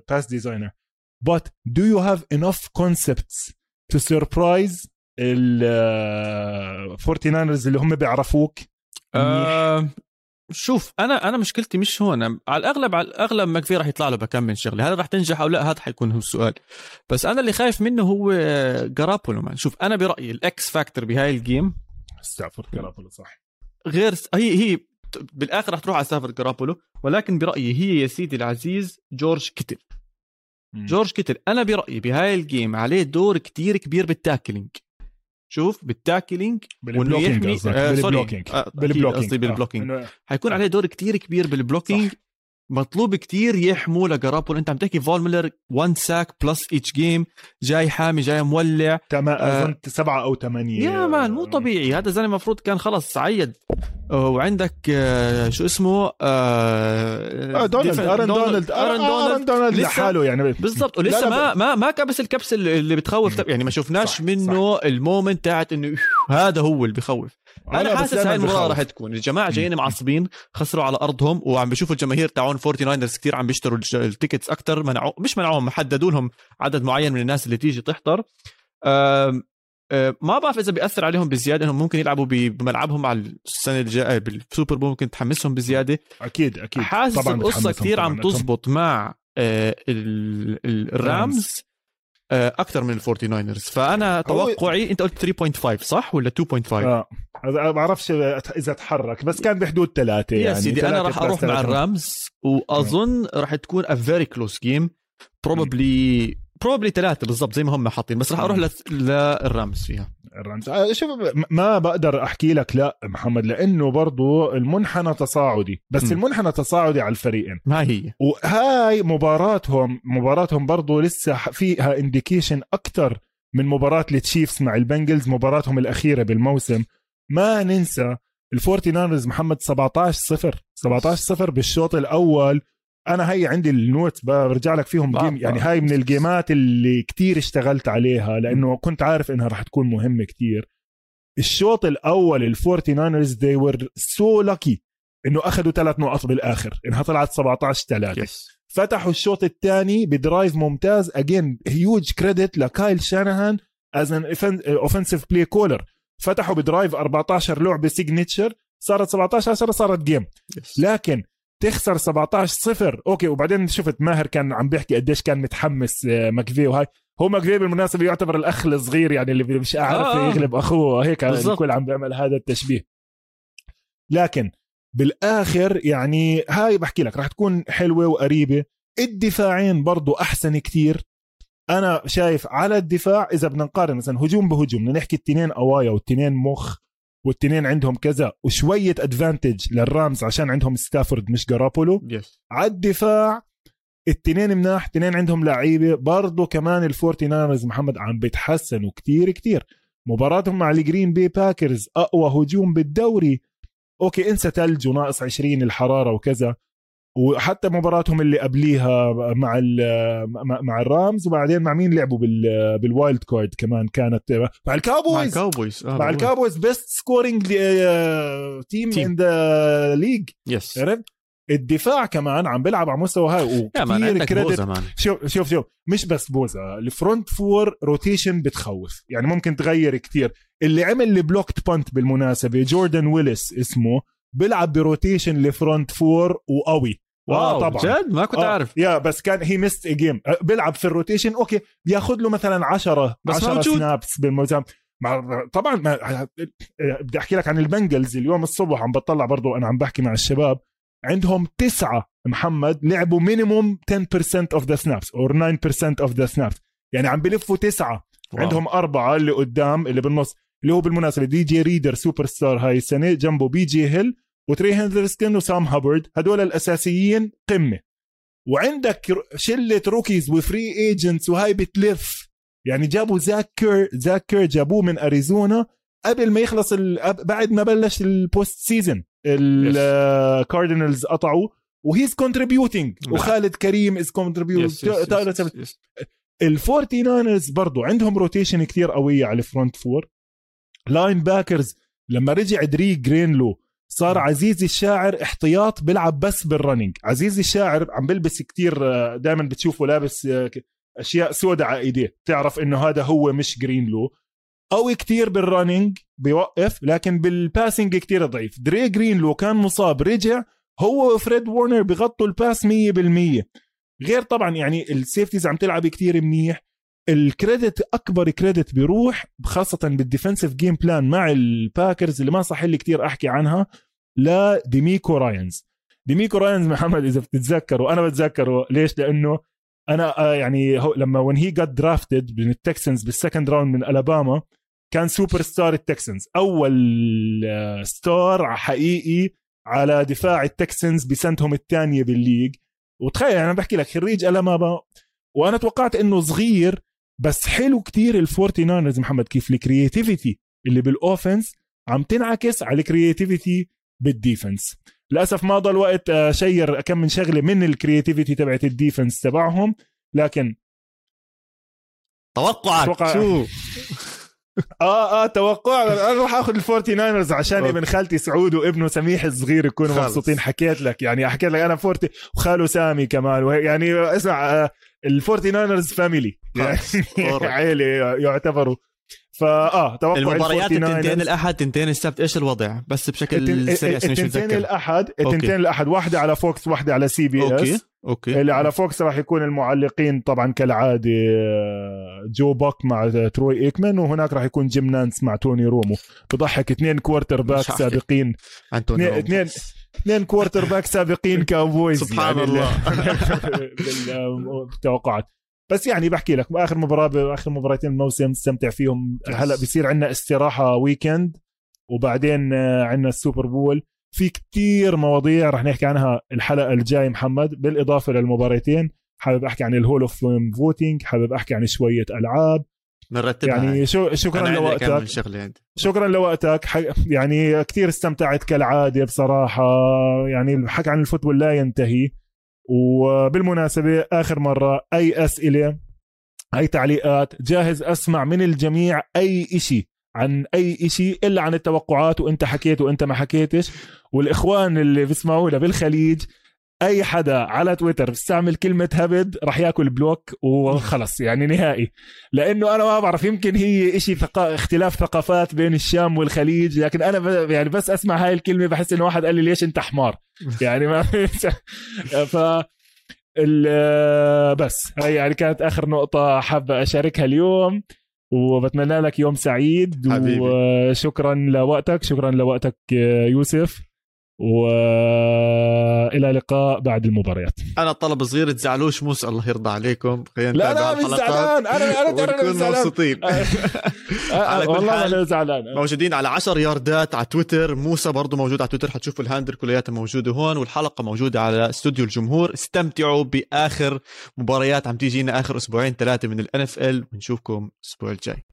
pass designer but do you have enough concepts to surprise ال 49ers اللي هم بيعرفوك؟ آه شوف أنا أنا مشكلتي مش هون. على الأغلب على الأغلب ماكفي راح يطلع له بكم من شغلة. هل راح تنجح أو لا هذا حيكون هو السؤال. بس أنا اللي خايف منه هو جرابولو man. شوف أنا برأيي ال X factor بهاي ال game ستافورد جرابولو صح. غير هي هي بالآخر راح تروح على ستافورد جرابولو ولكن برأيي هي يا سيدي العزيز جورج كيتل. جورج كيتل أنا برأيي بهاي ال game عليه دور كتير كبير بال tackling. شوف بال tackling يحمي آه بال blocking آه بال blocking قصدي بال blocking آه. حيكون عليه دور كتير كبير بال blocking مطلوب كتير يحموا لجرابولو انت عم تحكي فون ميلر 1 sack plus ايتش جيم جاي حامي جاي مولع. اظن آه سبعة أو ثمانيه يا man مو طبيعي. هذا الزلمة المفروض كان خلص عيد. وعندك آه شو اسمه؟ آه دونالد آرن دونالد آرن دونالد, دونالد لحاله يعني. بالضبط. ولسه ما ما ما كبس الكبسه اللي بتخوف. يعني ما شفناش صح منه صح. ال moment تاعت إنه هذا هو اللي بخوف. أنا حاسس هاي المباراة راح تكون. الجماعة جايين معصبين خسروا على أرضهم وعم بيشوفوا الجماهير تاعون 49 كثير عم بيشتروا ال tickets أكثر منعوا مش منعوهم حددوا لهم عدد معين من الناس اللي تيجي تحضر. ما بعرف إذا بيأثر عليهم بزيادة إنهم ممكن يلعبوا بملعبهم على السنة الجاية بالسوبر بول ممكن تحمسهم بزيادة. أكيد أكيد. حاسس القصة كثير عم تزبط مع الرامز. أكثر من الفورتي ناينرز فانا توقعي أنت قلت 3.5 صح؟ ولا 2.5 آه. ما بعرفش اذا تحرك بس كان بحدود ثلاثة yeah يعني سيدي أنا راح أروح مع الرامز وأظن راح تكون a very close game probably probably ثلاثة بالضبط زي ما هم حاطين. بس راح أروح للرامز فيها. الرامز. شوف ما بقدر أحكي لك لا محمد لأنه برضو المنحنى تصاعدي. بس م. المنحنى تصاعدي على الفريقين. ما هي. وهاي مباراتهم مباراتهم برضو لسه فيها indication أكثر من مباراة التشيفز مع البنجلز مباراتهم الأخيرة بالموسم. ما ننسى الفورتي ناينرز محمد 17 صفر. 17 صفر بالشوط الأول. أنا هي عندي ال note برجع لك فيهم game يعني هاي من الجيمات اللي كتير اشتغلت عليها لأنه كنت عارف إنها راح تكون مهمة كتير. الشوط الأول الفورتي ناينرز they were so lucky إنه أخذوا ثلاث نقط بالآخر إنها طلعت 17 3 yes. فتحوا الشوط الثاني ب drive ممتاز again huge credit لكايل شانهان as an offensive play caller فتحوا ب drive 14 لعبة signature صارت 17 10 صارت game yes. لكن تخسر 17 صفر. أوكي وبعدين شفت ماهر كان عم بيحكي قديش كان متحمس آه، ماكفي. وهاي هو ماكفي بالمناسبة يعتبر الأخ الصغير يعني اللي مش عارف آه. يغلب أخوه. هيك. الكل عم بيعمل هذا التشبيه. لكن بالآخر يعني هاي بحكي لك راح تكون حلوة وقريبة. الدفاعين برضو أحسن كتير. أنا شايف على الدفاع إذا بدنا نقارن مثلا هجوم بهجوم بدنا نحكي التنين اوايا والتنين مخ. والتنين عندهم كذا وشوية advantage للرامز عشان عندهم ستافورد مش جرابولو yes. على الدفاع التنين مناح التنين عندهم لعيبة. برضه كمان الفورتي ناينرز محمد عم بيتحسنوا كتير كتير. مباراتهم مع الجرين بي باكرز أقوى هجوم بالدوري. أوكي إنسى تلج وناقص 20 الحرارة وكذا. وحتى مباراتهم اللي قبليها مع مع الرامز وبعدين مع مين لعبوا بال wild card كمان كانت مع الكاوبويز. مع الكاوبويز. آه مع الكاوبويز best scoring team in the league yes عرفت؟ الدفاع كمان عم بيلعب على مستوى هاي وكثير credit شوف شوف شوف. مش بس بوزا ال front four rotation بتخوف. يعني ممكن تغير كثير اللي عمل ال blocked punt بالمناسبة جوردن ويلس اسمه بيلعب ب rotation ل front four وقوي. wow طبعا. جد؟ ما كنت أعرف. yeah بس كان he missed game بيلعب في ال rotation أوكي بياخذ له مثلا 10 بس 10 موجود. snaps بالموسم. مع طبعا ما بدي أحكي لك عن البنجلز. اليوم الصبح عم بطلع برضو أنا عم بحكي مع الشباب. عندهم تسعة محمد لعبوا minimum 10% of the snaps or 9% of the snaps يعني عم بلفوا تسعة. wow. عندهم أربعة اللي قدام اللي بالنص. اللي هو بالمناسبة دي جي ريدر سوبر ستار هاي السنة جنبه بي جي هيل وتري هندرسكن وسام هابرد. هدول الأساسيين قمة. وعندك شلة rookies و free agents وهاي بتلف. يعني جابوا زاك كير زاك كير جابوه من أريزونا قبل ما يخلص. بعد ما بلش ال post season الكاردينالز قطعوا و he's contributing وخالد كريم is contributing ال Forty Niners برضو عندهم rotation كثير قوية على ال front four linebackers لما رجع Dre Greenlaw صار عزيزي الشاعر احتياط بيلعب بس بال running عزيزي الشاعر عم بلبس كتير دائما بتشوفه لابس أشياء سوداء على إيديه. بتعرف إنه هذا هو مش Greenlaw. قوي كتير بال running بيوقف لكن بال passing كتير ضعيف. Dre Greenlaw كان مصاب رجع هو و Fred Warner بغطوا ال pass 100% غير طبعا يعني ال safeties عم تلعب كتير منيح. ال credit أكبر credit بيروح خاصة بال defensive game plan مع ال backers اللي ما صح لي كثير أحكي عنها ل DeMeco Ryans. DeMeco Ryans محمد إذا بتتذكروا أنا بتذكره ليش؟ لأنه أنا آه، يعني لما وين هي جت drafted من ال Texans بال second round من ألاباما كان superstar ال Texans. أول star حقيقي على دفاع ال Texans بسنتهم الثانية بال league. وتخيل أنا بحكي لك خريج ألاباما وأنا توقعت إنه صغير بس حلو كتير ال Forty Niners محمد كيف ال creativity اللي بال offense عم تنعكس على ال creativity بال defense للأسف ما ضل وقت اشير كم من شغلة من ال creativity تبعت ال defense تبعهم لكن توقعك توقع... شو؟ آه آه توقع. أنا راح آخذ ال Forty Niners عشان ابن خالتي سعود وابنه سميح الصغير يكونوا مبسوطين. حكيت لك يعني حكيت لك أنا Forty وخاله سامي كمان. يعني اسمع آه، ال Forty Niners family يعني عيله يعتبروا. فاه توقع المباريات التنتين الأحد تنتين السبت إيش الوضع؟ بس بشكل سريع التنتين الأحد التنتين الأحد واحدة على Fox واحدة على CBS. Okay okay. اللي على Fox راح يكون المعلقين طبعا كالعادة Joe Buck مع Troy Aikman وهناك راح يكون Jim Nantz مع Tony Romo. بضحك اثنين quarterback سابقين. اثنين اثنين quarterback سابقين Cowboys سبحان يعني الله. بالتوقعات بس يعني بحكي لك باخر مباراة آخر مباراتين الموسم استمتع فيهم. هلا بصير عندنا استراحة weekend وبعدين عندنا ال Super Bowl في كتير مواضيع رح نحكي عنها الحلقة الجاي محمد. بالإضافة للمباراتين حابب أحكي عن ال Hall of Fame voting حابب أحكي عن شوية ألعاب. نرتبها يعني شو شكرا لوقتك. شكرا لوقتك. يعني كثير استمتعت كالعادة بصراحة. يعني الحكي عن ال football لا ينتهي. وبالمناسبة آخر مرة أي أسئلة أي تعليقات جاهز أسمع من الجميع أي إشي عن أي إشي إلا عن التوقعات وإنت حكيت وإنت ما حكيتش. والإخوان اللي بيسمعونا بالخليج أي حدا على تويتر بيستعمل كلمة هبد راح ياكل بلوك وخلص يعني نهائي. لأنه أنا ما بعرف يمكن هي إشي ثقا... اختلاف ثقافات بين الشام والخليج لكن أنا ب... يعني بس أسمع هاي الكلمة بحس إنه واحد قال لي ليش أنت حمار؟ يعني ما ف بس هاي يعني كانت آخر نقطة حابة أشاركها اليوم وبتمنى لك يوم سعيد حبيبي. وشكرا لوقتك شكرا لوقتك يوسف. وإلى اللقاء بعد المباريات. أنا طلب صغير تزعلوش موسى الله يرضى عليكم. خلينا لا لا مش زعلان. أنا أنا أنا زعلان. مبسوطين. والله أنا زعلان. موجودين على 10 ياردات على تويتر. موسى برضه موجود على تويتر. حتشوفوا ال handle كلياتها موجودة هون. والحلقة موجودة على استوديو الجمهور. استمتعوا بآخر مباريات عم تيجينا آخر أسبوعين ثلاثة من ال NFL ونشوفكم الأسبوع الجاي.